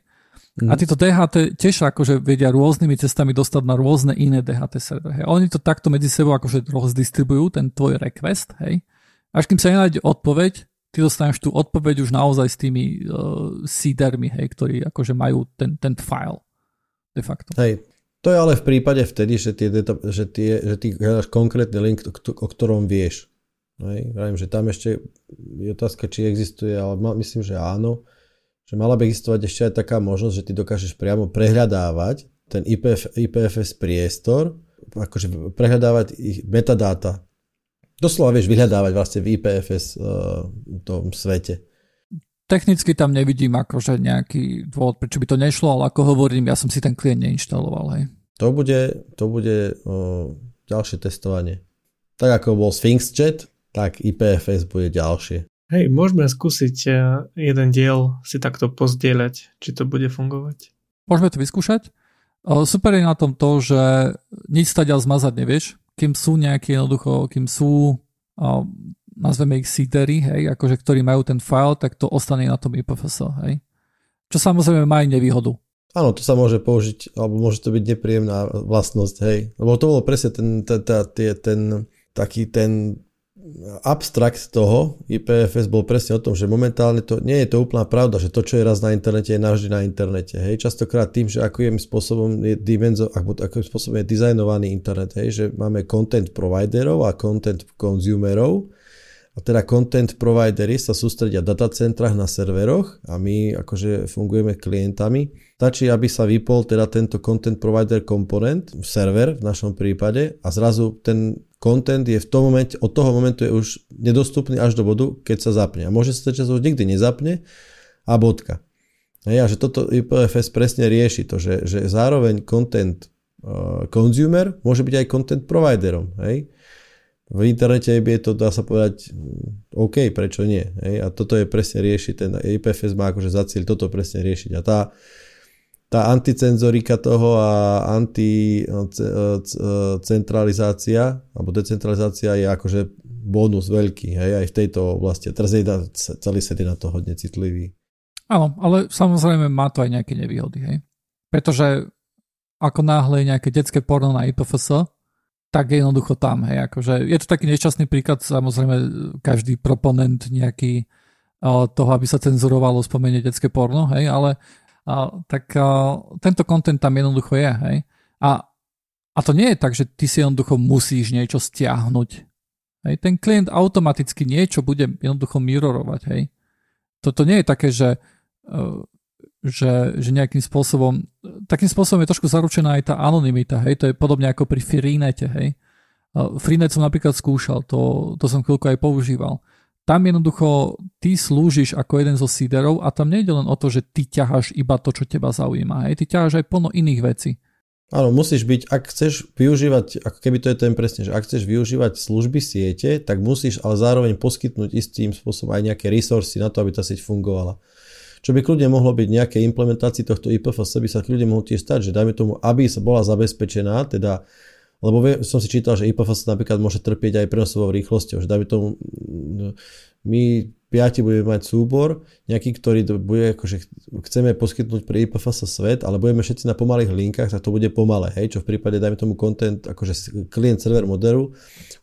Mm. A títo DHT tiež akože vedia rôznymi cestami dostať na rôzne iné DHT servery. Hej. Oni to takto medzi sebou akože rozdistribujú, ten tvoj request, hej. Až kým sa nenájde odpoveď, ty dostaneš tú odpoveď už naozaj s tými uh, seedermi, hej, ktorí akože majú ten, ten file de facto. Hej, to je ale v prípade vtedy, že, tie, že, tie, že ty hľadaš konkrétny link, o ktorom vieš. Hej, vravím, že tam ešte je otázka, či existuje, ale myslím, že áno. Že mala by existovať ešte aj taká možnosť, že ty dokážeš priamo prehľadávať ten IPF, IPFS priestor, akože prehľadávať ich metadáta. Doslova vieš vyhľadávať vlastne v IPFS uh, tom svete. Technicky tam nevidím akože nejaký dôvod, prečo by to nešlo, ale ako hovorím, ja som si ten klient neinštaloval. Hej. To bude, to bude o, ďalšie testovanie. Tak ako bol Sphinx Chat, tak IPFS bude ďalšie. Hej, môžeme skúsiť e, jeden diel si takto pozdieľať, či to bude fungovať. Môžeme to vyskúšať. Super je na tom to, že nič stadiaľ zmazať nevieš, kým sú nejaké jednoducho, kým sú nazveme ich seedery, hej, akože ktorí majú ten file, tak to ostane na tom IPFS, hej. Čo samozrejme má aj nevýhodu. Áno, to sa môže použiť, alebo môže to byť nepríjemná vlastnosť, hej. Lebo to bolo presne ten, ten, ten, ten taký ten abstrakt toho IPFS bol presne o tom, že momentálne to nie je to úplná pravda, že to, čo je raz na internete, je navždy na internete. Hej. Častokrát tým, že akým spôsobom je, dimenzo, akým spôsobom je dizajnovaný internet, hej, že máme content providerov a content consumerov, a teda content providery sa sústredia v datacentrách na serveroch a my akože fungujeme klientami. Stačí, aby sa vypol teda tento content provider komponent, server v našom prípade a zrazu ten content je v tom momente, od toho momentu je už nedostupný až do bodu, keď sa zapne. A môže sa že sa už nikdy nezapne a bodka. Hej, a že toto IPFS presne rieši to, že, že zároveň content uh, consumer môže byť aj content providerom. Hej? V internete je to, dá sa povedať, OK, prečo nie. Hej? A toto je presne riešiť, ten IPFS má akože za cieľ toto presne riešiť. A tá, tá anticenzorika toho a anticentralizácia alebo decentralizácia je akože bonus veľký hej, aj v tejto oblasti. Teraz je celý svet je na to hodne citlivý. Áno, ale samozrejme má to aj nejaké nevýhody. Hej? Pretože ako náhle nejaké detské porno na IPFS, tak jednoducho tam. Hej, akože je to taký nešťastný príklad, samozrejme každý proponent nejaký toho, aby sa cenzurovalo spomenie detské porno, hej, ale a, tak a, tento content tam jednoducho je, hej. A, a to nie je tak, že ty si jednoducho musíš niečo stiahnuť. Hej. Ten klient automaticky niečo bude jednoducho mirorovať, hej. Toto nie je také, že že, že nejakým spôsobom, takým spôsobom je trošku zaručená aj tá anonimita, hej, to je podobne ako pri Freenete, hej. Freenet som napríklad skúšal, to, to som chvíľku aj používal. Tam jednoducho ty slúžiš ako jeden zo seederov a tam nejde len o to, že ty ťaháš iba to, čo teba zaujíma, hej, ty ťaháš aj plno iných vecí. Áno, musíš byť, ak chceš využívať, ako keby to je ten presne, že ak chceš využívať služby siete, tak musíš ale zároveň poskytnúť istým spôsobom aj nejaké resursy na to, aby tá sieť fungovala. Čo by kľudne mohlo byť nejaké implementácii tohto IPFS, by sa kľudne mohlo tiež stať, že dajme tomu, aby sa bola zabezpečená, teda lebo som si čítal, že IPFS napríklad môže trpieť aj prenosovou rýchlosťou, že dajme tomu, my piati budeme mať súbor, nejaký, ktorý bude, akože chceme poskytnúť pre IPFS svet, ale budeme všetci na pomalých linkách, tak to bude pomalé, hej, čo v prípade, dajme tomu content, akože klient server modelu,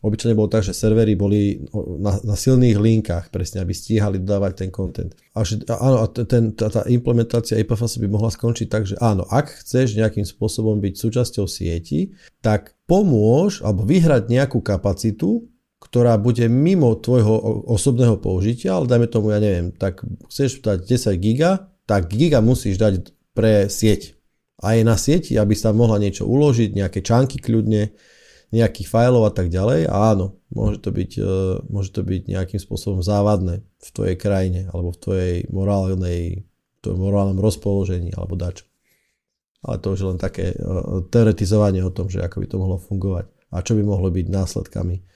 obyčajne bolo tak, že servery boli na, na silných linkách, presne, aby stíhali dodávať ten content. A, áno, a ten, tá, tá implementácia IPFS by mohla skončiť tak, že áno, ak chceš nejakým spôsobom byť súčasťou sieti, tak pomôž alebo vyhrať nejakú kapacitu, ktorá bude mimo tvojho osobného použitia, ale dajme tomu, ja neviem, tak chceš dať 10 giga, tak giga musíš dať pre sieť. A je na sieti, aby sa mohla niečo uložiť, nejaké čánky kľudne, nejakých fajlov a tak ďalej. A áno, môže to byť, e, môže to byť nejakým spôsobom závadné v tvojej krajine alebo v tvojej morálnej, tvojom morálnom rozpoložení alebo dačo. Ale to už je len také e, teoretizovanie o tom, že ako by to mohlo fungovať a čo by mohlo byť následkami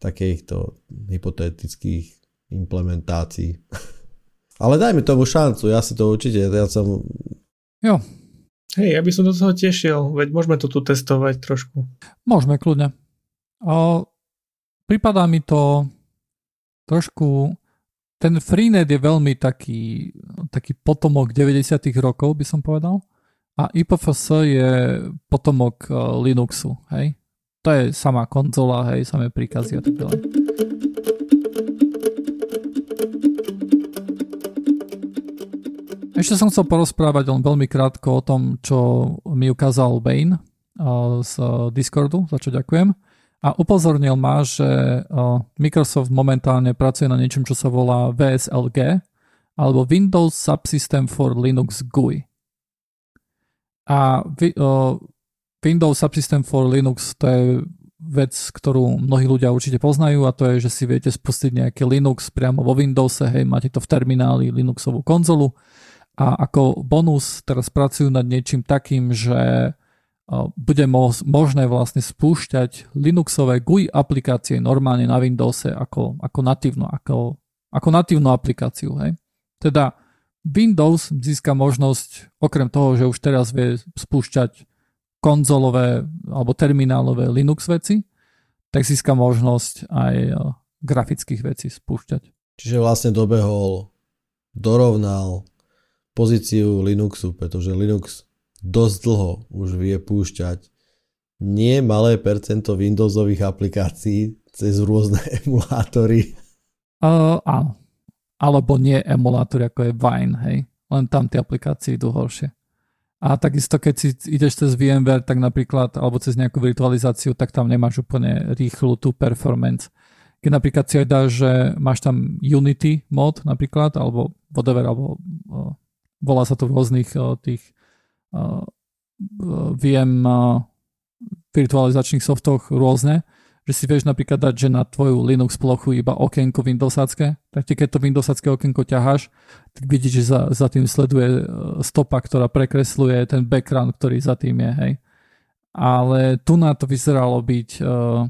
takýchto hypotetických implementácií. [laughs] Ale dajme tomu šancu, ja si to určite, ja som... Jo. Hej, ja by som do toho tešiel, veď môžeme to tu testovať trošku. Môžeme, kľudne. O, pripadá mi to trošku... Ten Freenet je veľmi taký, taký potomok 90 rokov, by som povedal. A IPFS je potomok Linuxu, hej? To je sama konzola, hej, samé príkazy a tak ďalej. Ešte som chcel porozprávať len veľmi krátko o tom, čo mi ukázal Wayne z Discordu, za čo ďakujem. A upozornil ma, že Microsoft momentálne pracuje na niečom, čo sa volá VSLG, alebo Windows Subsystem for Linux GUI. A Windows Subsystem for Linux to je vec, ktorú mnohí ľudia určite poznajú a to je, že si viete spustiť nejaký Linux priamo vo Windowse, hej, máte to v termináli Linuxovú konzolu a ako bonus teraz pracujú nad niečím takým, že bude možné vlastne spúšťať Linuxové GUI aplikácie normálne na Windowse ako, ako, natívnu, ako, ako natívnu aplikáciu. Hej. Teda Windows získa možnosť, okrem toho, že už teraz vie spúšťať konzolové alebo terminálové Linux veci, tak získa možnosť aj e, grafických vecí spúšťať. Čiže vlastne dobehol, dorovnal pozíciu Linuxu, pretože Linux dosť dlho už vie púšťať nie malé percento Windowsových aplikácií cez rôzne [laughs] emulátory. Uh, áno. Alebo nie emulátory, ako je Vine, hej. Len tam tie aplikácie idú horšie. A takisto, keď si ideš cez VMware, tak napríklad, alebo cez nejakú virtualizáciu, tak tam nemáš úplne rýchlu tú performance. Keď napríklad si aj dáš, že máš tam Unity mod napríklad, alebo whatever, alebo uh, volá sa to v rôznych uh, tých uh, VM uh, virtualizačných softoch rôzne, že si vieš napríklad dať, že na tvoju Linux plochu iba okienko Windowsácké, tak ty keď to Windowsácké okienko ťaháš, tak vidíš, že za, za tým sleduje e, stopa, ktorá prekresluje ten background, ktorý za tým je, hej. Ale tu na to vyzeralo byť uh,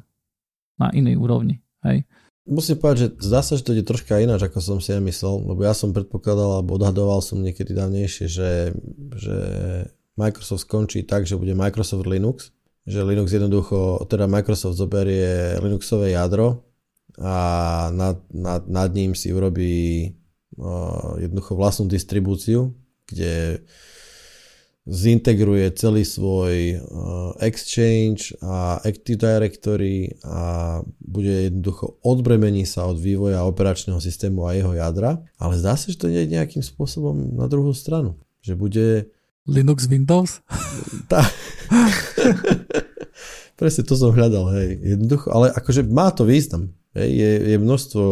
na inej úrovni, hej. Musím povedať, že zdá sa, že to ide troška ináč, ako som si ja myslel, lebo ja som predpokladal alebo odhadoval som niekedy dávnejšie, že, že Microsoft skončí tak, že bude Microsoft Linux, že Linux jednoducho, teda Microsoft zoberie Linuxové jadro a nad, nad, nad ním si urobí uh, jednoducho vlastnú distribúciu, kde zintegruje celý svoj uh, Exchange a Active Directory a bude jednoducho odbremení sa od vývoja operačného systému a jeho jadra, ale zdá sa, že to nie nejakým spôsobom na druhú stranu. Že bude Linux Windows? [laughs] Tá. Presne to som hľadal, hej. Jednoducho, ale akože má to význam. Hej. Je, je množstvo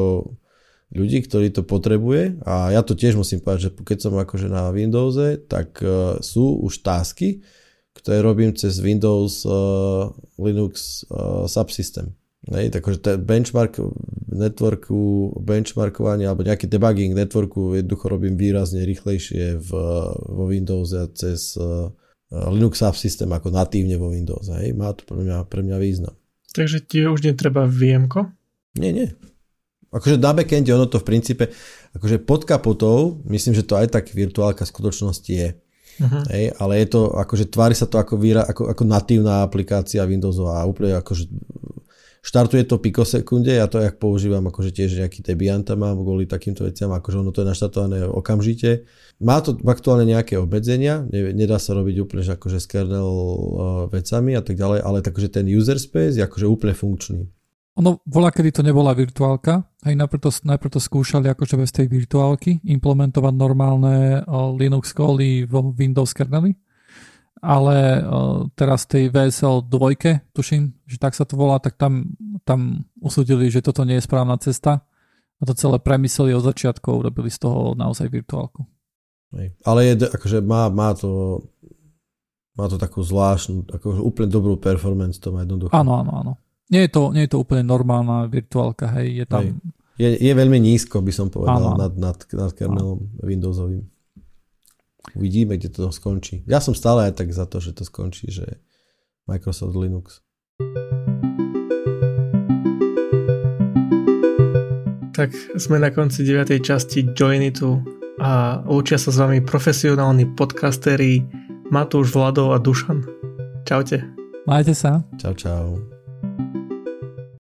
ľudí, ktorí to potrebuje a ja to tiež musím povedať, že keď som akože na Windowse, tak uh, sú už tásky, ktoré robím cez Windows uh, Linux uh, subsystem. Hej, takže ten benchmark networku, benchmarkovanie alebo nejaký debugging networku jednoducho robím výrazne rýchlejšie v, vo Windows cez uh, Linux subsystem ako natívne vo Windows. Hej. Má to pre mňa, pre mňa význam. Takže ti už netreba VMko? Nie, nie. Akože na backende ono to v princípe, akože pod kapotou, myslím, že to aj tak virtuálka v skutočnosti je. Uh-huh. Hej, ale je to, akože tvári sa to ako, výra, ako, ako natívna aplikácia Windowsová a úplne akože štartuje to pikosekunde, ja to jak používam, akože tiež nejaký Debian tam mám kvôli takýmto veciam, akože ono to je naštartované okamžite. Má to aktuálne nejaké obmedzenia, nedá sa robiť úplne že akože s kernel uh, vecami a tak ďalej, ale takže ten user space je akože úplne funkčný. Ono, bola, kedy to nebola virtuálka, aj najprv to, najprv to skúšali akože bez tej virtuálky implementovať normálne uh, Linux koly vo Windows kerneli ale teraz tej VSL 2, tuším, že tak sa to volá, tak tam, tam usúdili, že toto nie je správna cesta a to celé premysleli od začiatku, urobili z toho naozaj virtuálku. Ale je, akože má, má to má to takú zvláštnu, akože úplne dobrú performance, to má jednoducho. Áno, áno, áno. Nie je to, nie je to úplne normálna virtuálka, hej, je tam... Hej. Je, je veľmi nízko, by som povedal, áno. nad, nad, nad kernelom áno. Windowsovým. Uvidíme, kde to skončí. Ja som stále aj tak za to, že to skončí, že Microsoft Linux. Tak sme na konci 9. časti Joinitu a učia sa s vami profesionálni podcasteri Matúš, Vladov a Dušan. Čaute. Majte sa. Čau, čau.